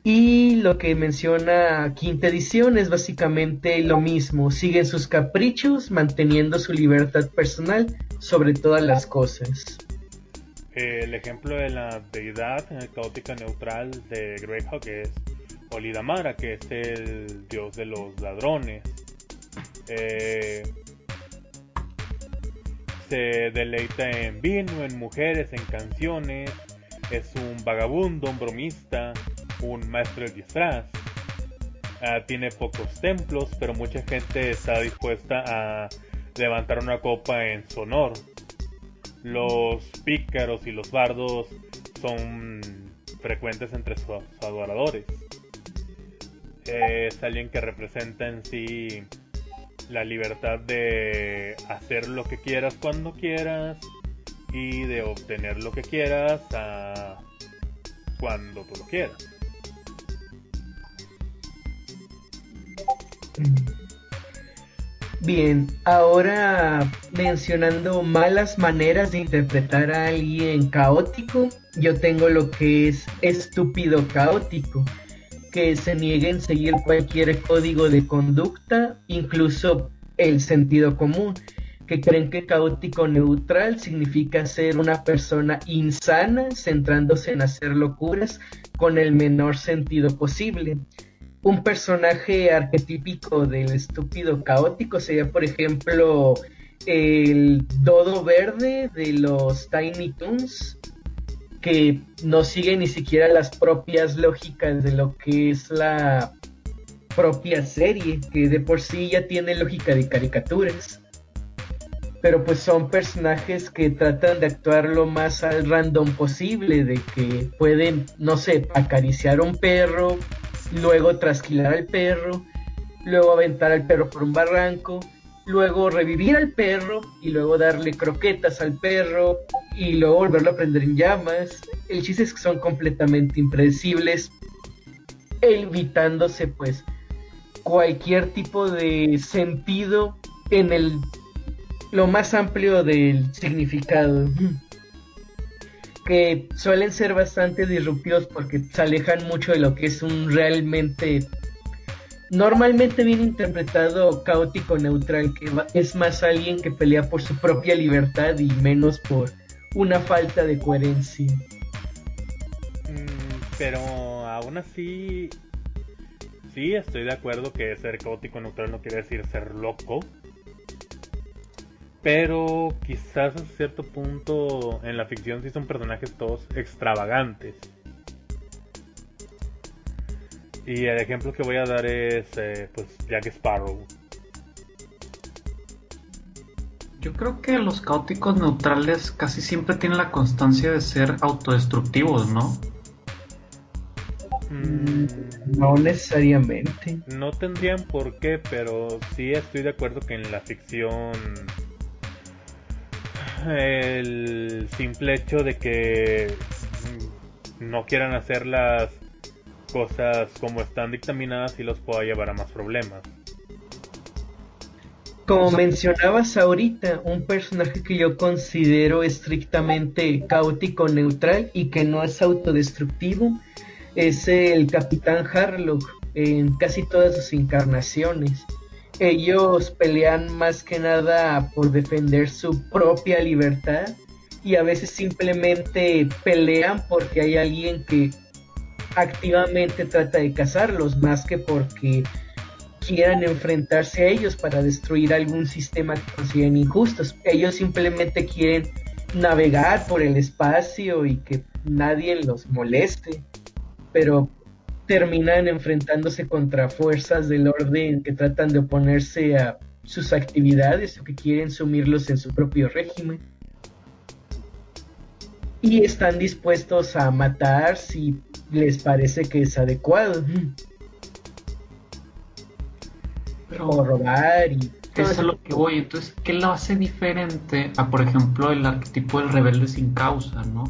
Y lo que menciona quinta edición es básicamente lo mismo, siguen sus caprichos manteniendo su libertad personal sobre todas las cosas. El ejemplo de la deidad caótica neutral de Greyhawk es Olidamara, que es el dios de los ladrones. Eh, se deleita en vino, en mujeres, en canciones. Es un vagabundo, un bromista, un maestro de disfraz. Ah, tiene pocos templos, pero mucha gente está dispuesta a levantar una copa en su honor. Los pícaros y los bardos son frecuentes entre sus adoradores es alguien que representa en sí la libertad de hacer lo que quieras cuando quieras y de obtener lo que quieras a cuando tú lo quieras. Bien, ahora mencionando malas maneras de interpretar a alguien caótico, yo tengo lo que es estúpido caótico que se nieguen a seguir cualquier código de conducta, incluso el sentido común, que creen que caótico neutral significa ser una persona insana, centrándose en hacer locuras con el menor sentido posible. Un personaje arquetípico del estúpido caótico sería, por ejemplo, el dodo verde de los Tiny Toons, que no sigue ni siquiera las propias lógicas de lo que es la propia serie, que de por sí ya tiene lógica de caricaturas. Pero pues son personajes que tratan de actuar lo más al random posible, de que pueden, no sé, acariciar a un perro, luego trasquilar al perro, luego aventar al perro por un barranco, luego revivir al perro y luego darle croquetas al perro y luego volverlo a prender en llamas. El chiste es que son completamente impredecibles, evitándose pues cualquier tipo de sentido en el lo más amplio del significado que suelen ser bastante disruptivos porque se alejan mucho de lo que es un realmente normalmente bien interpretado caótico neutral, que es más alguien que pelea por su propia libertad y menos por una falta de coherencia. Mm, pero aún así, sí estoy de acuerdo que ser caótico neutral no quiere decir ser loco. Pero quizás a cierto punto en la ficción sí son personajes todos extravagantes. Y el ejemplo que voy a dar es eh, pues Jack Sparrow. Yo creo que los caóticos neutrales casi siempre tienen la constancia de ser autodestructivos, ¿no? Mm, no necesariamente. No tendrían por qué, pero sí estoy de acuerdo que en la ficción el simple hecho de que no quieran hacer las cosas como están dictaminadas y los pueda llevar a más problemas. Como mencionabas ahorita, un personaje que yo considero estrictamente caótico neutral y que no es autodestructivo es el Capitán Harlock en casi todas sus encarnaciones. Ellos pelean más que nada por defender su propia libertad y a veces simplemente pelean porque hay alguien que activamente trata de cazarlos más que porque quieran enfrentarse a ellos para destruir algún sistema que consideren injustos. Ellos simplemente quieren navegar por el espacio y que nadie los moleste, pero terminan enfrentándose contra fuerzas del orden que tratan de oponerse a sus actividades o que quieren sumirlos en su propio régimen y están dispuestos a matar si les parece que es adecuado. Pero, o robar y... Eso es lo que voy. Entonces, ¿qué lo hace diferente a, por ejemplo, el arquetipo del rebelde sin causa, no?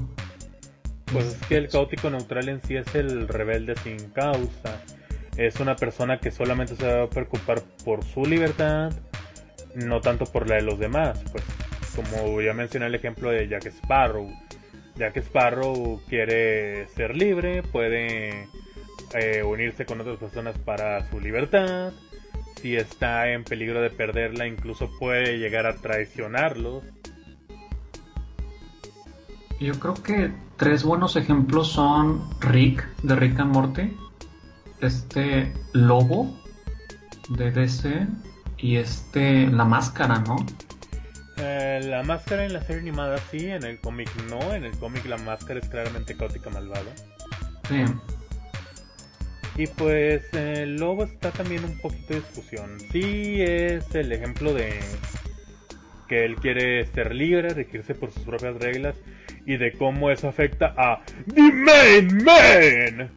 Pues es que el caótico neutral en sí es el rebelde sin causa. Es una persona que solamente se va a preocupar por su libertad, no tanto por la de los demás. Pues, como ya mencioné el ejemplo de Jack Sparrow que Sparrow quiere ser libre, puede eh, unirse con otras personas para su libertad. Si está en peligro de perderla, incluso puede llegar a traicionarlos. Yo creo que tres buenos ejemplos son Rick de Rick and Morty, este Lobo de DC y este La Máscara, ¿no? Eh, la máscara en la serie animada sí, en el cómic no. En el cómic la máscara es claramente caótica malvada. Sí. Y pues el lobo está también un poquito de discusión. Sí es el ejemplo de que él quiere ser libre, regirse por sus propias reglas y de cómo eso afecta a The Main Man.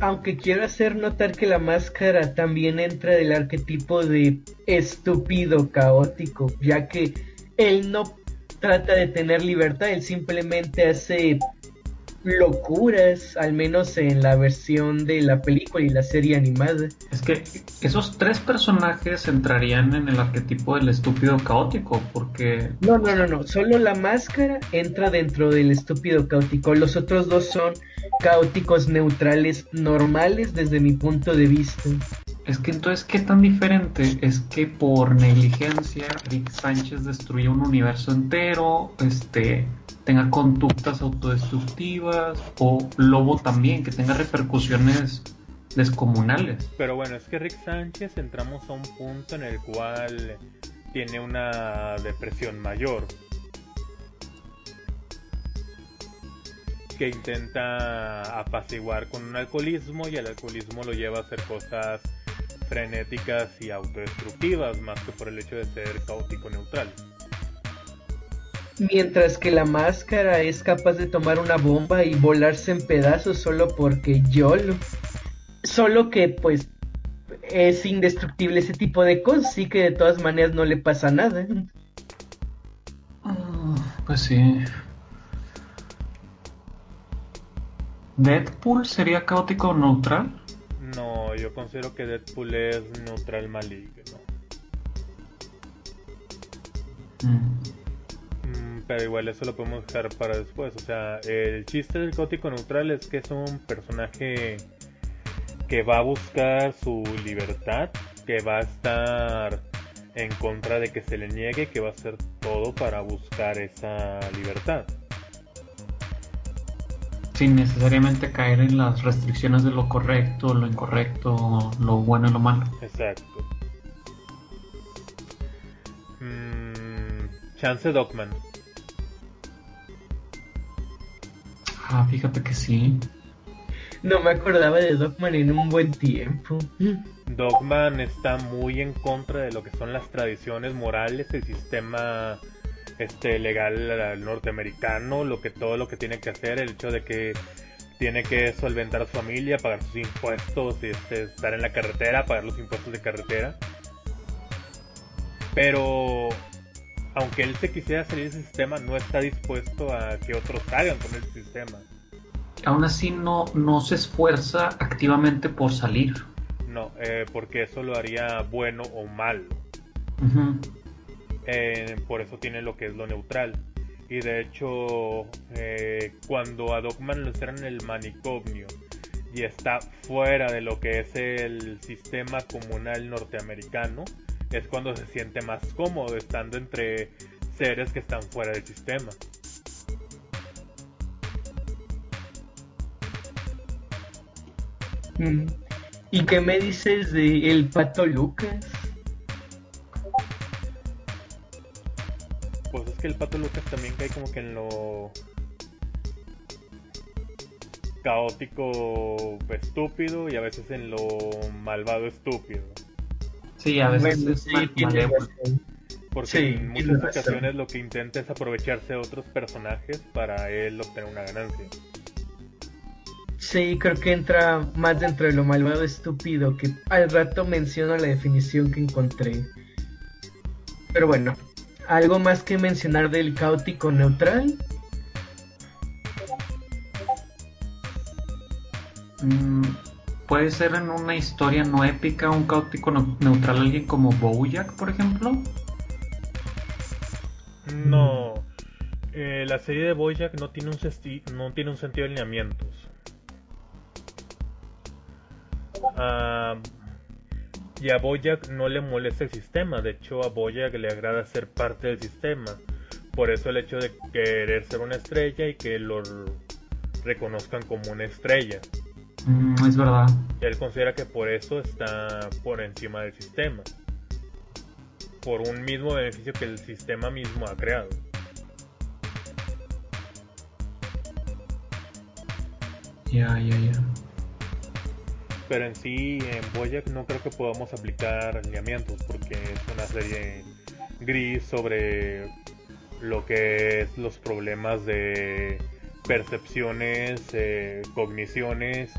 aunque quiero hacer notar que la máscara también entra del arquetipo de estúpido caótico, ya que él no trata de tener libertad, él simplemente hace locuras, al menos en la versión de la película y la serie animada. Es que esos tres personajes entrarían en el arquetipo del estúpido caótico, porque... No, no, no, no, solo la máscara entra dentro del estúpido caótico, los otros dos son caóticos neutrales normales desde mi punto de vista. Es que entonces, ¿qué tan diferente? Es que por negligencia Rick Sánchez destruye un universo entero, este, tenga conductas autodestructivas, o Lobo también, que tenga repercusiones descomunales. Pero bueno, es que Rick Sánchez entramos a un punto en el cual tiene una depresión mayor. que intenta apaciguar con un alcoholismo y el alcoholismo lo lleva a hacer cosas frenéticas y autodestructivas más que por el hecho de ser caótico neutral. Mientras que la máscara es capaz de tomar una bomba y volarse en pedazos solo porque yo lo... Solo que pues es indestructible ese tipo de cosas, sí que de todas maneras no le pasa nada. Ah, pues sí, ¿Deadpool sería caótico neutral? No, yo considero que Deadpool es neutral maligno. Mm. Pero igual eso lo podemos dejar para después. O sea, el chiste del caótico neutral es que es un personaje que va a buscar su libertad, que va a estar en contra de que se le niegue, que va a hacer todo para buscar esa libertad sin necesariamente caer en las restricciones de lo correcto, lo incorrecto, lo bueno y lo malo. Exacto. Mm, Chance Dogman. Ah, fíjate que sí. No me acordaba de Dogman en un buen tiempo. Dogman está muy en contra de lo que son las tradiciones morales, el sistema este legal norteamericano, lo que todo lo que tiene que hacer, el hecho de que tiene que solventar a su familia, pagar sus impuestos, este, estar en la carretera, pagar los impuestos de carretera. Pero aunque él se quisiera salir de ese sistema, no está dispuesto a que otros salgan con el sistema. Aún así no, no se esfuerza activamente por salir. No, eh, porque eso lo haría bueno o malo. Eh, por eso tiene lo que es lo neutral. Y de hecho, eh, cuando a Dogman lo encierran en el manicomio y está fuera de lo que es el sistema comunal norteamericano, es cuando se siente más cómodo estando entre seres que están fuera del sistema. Mm. ¿Y qué me dices de el pato Lucas? Pues es que el pato Lucas también cae como que en lo caótico estúpido y a veces en lo malvado estúpido. Sí, a veces es Porque en muchas ocasiones lo que intenta es aprovecharse de otros personajes para él obtener una ganancia. Sí, creo que entra más dentro de lo malvado estúpido, que al rato menciono la definición que encontré. Pero bueno, ¿algo más que mencionar del caótico neutral? Mm, puede ser en una historia no épica un caótico neutral alguien como Bojack, por ejemplo. No, eh, la serie de Bojack no tiene un, no tiene un sentido de lineamientos. Ah, y a Boyack no le molesta el sistema, de hecho a Boyack le agrada ser parte del sistema. Por eso el hecho de querer ser una estrella y que lo reconozcan como una estrella. Mm, es verdad. Él considera que por eso está por encima del sistema. Por un mismo beneficio que el sistema mismo ha creado. Ya, ya, ya pero en sí en Boyack no creo que podamos aplicar lineamientos porque es una serie gris sobre lo que es los problemas de percepciones, eh, cogniciones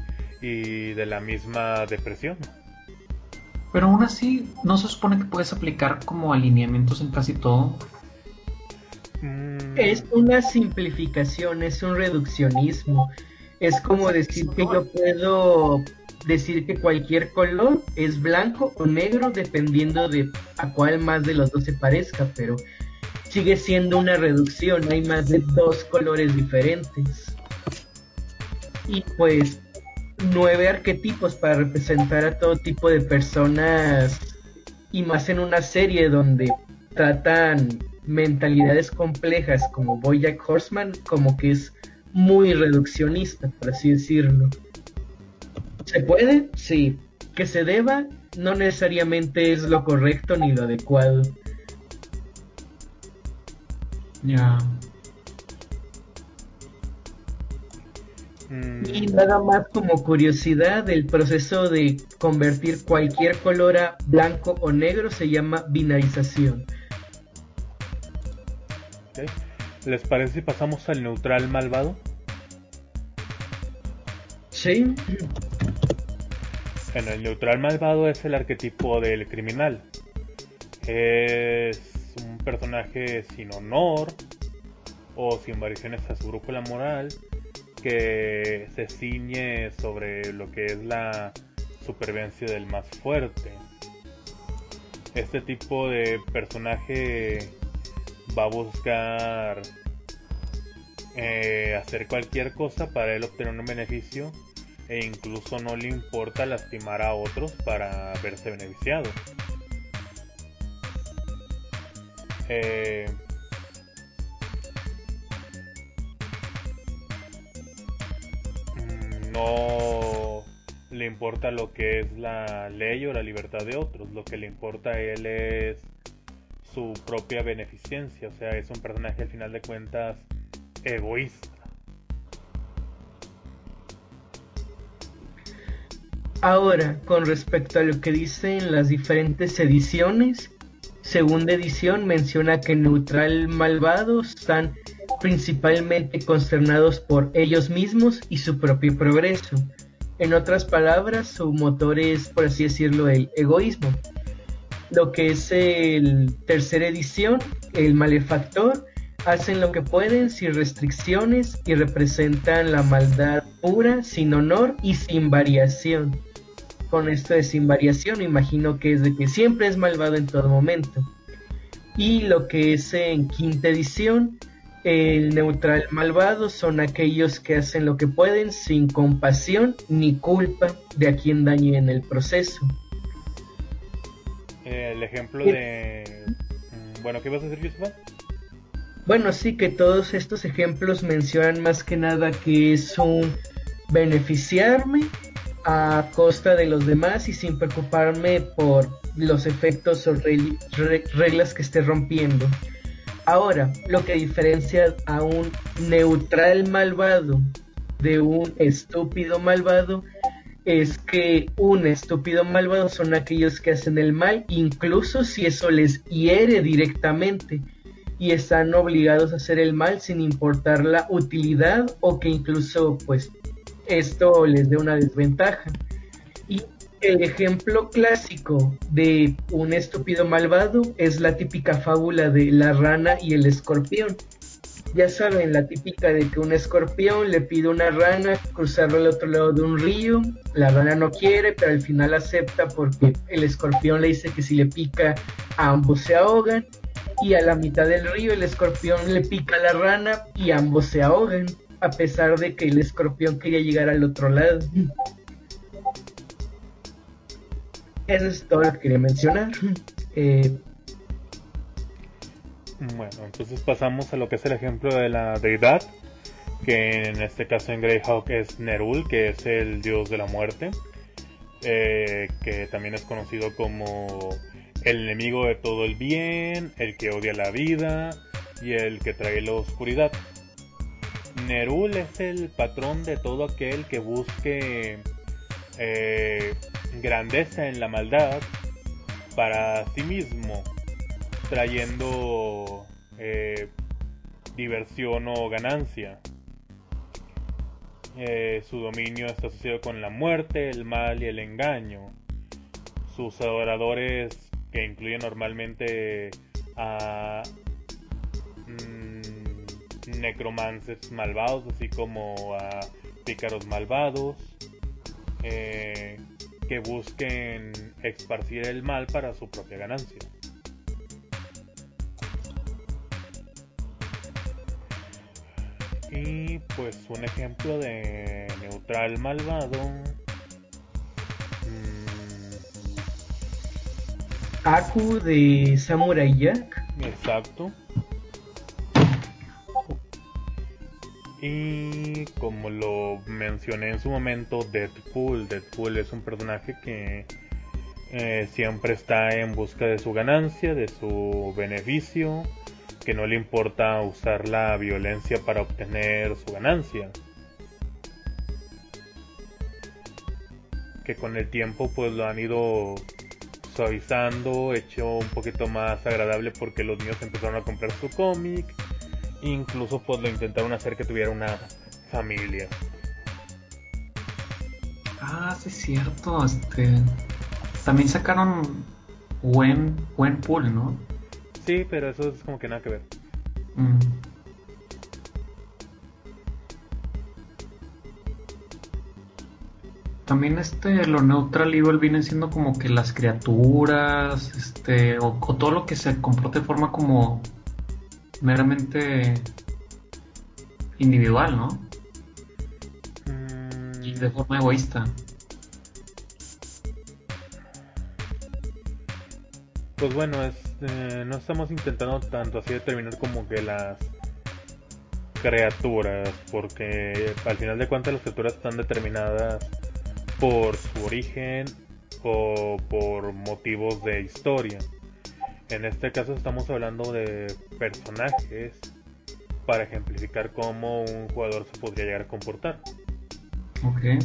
y de la misma depresión. Pero aún así, ¿no se supone que puedes aplicar como alineamientos en casi todo? Mm. Es una simplificación, es un reduccionismo. Es como decir que yo puedo decir que cualquier color es blanco o negro dependiendo de a cuál más de los dos se parezca, pero sigue siendo una reducción, hay más de dos colores diferentes. Y pues nueve arquetipos para representar a todo tipo de personas y más en una serie donde tratan mentalidades complejas como Bojack Horseman como que es muy reduccionista por así decirlo ¿Se puede? Sí. Que se deba no necesariamente es lo correcto ni lo adecuado. Ya. Mm. Y nada más como curiosidad, el proceso de convertir cualquier color a blanco o negro se llama binarización. ¿Les parece si pasamos al neutral malvado? Sí. Bueno, el neutral malvado es el arquetipo del criminal. Es personaje sin honor o sin variaciones a su brújula moral que se ciñe sobre lo que es la supervivencia del más fuerte. Este tipo de personaje va a buscar eh, hacer cualquier cosa para él obtener un beneficio e incluso no le importa lastimar a otros para verse beneficiado. Eh, mm, no le importa lo que es la ley o la libertad de otros, lo que le importa a él es su propia beneficencia, o sea, es un personaje al final de cuentas egoísta. Ahora, con respecto a lo que dicen las diferentes ediciones, segunda edición menciona que neutral malvados están principalmente consternados por ellos mismos y su propio progreso. En otras palabras, su motor es, por así decirlo, el egoísmo. Lo que es el tercera edición, el malefactor, hacen lo que pueden sin restricciones y representan la maldad pura, sin honor y sin variación. Con esto de sin variación, imagino que es de que siempre es malvado en todo momento. Y lo que es en quinta edición, el neutral malvado son aquellos que hacen lo que pueden sin compasión ni culpa de a quien dañe en el proceso. El ejemplo de... Mm, bueno, ¿qué vas a decir, Yusufa? Bueno, sí que todos estos ejemplos mencionan más que nada que es un beneficiarme a costa de los demás y sin preocuparme por los efectos o reglas que esté rompiendo. Ahora, lo que diferencia a un neutral malvado de un estúpido malvado es que un estúpido malvado son aquellos que hacen el mal, incluso si eso les hiere directamente y están obligados a hacer el mal sin importar la utilidad o que incluso pues esto les dé una desventaja. Y el ejemplo clásico de un estúpido malvado es la típica fábula de la rana y el escorpión. Ya saben, la típica de que un escorpión le pide a una rana cruzarlo al otro lado de un río, la rana no quiere, pero al final acepta porque el escorpión le dice que si le pica a ambos se ahogan y a la mitad del río el escorpión le pica a la rana y ambos se ahogan, a pesar de que el escorpión quería llegar al otro lado. Eso es todo lo que quería mencionar. Eh, bueno, entonces pasamos a lo que es el ejemplo de la deidad, que en este caso en Greyhawk es Nerul, que es el dios de la muerte, eh, que también es conocido como el enemigo de todo el bien, el que odia la vida y el que trae la oscuridad. Nerul es el patrón de todo aquel que busque eh, grandeza en la maldad para sí mismo, trayendo eh, diversión o ganancia. Eh, su dominio está asociado con la muerte, el mal y el engaño. Sus adoradores que incluye normalmente a necromances malvados, así como a pícaros malvados, eh, que busquen esparcir el mal para su propia ganancia. Y pues un ejemplo de neutral malvado Aku de Samurai Jack. Exacto. Y como lo mencioné en su momento, Deadpool. Deadpool es un personaje que eh, siempre está en busca de su ganancia, de su beneficio, que no le importa usar la violencia para obtener su ganancia. Que con el tiempo pues lo han ido suavizando, hecho un poquito más agradable porque los niños empezaron a comprar su cómic, incluso pues lo intentaron hacer que tuviera una familia. Ah, sí es cierto, este también sacaron buen buen pool, ¿no? Sí, pero eso es como que nada que ver. Mm. También este lo neutral evil vienen siendo como que las criaturas, este, o, todo lo que se comporte de forma como meramente individual, ¿no? Mm. Y de forma egoísta. Pues bueno, es, eh, no estamos intentando tanto así determinar como que las criaturas, porque al final de cuentas las criaturas están determinadas por su origen o por motivos de historia. En este caso estamos hablando de personajes para ejemplificar cómo un jugador se podría llegar a comportar. Ok.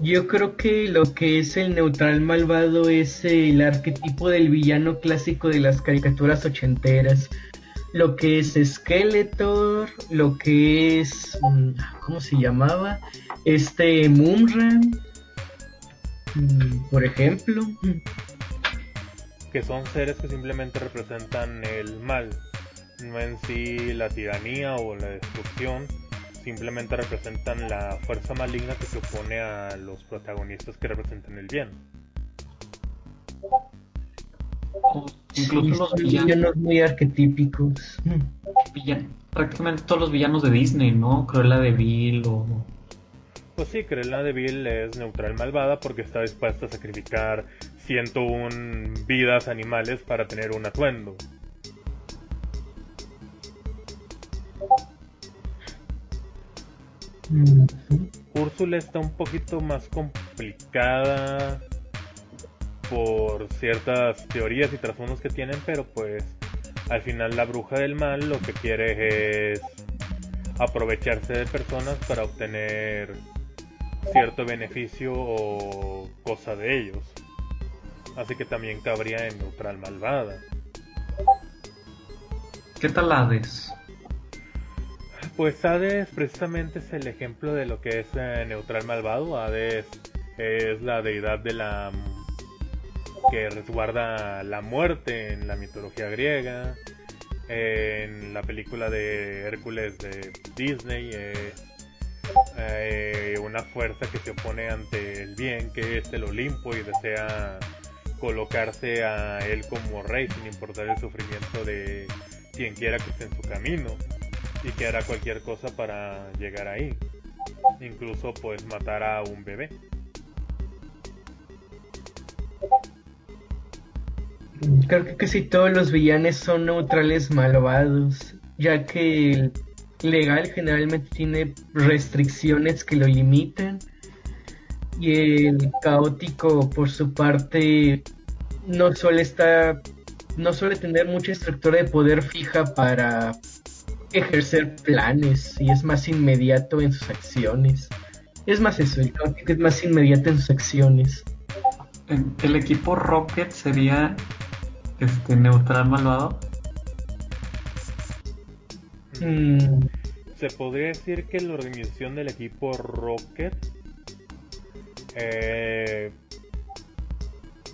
Yo creo que lo que es el neutral malvado es el arquetipo del villano clásico de las caricaturas ochenteras. Lo que es Skeletor, lo que es... Mm, ¿Cómo se llamaba? Este Moonran, mm, por ejemplo. Que son seres que simplemente representan el mal, no en sí la tiranía o la destrucción, simplemente representan la fuerza maligna que se opone a los protagonistas que representan el bien. incluso los villanos muy arquetípicos. prácticamente todos los villanos de Disney, ¿no? Cruella de Vil o... Pues sí, Cruella de Vil es neutral malvada porque está dispuesta a sacrificar 101 vidas animales para tener un atuendo. Úrsula está un poquito más complicada por ciertas teorías y trasfondos que tienen, pero pues al final la bruja del mal lo que quiere es aprovecharse de personas para obtener cierto beneficio o cosa de ellos. Así que también cabría en neutral malvada. ¿Qué tal Hades? Pues Hades precisamente es el ejemplo de lo que es eh, neutral malvado. Hades es la deidad de la que resguarda la muerte en la mitología griega. En la película de Hércules de Disney es eh, una fuerza que se opone ante el bien, que es el Olimpo, y desea colocarse a él como rey sin importar el sufrimiento de quien quiera que esté en su camino y que hará cualquier cosa para llegar ahí. Incluso pues matar a un bebé. Creo que casi todos los villanes son neutrales malvados, ya que legal generalmente tiene restricciones que lo limitan y el caótico por su parte no suele estar no suele tener mucha estructura de poder fija para ejercer planes y es más inmediato en sus acciones. Es más eso, el caótico es más inmediato en sus acciones. El equipo Rocket sería este neutral malvado. Mm. Se podría decir que la organización del equipo Rocket eh,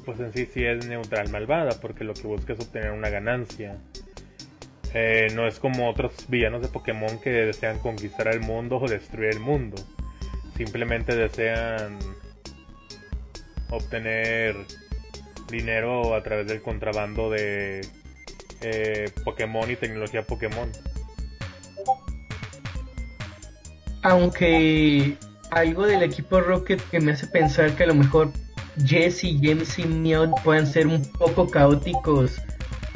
pues en sí sí es neutral malvada porque lo que busca es obtener una ganancia eh, no es como otros villanos de Pokémon que desean conquistar el mundo o destruir el mundo. Simplemente desean obtener dinero a través del contrabando de eh, Pokémon y tecnología Pokémon. Aunque algo del equipo Rocket que me hace pensar que a lo mejor Jesse, James y Meowth puedan ser un poco caóticos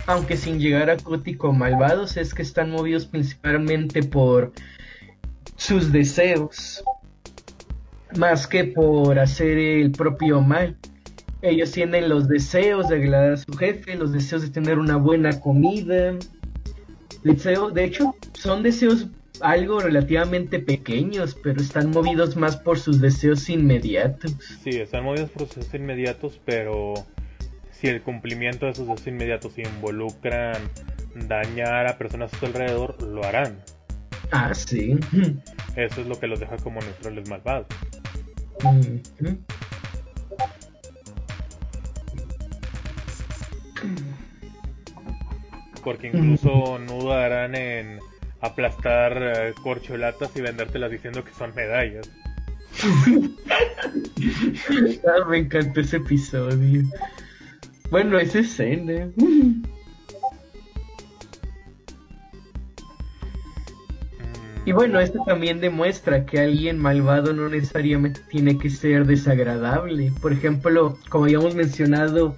aunque sin llegar a cótico malvados, es que están movidos principalmente por sus deseos, más que por hacer el propio mal. Ellos tienen los deseos de agradar a su jefe, los deseos de tener una buena comida. Deseo, de hecho, son deseos algo relativamente pequeños, pero están movidos más por sus deseos inmediatos. Sí, están movidos por sus deseos inmediatos, pero si el cumplimiento de esos deseos inmediatos involucran dañar a personas a su alrededor, lo harán. Ah, sí. Eso es lo que los deja como neutrales malvados. Porque incluso no dudarán en aplastar eh, corcholatas y vendértelas diciendo que son medallas. Ah, me encantó ese episodio. Bueno, esa escena. Y bueno, esto también demuestra que alguien malvado no necesariamente tiene que ser desagradable. Por ejemplo, como habíamos mencionado,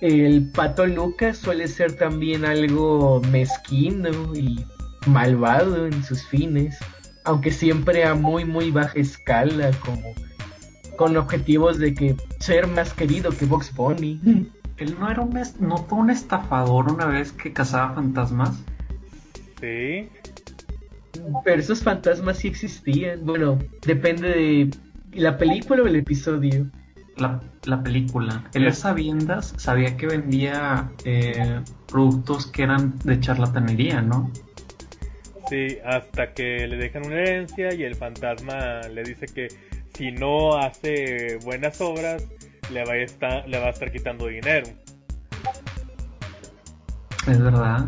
el pato Lucas suele ser también algo mezquino y malvado en sus fines, aunque siempre a muy muy baja escala, como con objetivos de que ser más querido que Box Bunny. ¿Él no era un no fue un estafador una vez que cazaba fantasmas? Sí. Pero esos fantasmas sí existían. Bueno, depende de ¿La película o el episodio? La, la película. Él sabiendas sabía que vendía eh, productos que eran de charlatanería, ¿no? Sí, hasta que le dejan una herencia y el fantasma le dice que si no hace buenas obras, le va a estar, le va a estar quitando dinero. Es verdad.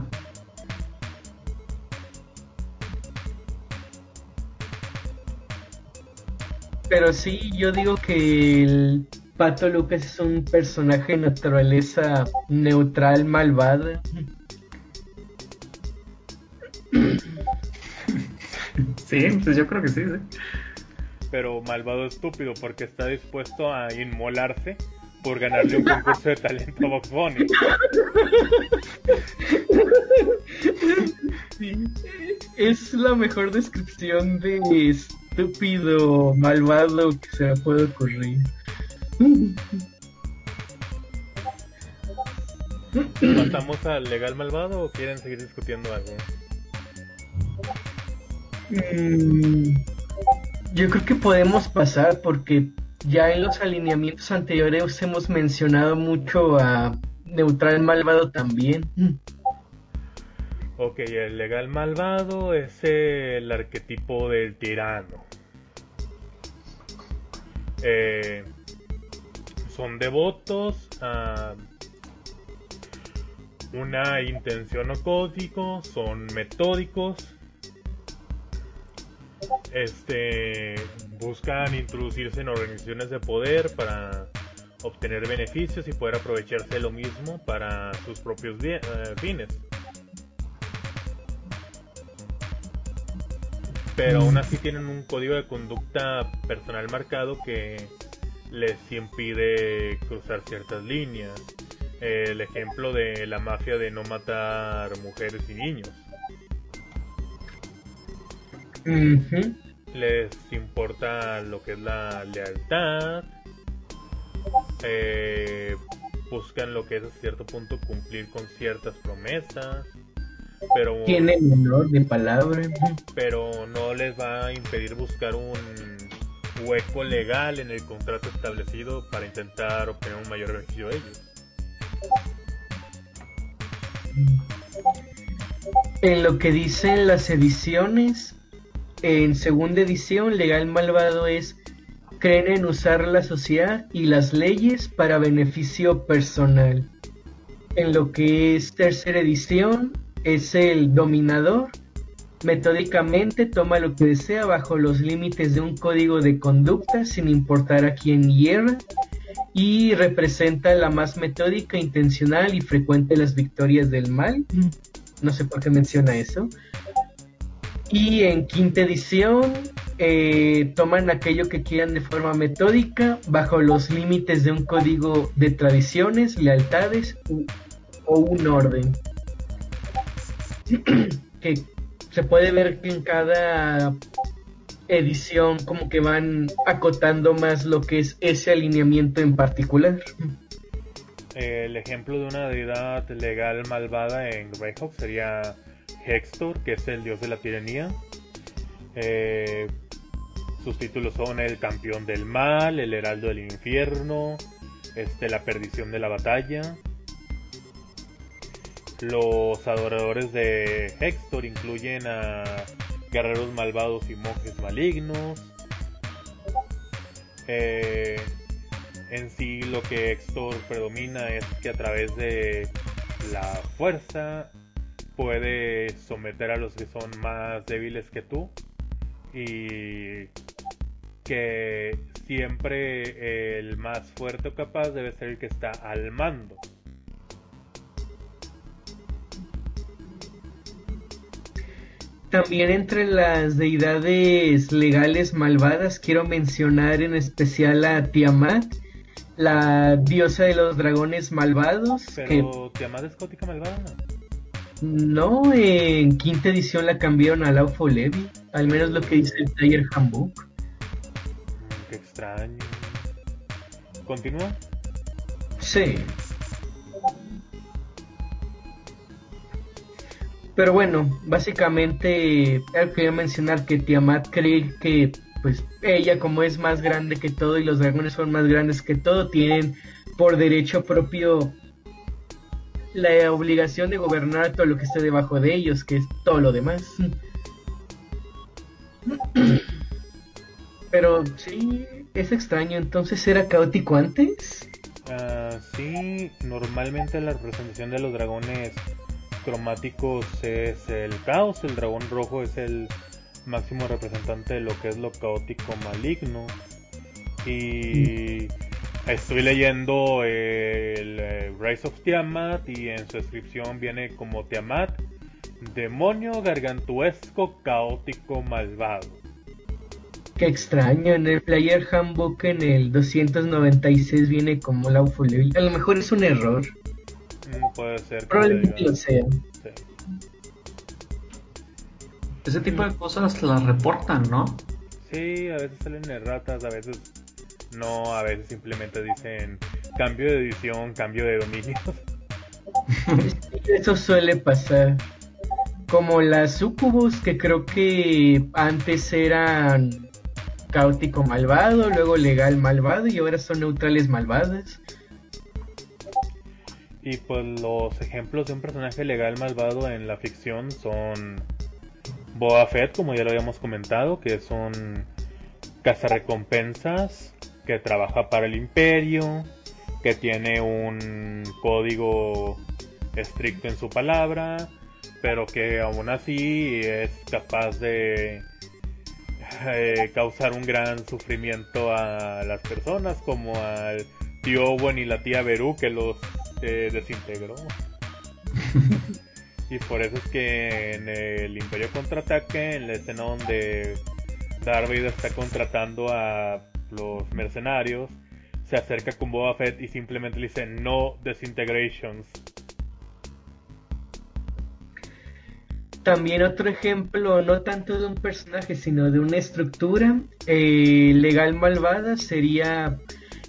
Pero sí, yo digo que el Pato Lucas es un personaje de naturaleza neutral, malvada. Sí, pues yo creo que sí, sí. Pero malvado estúpido porque está dispuesto a inmolarse por ganarle un concurso de talento a Box Bunny. es la mejor descripción de estúpido, malvado que se me puede ocurrir. ¿Pasamos al legal malvado o quieren seguir discutiendo algo? Mm, yo creo que podemos pasar porque ya en los alineamientos anteriores hemos mencionado mucho a neutral malvado también. Ok, el legal malvado es el arquetipo del tirano. Eh, son devotos a una intención o código, son metódicos, este, buscan introducirse en organizaciones de poder para obtener beneficios y poder aprovecharse de lo mismo para sus propios eh, fines. Pero aún así tienen un código de conducta personal marcado que les impide cruzar ciertas líneas. El ejemplo de la mafia de no matar mujeres y niños. Les importa lo que es la lealtad. Eh, buscan lo que es a cierto punto cumplir con ciertas promesas. Pero, Tienen honor de palabra. Pero no les va a impedir buscar un hueco legal en el contrato establecido para intentar obtener un mayor beneficio a ellos. En lo que dicen las ediciones, en segunda edición, Legal Malvado es creen en usar la sociedad y las leyes para beneficio personal. En lo que es tercera edición, es el dominador. Metódicamente toma lo que desea bajo los límites de un código de conducta sin importar a quién hierra y representa la más metódica, intencional y frecuente de las victorias del mal. No sé por qué menciona eso. Y en quinta edición eh, toman aquello que quieran de forma metódica, bajo los límites de un código de tradiciones, lealtades o un orden. que se puede ver que en cada edición como que van acotando más lo que es ese alineamiento en particular. El ejemplo de una deidad legal malvada en Greyhawk sería Hextor, que es el dios de la tiranía. Eh, sus títulos son el campeón del mal, el heraldo del infierno, este, la perdición de la batalla. Los adoradores de Hextor incluyen a guerreros malvados y monjes malignos. Eh, en sí lo que Hextor predomina es que a través de la fuerza puede someter a los que son más débiles que tú y que siempre el más fuerte o capaz debe ser el que está al mando. También entre las deidades legales malvadas quiero mencionar en especial a Tiamat, la diosa de los dragones malvados. Pero Tiamat es gótica malvada. No, en quinta edición la cambiaron a Laufo Levi, al menos lo que dice el Player Handbook. Qué extraño. ¿Continúa? Sí. Pero bueno, básicamente quería mencionar que Tiamat cree que pues ella como es más grande que todo y los dragones son más grandes que todo, tienen por derecho propio la obligación de gobernar todo lo que esté debajo de ellos, que es todo lo demás. Pero sí, es extraño, entonces era caótico antes. Uh, sí, normalmente la representación de los dragones cromáticos es el caos, el dragón rojo es el máximo representante de lo que es lo caótico maligno. Y estoy leyendo el Rise of Tiamat y en su descripción viene como Tiamat, demonio gargantuesco, caótico, malvado. Qué extraño, en el Player Handbook en el 296 viene como la A lo mejor es un error. Mm, puede ser. Probablemente lo sea. Ese tipo de cosas las reportan, ¿no? Sí, a veces salen erratas, a veces no, a veces simplemente dicen cambio de edición, cambio de dominio. Eso suele pasar. Como las sucubus que creo que antes eran caótico malvado, luego legal malvado y ahora son neutrales malvadas. Y pues los ejemplos de un personaje legal malvado en la ficción son Boa Fett, como ya lo habíamos comentado, que es un cazarrecompensas que trabaja para el imperio, que tiene un código estricto en su palabra, pero que aún así es capaz de eh, causar un gran sufrimiento a las personas, como al tío Owen y la tía Beru que los eh, desintegró. y por eso es que en el Imperio Contraataque, en la escena donde Darth Vader está contratando a los mercenarios, se acerca con Boba Fett y simplemente le dice no disintegrations También otro ejemplo, no tanto de un personaje, sino de una estructura eh, legal malvada, sería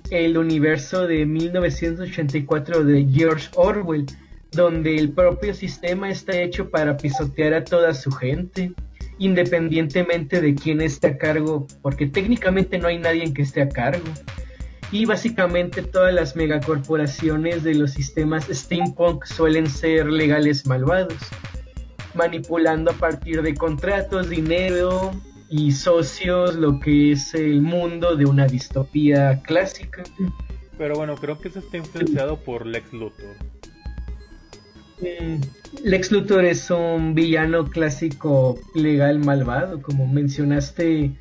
el universo de 1984 de George Orwell, donde el propio sistema está hecho para pisotear a toda su gente, independientemente de quién esté a cargo, porque técnicamente no hay nadie que esté a cargo. Y básicamente todas las megacorporaciones de los sistemas steampunk suelen ser legales malvados manipulando a partir de contratos, dinero y socios lo que es el mundo de una distopía clásica. Pero bueno, creo que eso está influenciado por Lex Luthor. Mm, Lex Luthor es un villano clásico legal malvado, como mencionaste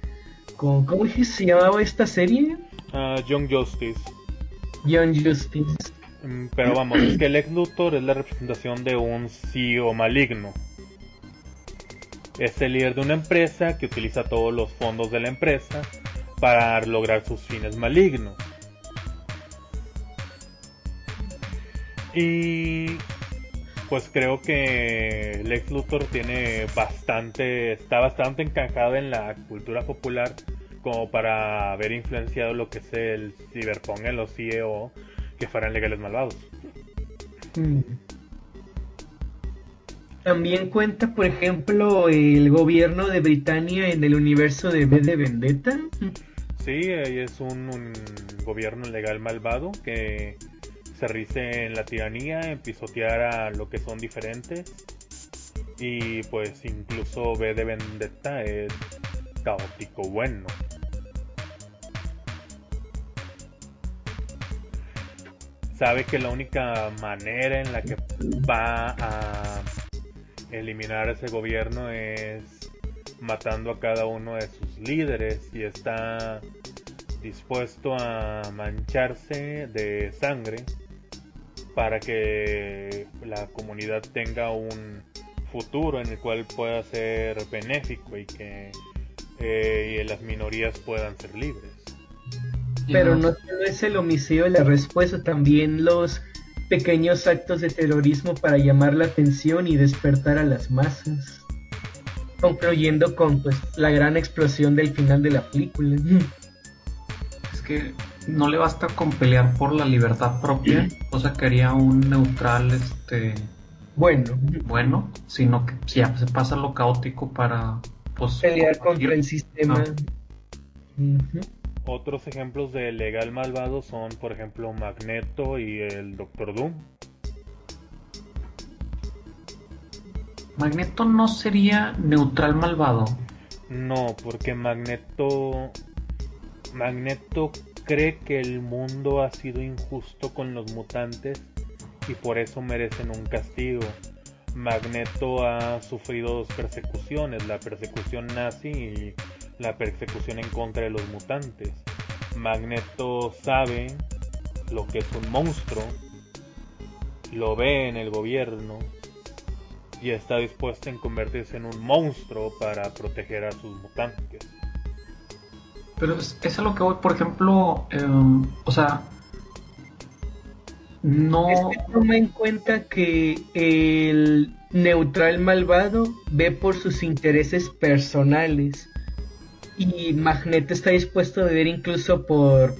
con ¿cómo se llamaba esta serie? Uh, Young Justice. Young Justice. Mm, pero vamos, es que Lex Luthor es la representación de un CEO maligno es el líder de una empresa que utiliza todos los fondos de la empresa para lograr sus fines malignos. Y pues creo que Lex Luthor tiene bastante, está bastante encajado en la cultura popular como para haber influenciado lo que es el ciberpunk en los CEO que fueran legales malvados. Mm. También cuenta, por ejemplo, el gobierno de Britania en el universo de B de Vendetta. Sí, es un, gobierno legal malvado que se rice en la tiranía, en pisotear a lo que son diferentes. Y pues incluso B de Vendetta es caótico bueno. Sabe que la única manera en la que va a eliminar ese gobierno es matando a cada uno de sus líderes y está dispuesto a mancharse de sangre para que la comunidad tenga un futuro en el cual pueda ser benéfico y que eh, las minorías puedan ser libres. Pero no. solo es el homicidio de la respuesta, también los pequeños actos de terrorismo para llamar la atención y despertar a las masas, concluyendo con pues la gran explosión del final de la película. Es que no le basta con pelear por la libertad propia, o sea, quería un neutral este bueno, bueno, sino que ya se pasa lo caótico para pues, pelear contra el sistema. Otros ejemplos de legal malvado son, por ejemplo, Magneto y el Doctor Doom. Magneto no sería neutral malvado. No, porque Magneto Magneto cree que el mundo ha sido injusto con los mutantes y por eso merecen un castigo. Magneto ha sufrido dos persecuciones, la persecución nazi y la persecución en contra de los mutantes. Magneto sabe lo que es un monstruo, lo ve en el gobierno y está dispuesto en convertirse en un monstruo para proteger a sus mutantes. Pero es, es a lo que voy, por ejemplo, em, o sea, no... Es que toma en cuenta que el neutral malvado ve por sus intereses personales y Magneto está dispuesto a ver incluso por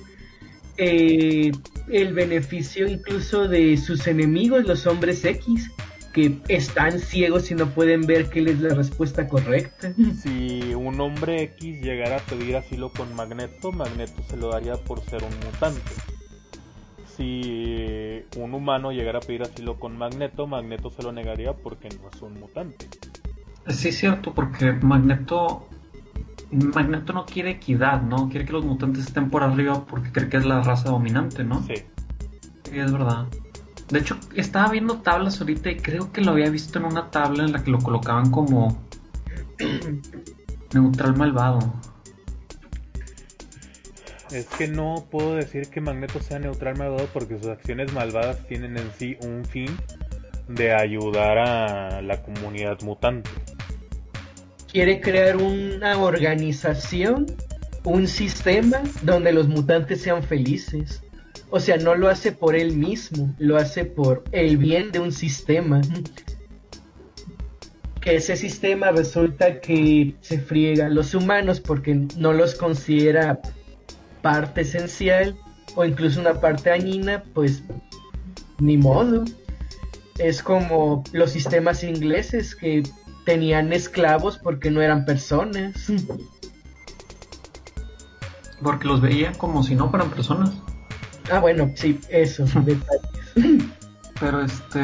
eh, el beneficio incluso de sus enemigos, los hombres X, que están ciegos y no pueden ver qué es la respuesta correcta. Si un hombre X llegara a pedir asilo con Magneto, Magneto se lo daría por ser un mutante. Si un humano llegara a pedir asilo con Magneto, Magneto se lo negaría porque no es un mutante. Sí, es cierto, porque Magneto. Magneto no quiere equidad, ¿no? Quiere que los mutantes estén por arriba porque cree que es la raza dominante, ¿no? Sí. Sí, es verdad. De hecho, estaba viendo tablas ahorita y creo que lo había visto en una tabla en la que lo colocaban como neutral malvado. Es que no puedo decir que Magneto sea neutral malvado porque sus acciones malvadas tienen en sí un fin de ayudar a la comunidad mutante. Quiere crear una organización, un sistema donde los mutantes sean felices. O sea, no lo hace por él mismo, lo hace por el bien de un sistema. Que ese sistema resulta que se friega a los humanos porque no los considera parte esencial o incluso una parte dañina, pues ni modo. Es como los sistemas ingleses que tenían esclavos porque no eran personas. Porque los veían como si no fueran personas. Ah, bueno, sí, eso, detalles. Pero este,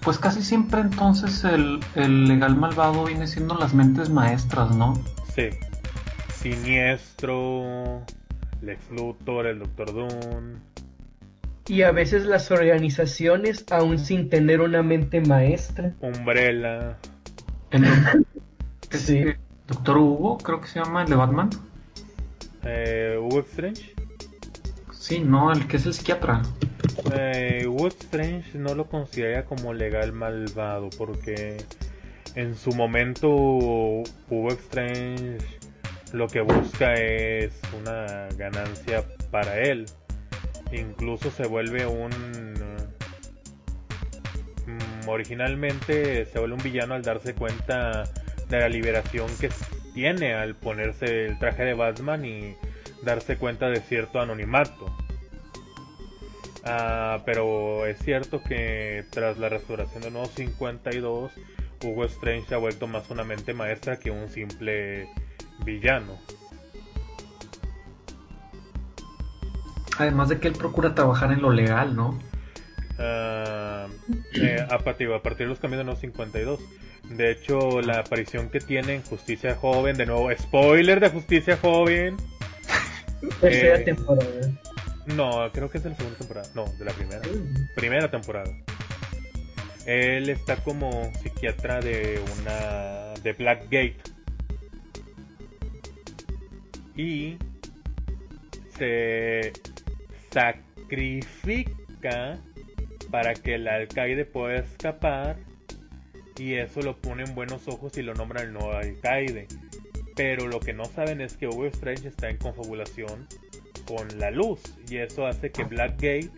pues casi siempre entonces el, el legal malvado viene siendo las mentes maestras, ¿no? Sí. Siniestro, Lex Luthor, el Doctor Doom. Y a veces las organizaciones, aún sin tener una mente maestra. Umbrella. El Sí. Doctor Hugo, creo que se llama el de Batman. Eh, Hugo Strange. Sí, no, el que es el psiquiatra. Eh, Hugo Strange no lo consideraría como legal malvado porque en su momento Hugo Strange lo que busca es una ganancia para él. Incluso se vuelve un... mm, originalmente se vuelve un villano al darse cuenta de la liberación que tiene al ponerse el traje de Batman y darse cuenta de cierto anonimato. Ah, pero es cierto que tras la restauración de Nuevo 52, Hugo Strange se ha vuelto más una mente maestra que un simple villano. Además de que él procura trabajar en lo legal, ¿no? Ah, eh, a, partir, a partir de los cambios de Nuevo 52. De hecho, la aparición que tiene en Justicia Joven, de nuevo, spoiler de Justicia Joven. Tercera Eh, temporada. No, creo que es de la segunda temporada. No, de la primera. Primera temporada. Él está como psiquiatra de una. de Blackgate. Y. se sacrifica para que el alcaide pueda escapar. Y eso lo pone en buenos ojos y lo nombra el nuevo alcaide. Pero lo que no saben es que Hugo Strange está en confabulación con la luz y eso hace que Blackgate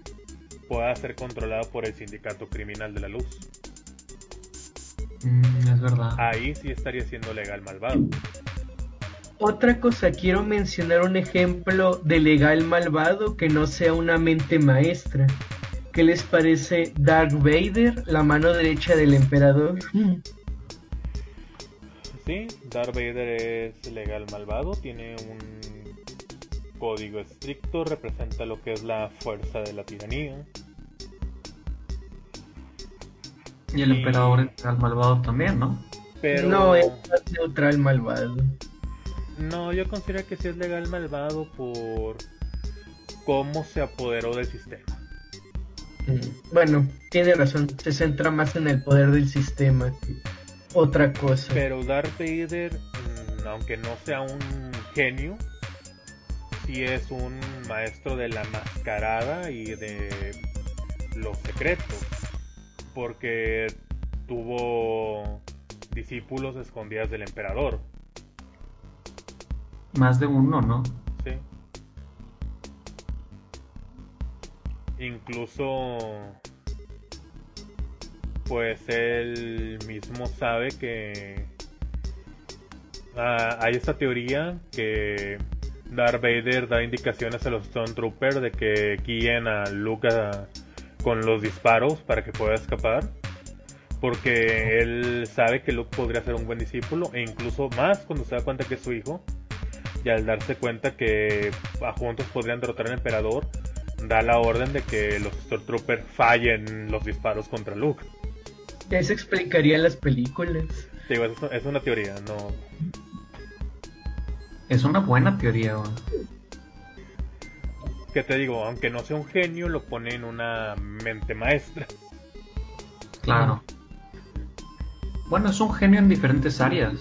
pueda ser controlado por el sindicato criminal de la luz. Mm, es verdad. Ahí sí estaría siendo legal malvado. Otra cosa, quiero mencionar un ejemplo de legal malvado que no sea una mente maestra. ¿Qué les parece Darth Vader, la mano derecha del emperador? Sí, Darth Vader es legal malvado, tiene un código estricto representa lo que es la fuerza de la tiranía. Y el emperador es el malvado también, ¿no? Pero... No, es neutral malvado. No, yo considero que sí es legal malvado por cómo se apoderó del sistema. Bueno, tiene razón, se centra más en el poder del sistema que otra cosa. Pero Darth Vader, mm, aunque no sea un genio, sí es un maestro de la mascarada y de los secretos. Porque tuvo discípulos escondidas del emperador. Más de uno, ¿no? Incluso, pues él mismo sabe que ah, hay esta teoría que Darth Vader da indicaciones a los Stormtroopers de que guíen a Luke con los disparos para que pueda escapar. Porque él sabe que Luke podría ser un buen discípulo e incluso más cuando se da cuenta que es su hijo. Y al darse cuenta que a juntos podrían derrotar al emperador, da la orden de que los Stormtroopers fallen los disparos contra Luke. Eso explicaría las películas. Digo, es, una teoría, no. Es una buena teoría. Que te digo, aunque no sea un genio, lo pone en una mente maestra. Claro. Bueno, es un genio en diferentes áreas.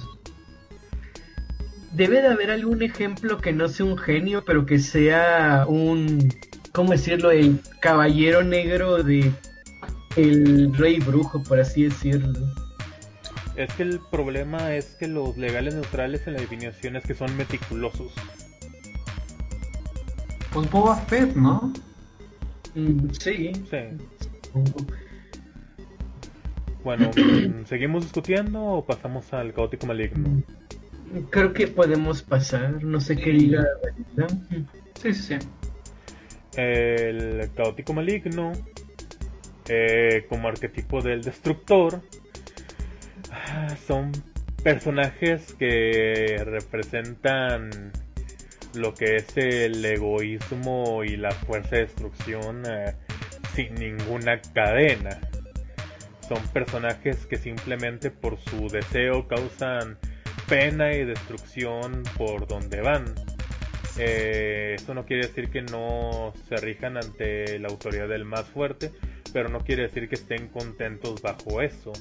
Debe de haber algún ejemplo que no sea un genio, pero que sea un ¿cómo decirlo? El caballero negro de el rey brujo, por así decirlo. Es que el problema es que los legales neutrales en la definición es que son meticulosos. Pues Boba Fett, ¿no? Mm, sí. Sí. Bueno, ¿seguimos discutiendo o pasamos al caótico maligno? Creo que podemos pasar, no sé qué diga. Sí, sí, sí el caótico maligno eh, como arquetipo del destructor ah, son personajes que representan lo que es el egoísmo y la fuerza de destrucción eh, sin ninguna cadena. Son personajes que simplemente por su deseo causan pena y destrucción por donde van. Eh, eso no quiere decir que no se rijan ante la autoridad del más fuerte, pero no quiere decir que estén contentos bajo eso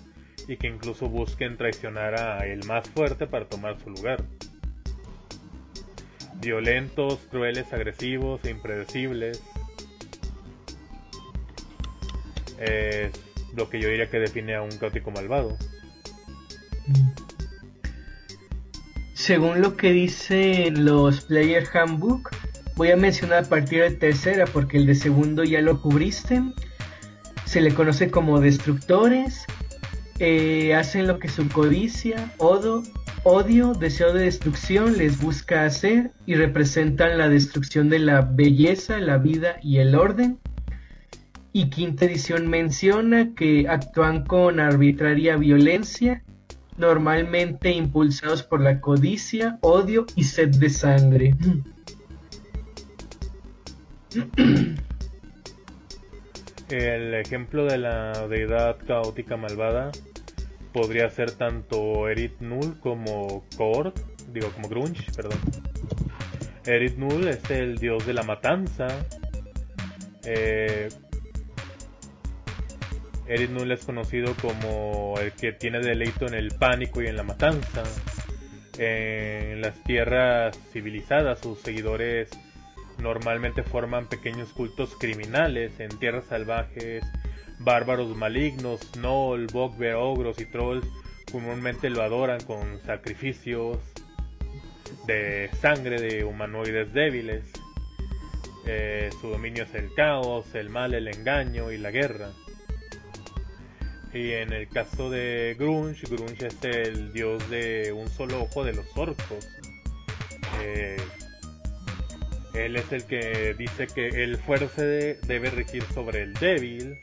y que incluso busquen traicionar a el más fuerte para tomar su lugar. Violentos, crueles, agresivos e impredecibles. Es lo que yo diría que define a un caótico malvado. Según lo que dicen los Player Handbook, voy a mencionar a partir de tercera porque el de segundo ya lo cubriste. Se le conoce como destructores. Eh, hacen lo que su codicia, odio, deseo de destrucción les busca hacer y representan la destrucción de la belleza, la vida y el orden. Y quinta edición menciona que actúan con arbitraria violencia normalmente impulsados por la codicia, odio y sed de sangre. El ejemplo de la deidad caótica malvada podría ser tanto Erit Null como Kord, digo como Grunge, perdón. Erit Null es el dios de la matanza. Eh, Erit Null es conocido como el que tiene deleito en el pánico y en la matanza. En las tierras civilizadas, sus seguidores normalmente forman pequeños cultos criminales. En tierras salvajes, bárbaros malignos, Noll, Bogbear, ogros y trolls comúnmente lo adoran con sacrificios de sangre de humanoides débiles. Eh, su dominio es el caos, el mal, el engaño y la guerra. Y en el caso de Grunge, Grunge es el dios de un solo ojo de los orcos. Eh, él es el que dice que el fuerte debe regir sobre el débil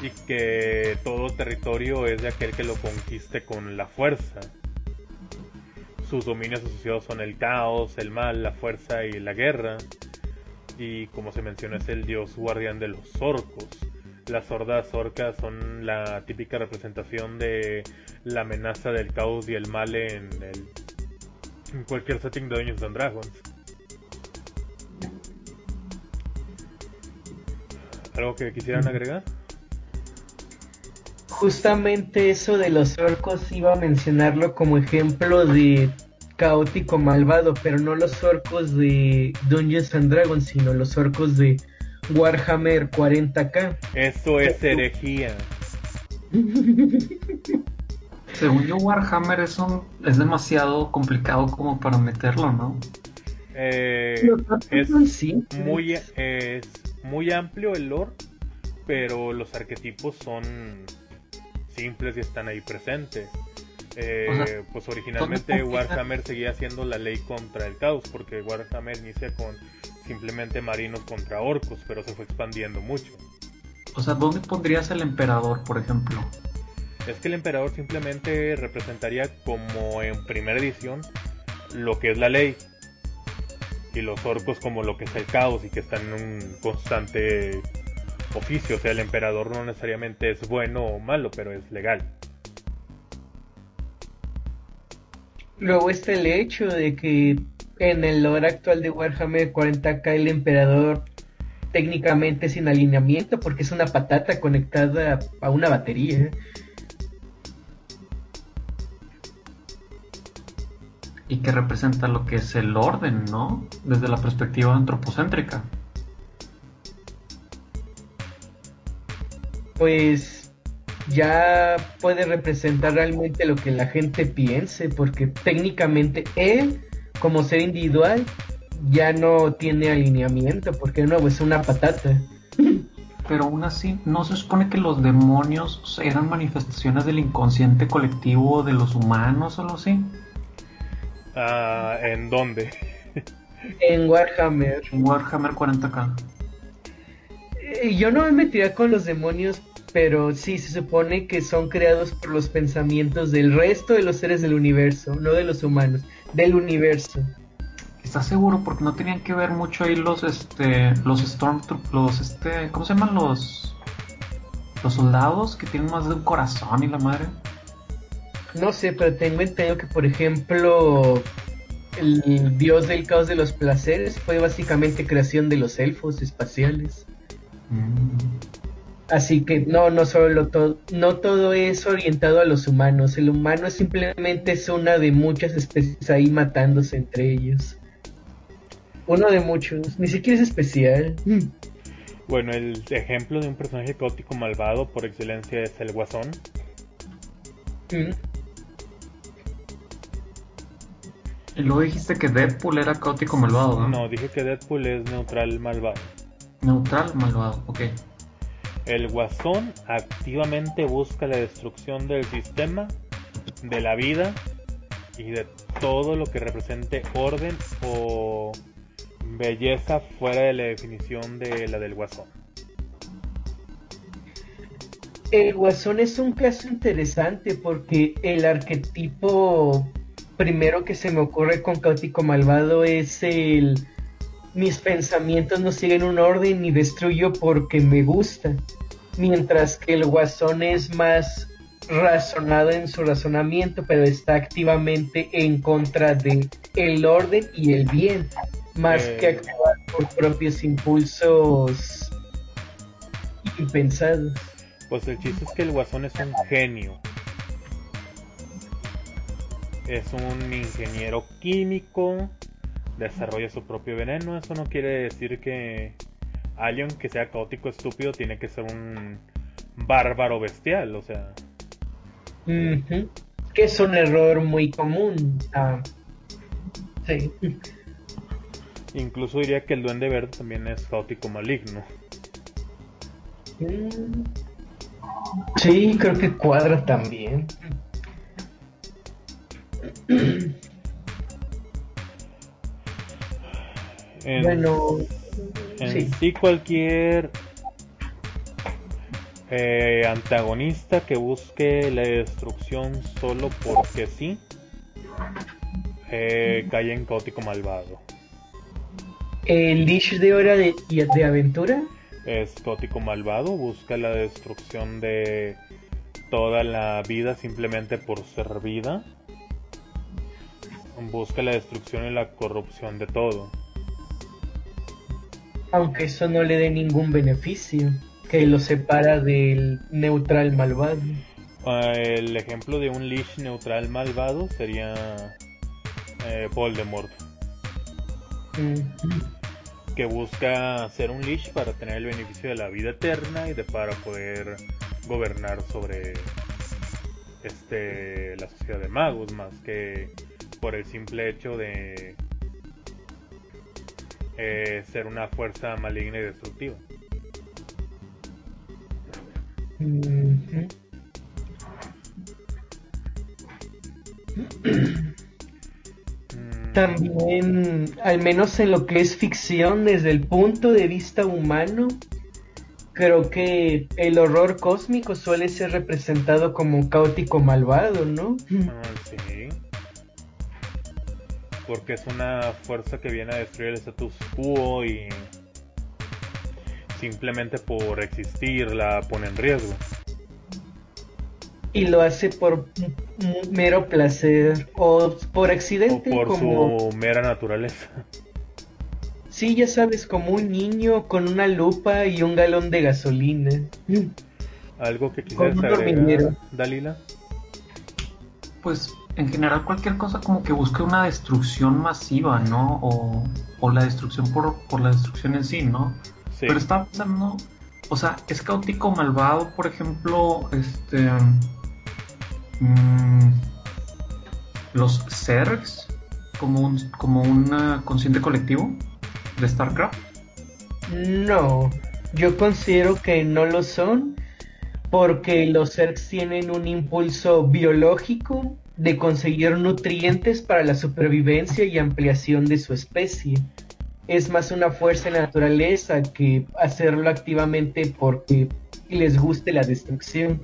y que todo territorio es de aquel que lo conquiste con la fuerza. sus dominios asociados son el caos, el mal, la fuerza y la guerra. Y como se menciona es el dios guardián de los orcos. Las hordas orcas son la típica representación de la amenaza del caos y el mal en, el, en cualquier setting de Dungeons and Dragons. ¿Algo que quisieran agregar? Justamente eso de los orcos iba a mencionarlo como ejemplo de caótico malvado, pero no los orcos de Dungeons and Dragons, sino los orcos de Warhammer 40k. Eso es herejía. Según yo, Warhammer es, es demasiado complicado como para meterlo, ¿no? Eh, es, muy, es muy amplio el lore, pero los arquetipos son simples y están ahí presentes. Eh, pues originalmente Warhammer seguía siendo la ley contra el caos, porque Warhammer inicia con simplemente marinos contra orcos, pero se fue expandiendo mucho. O sea, ¿dónde pondrías el emperador, por ejemplo? Es que el emperador simplemente representaría como en primera edición lo que es la ley y los orcos como lo que es el caos y que están en un constante oficio. O sea, el emperador no necesariamente es bueno o malo, pero es legal. Luego está el hecho de que en el lore actual de Warhammer 40k el emperador técnicamente sin alineamiento porque es una patata conectada a una batería. Y que representa lo que es el orden, ¿no? Desde la perspectiva antropocéntrica. Pues ya puede representar realmente lo que la gente piense, porque técnicamente él, como ser individual, ya no tiene alineamiento, porque no, es una patata. Pero aún así, ¿no se supone que los demonios eran manifestaciones del inconsciente colectivo de los humanos o algo así? Ah, ¿En dónde? en Warhammer. En Warhammer 40k. Eh, yo no me metiría con los demonios, pero sí se supone que son creados por los pensamientos del resto de los seres del universo, no de los humanos, del universo. ¿Estás seguro? Porque no tenían que ver mucho ahí los, este, los Stormtroopers, los, este, ¿cómo se llaman los, los soldados que tienen más de un corazón y la madre? No sé, pero tengo entendido que, por ejemplo, el dios del caos de los placeres fue básicamente creación de los elfos espaciales. Mm. Así que no, no solo todo, no todo es orientado a los humanos. El humano simplemente es una de muchas especies ahí matándose entre ellos. Uno de muchos, ni siquiera es especial. Bueno, el ejemplo de un personaje caótico malvado por excelencia es el Guasón. Mm. Y luego dijiste que Deadpool era caótico malvado, ¿no? No, dije que Deadpool es neutral malvado. Neutral malvado, ok. El Guasón activamente busca la destrucción del sistema, de la vida y de todo lo que represente orden o belleza fuera de la definición de la del Guasón. El Guasón es un caso interesante porque el arquetipo primero que se me ocurre con Caótico Malvado es el mis pensamientos no siguen un orden y destruyo porque me gusta. Mientras que el guasón es más razonado en su razonamiento, pero está activamente en contra de el orden y el bien, más que actuar por propios impulsos impensados. Pues el chiste es que el guasón es un genio es un ingeniero químico, desarrolla su propio veneno. Eso no quiere decir que alguien que sea caótico estúpido tiene que ser un bárbaro bestial, o sea. Que es un error muy común. Ah, sí. Incluso diría que el duende verde también es caótico maligno. Mm. Sí, creo que cuadra también. En, bueno, en sí. cualquier eh, antagonista que busque la destrucción solo porque sí Eh, cae en caótico malvado. ¿El Lich de hora de, de aventura? Es caótico malvado, busca la destrucción de toda la vida simplemente por ser vida. Busca la destrucción y la corrupción de todo. Aunque eso no le dé ningún beneficio, que lo separa del neutral malvado. Ah, el ejemplo de un Lich neutral malvado sería eh, Voldemort. Que busca ser un Lich para tener el beneficio de la vida eterna y de para poder gobernar sobre este la sociedad de magos más que por el simple hecho de eh, ser una fuerza maligna y destructiva. También, al menos en lo que es ficción, desde el punto de vista humano, creo que el horror cósmico suele ser representado como caótico malvado, ¿no? Ah, sí. Porque es una fuerza que viene a destruir el status quo y simplemente por existir la pone en riesgo y lo hace por mero placer o por accidente. O por su mera naturaleza. Sí, ya sabes, como un niño con una lupa y un galón de gasolina. ¿Algo que quisieras agregar, Dalila? Pues en general cualquier cosa como que busque una destrucción masiva, ¿no? O, o la destrucción por, por la destrucción en sí, ¿no? Sí. Pero estaba pensando, o sea, es caótico malvado, por ejemplo, este Mm, los Zergs como un, como un consciente colectivo de StarCraft? No, yo considero que no lo son porque los Zergs tienen un impulso biológico de conseguir nutrientes para la supervivencia y ampliación de su especie. Es más una fuerza de naturaleza que hacerlo activamente porque les guste la destrucción.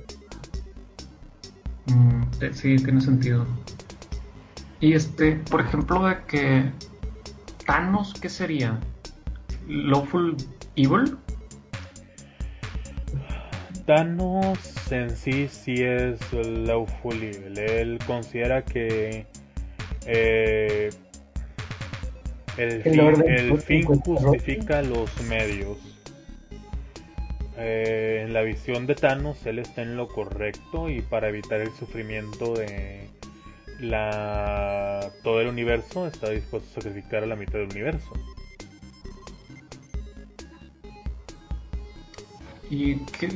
Mm, sí, tiene sentido. Y este, por ejemplo, de que Thanos, ¿qué sería? ¿Lawful Evil? Thanos en sí sí es Lawful Evil. Él considera que eh, el, el fin justifica los medios. Eh, en la visión de Thanos, él está en lo correcto y para evitar el sufrimiento de la todo el universo está dispuesto a sacrificar a la mitad del universo. ¿Y qué,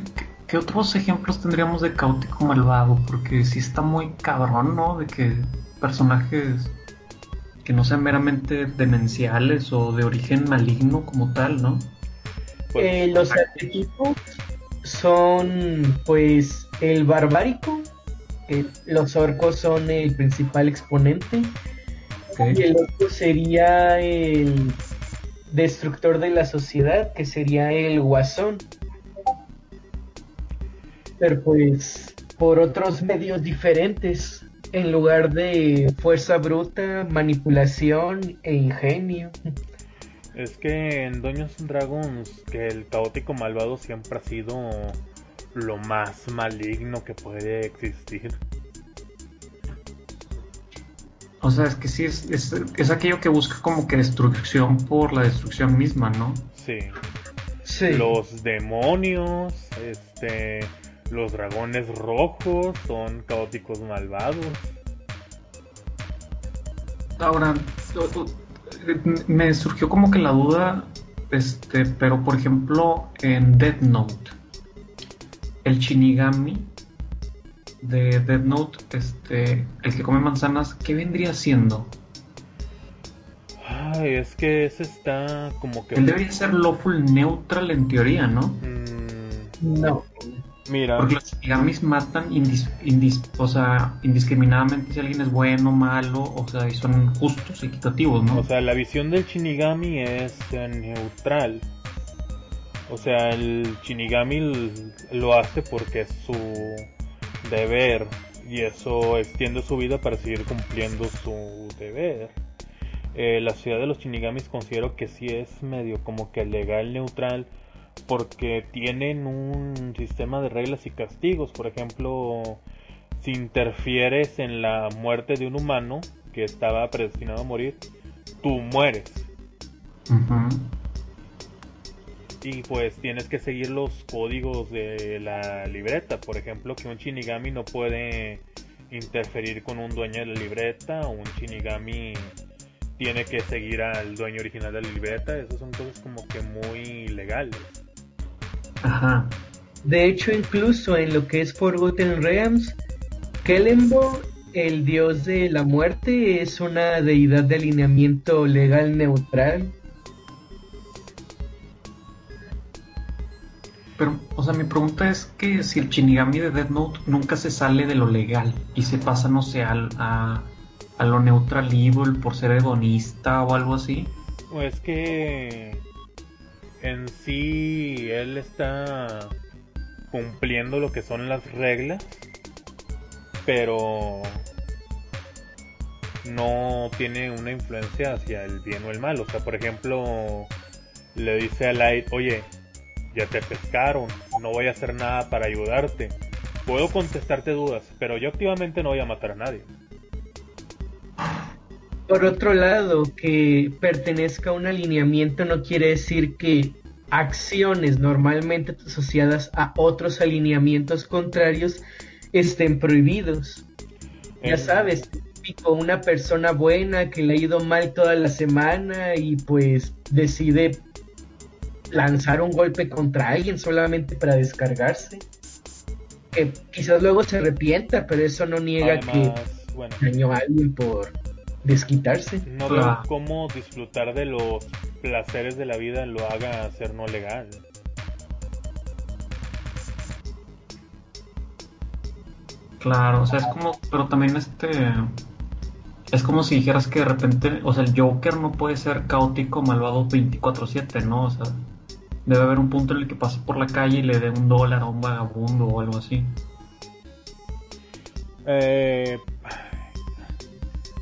otros ejemplos tendríamos de caótico malvado? Porque sí está muy cabrón, ¿no? De que personajes que no sean meramente demenciales o de origen maligno como tal, ¿no? Pues, eh, los arquetipos son pues el barbárico, los orcos son el principal exponente, y el otro sería el destructor de la sociedad, que sería el guasón. Pero pues por otros medios diferentes, en lugar de fuerza bruta, manipulación e ingenio. Es que en Dungeons Dragons que el caótico malvado siempre ha sido lo más maligno que puede existir. O sea, es que sí, es, es, aquello que busca como que destrucción por la destrucción misma, ¿no? Sí. sí. Los demonios, este, los dragones rojos son caóticos malvados. Ahora, me surgió como que la duda, este, pero por ejemplo en Dead Note, el Shinigami de Dead Note, este, el que come manzanas, ¿qué vendría siendo? Ay, es que ese está como que... Él debería ser lawful neutral en teoría, ¿no? Mm, no. Mira. Porque los shinigamis matan o sea, indiscriminadamente si alguien es bueno, malo, o sea, y son justos, equitativos, ¿no? O sea, la visión del shinigami es neutral. O sea, el shinigami lo hace porque es su deber y eso extiende su vida para seguir cumpliendo su deber. Eh, la ciudad de los Shinigamis considero que sí es medio como que legal neutral porque tienen un sistema de reglas y castigos. Por ejemplo, si interfieres en la muerte de un humano que estaba predestinado a morir, tú mueres. Y pues tienes que seguir los códigos de la libreta. Por ejemplo, que un Shinigami no puede interferir con un dueño de la libreta o un Shinigami tiene que seguir al dueño original de la libreta. Esas son cosas como que muy legales. Ajá. De hecho, incluso en lo que es Forgotten Realms, Kellenborg, el dios de la muerte, es una deidad de alineamiento legal neutral. Pero, o sea, mi pregunta es que si el Shinigami de Death Note nunca se sale de lo legal y se pasa, no sé, al, a, a lo neutral evil por ser hedonista o algo así. Pues que en sí él está cumpliendo lo que son las reglas, pero no tiene una influencia hacia el bien o el mal. O sea, por ejemplo, le dice a Light, oye, ya te pescaron, no voy a hacer nada para ayudarte. Puedo contestarte dudas, pero yo activamente no voy a matar a nadie. Por otro lado, que pertenezca a un alineamiento no quiere decir que acciones normalmente asociadas a otros alineamientos contrarios estén prohibidos. Ya sabes, una persona buena que le ha ido mal toda la semana y pues decide lanzar un golpe contra alguien solamente para descargarse. Que quizás luego se arrepienta, pero eso no niega que dañó a alguien por desquitarse. No veo cómo disfrutar de los placeres de la vida lo haga ser no legal. Claro, o sea, es como, pero también este, es como si dijeras que de repente, o sea, el Joker no puede ser caótico, malvado 24/7, ¿no? O sea, debe haber un punto en el que pase por la calle y le dé un dólar a un vagabundo o algo así. Eh,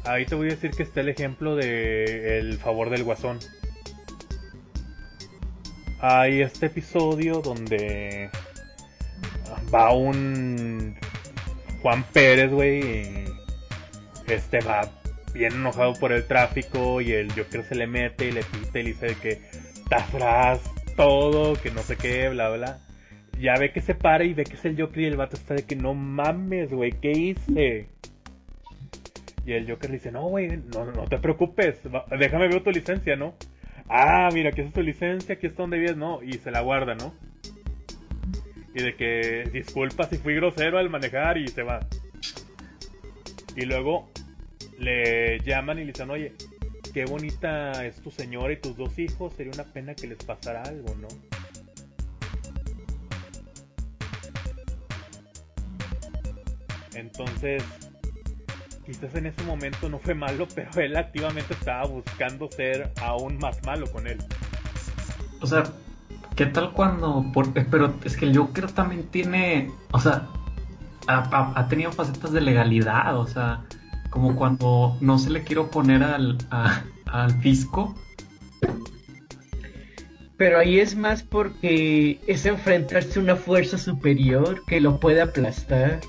Ahí te voy a decir que está el ejemplo de El favor del guasón. Hay este episodio donde va un Juan Pérez, güey, este va bien enojado por el tráfico y el Joker se le mete y le pita y le dice que atrás todo, que no sé qué, bla, bla. Ya ve que se para y ve que es el Joker y el vato está de que no mames, güey, ¿qué hice? Y el Joker le dice, no, güey, no, no te preocupes, déjame ver tu licencia, ¿no? Ah, mira, aquí es tu licencia, aquí está donde vives, ¿no? Y se la guarda, ¿no? Y de que disculpa si fui grosero al manejar y se va. Y luego le llaman y le dicen, oye, qué bonita es tu señora y tus dos hijos, sería una pena que les pasara algo, ¿no? Entonces, quizás en ese momento no fue malo, pero él activamente estaba buscando ser aún más malo con él. O sea, ¿qué tal cuando... Eh, pero es que el Joker también tiene... O sea, ha, tenido facetas de legalidad, o sea, como cuando no se le quiere oponer al, al fisco. Pero ahí es más porque es enfrentarse a una fuerza superior que lo puede aplastar.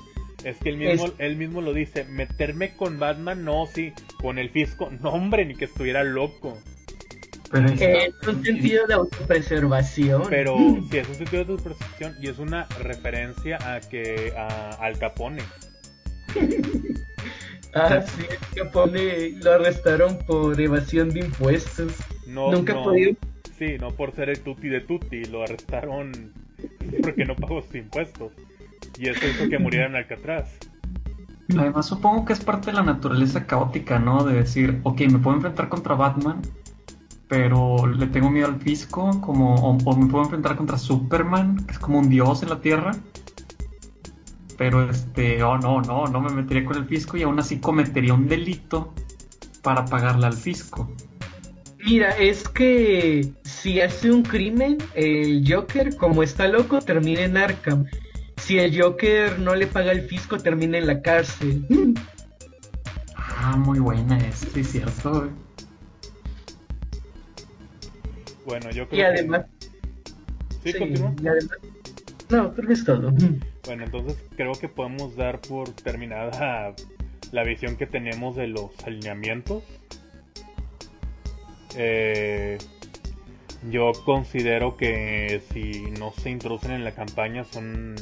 Es que él mismo, él mismo lo dice, meterme con Batman, no, sí, con el fisco, no hombre, ni que estuviera loco. Pero es un sentido de autopreservación. Pero sí, es un sentido de autopreservación y es una referencia a que a Al Capone. ah, sí, Al Capone lo arrestaron por evasión de impuestos. No, Nunca no, podido. Sí, no por ser el tuti de tuti, lo arrestaron porque no pagó sus impuestos. Y eso hizo que muriera en Alcatraz. Además, supongo que es parte de la naturaleza caótica, ¿no? De decir, ok, me puedo enfrentar contra Batman, pero le tengo miedo al fisco, como, o, me puedo enfrentar contra Superman, que es como un dios en la Tierra. Pero este, oh no, no, no me metería con el fisco y aún así cometería un delito para pagarle al fisco. Mira, es que si hace un crimen, el Joker, como está loco, termina en Arkham si el Joker no le paga el fisco, termina en la cárcel. Ah, muy buena, es, sí, cierto. Bueno, yo creo y además, que... Sí, sí, continúa. y además- No, creo que es todo. Bueno, entonces creo que podemos dar por terminada la visión que tenemos de los alineamientos. Eh, yo considero que si no se introducen en la campaña son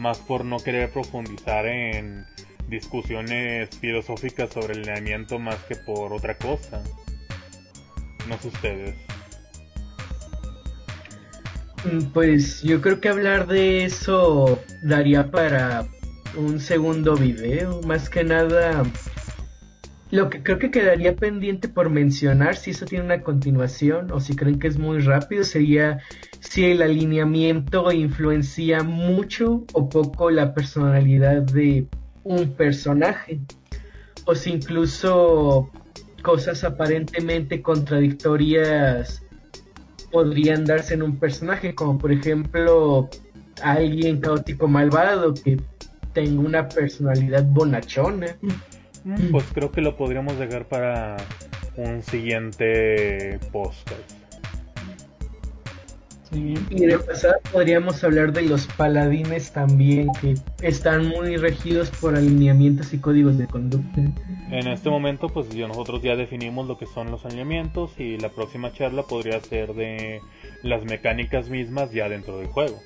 más por no querer profundizar en discusiones filosóficas sobre el alineamiento más que por otra cosa. No sé ustedes. Mm, Pues yo creo que hablar de eso daría para un segundo video. Más que nada, lo que creo que quedaría pendiente por mencionar, si eso tiene una continuación o si creen que es muy rápido, sería si el alineamiento influencia mucho o poco la personalidad de un personaje. O si incluso cosas aparentemente contradictorias podrían darse en un personaje, como por ejemplo alguien caótico malvado que tenga una personalidad bonachona. Pues creo que lo podríamos dejar para un siguiente podcast. Y de pasada podríamos hablar de los paladines también, que están muy regidos por alineamientos y códigos de conducta. En este momento, pues ya nosotros ya definimos lo que son los alineamientos y la próxima charla podría ser de las mecánicas mismas ya dentro del juego.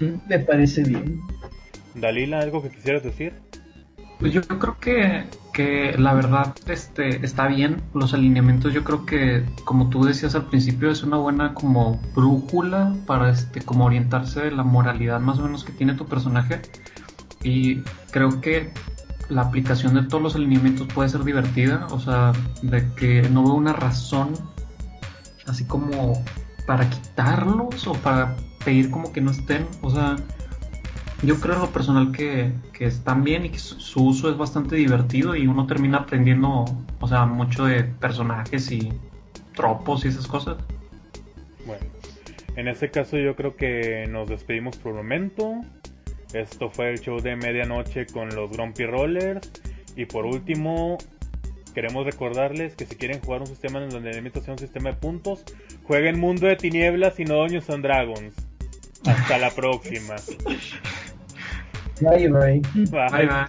Mm, Me parece bien. Dalila, ¿algo que quisieras decir? Pues yo creo que, que la verdad este, está bien. Los alineamientos yo creo que, como tú decías al principio, es una buena como brújula para este, como orientarse de la moralidad más o menos que tiene tu personaje. Y creo que la aplicación de todos los alineamientos puede ser divertida. O sea, de que no veo una razón así como para quitarlos o para pedir como que no estén. O sea, yo creo en lo personal que, que están bien y que su, su uso es bastante divertido y uno termina aprendiendo, o sea, mucho de personajes y tropos y esas cosas. Bueno, en este caso yo creo que nos despedimos por el momento. Esto fue el show de medianoche con los Grumpy Rollers. Y por último, queremos recordarles que si quieren jugar un sistema en donde sea un sistema de puntos, jueguen Mundo de Tinieblas y no Dungeons and Dragons. Hasta la próxima. Bye bye. Bye. Bye.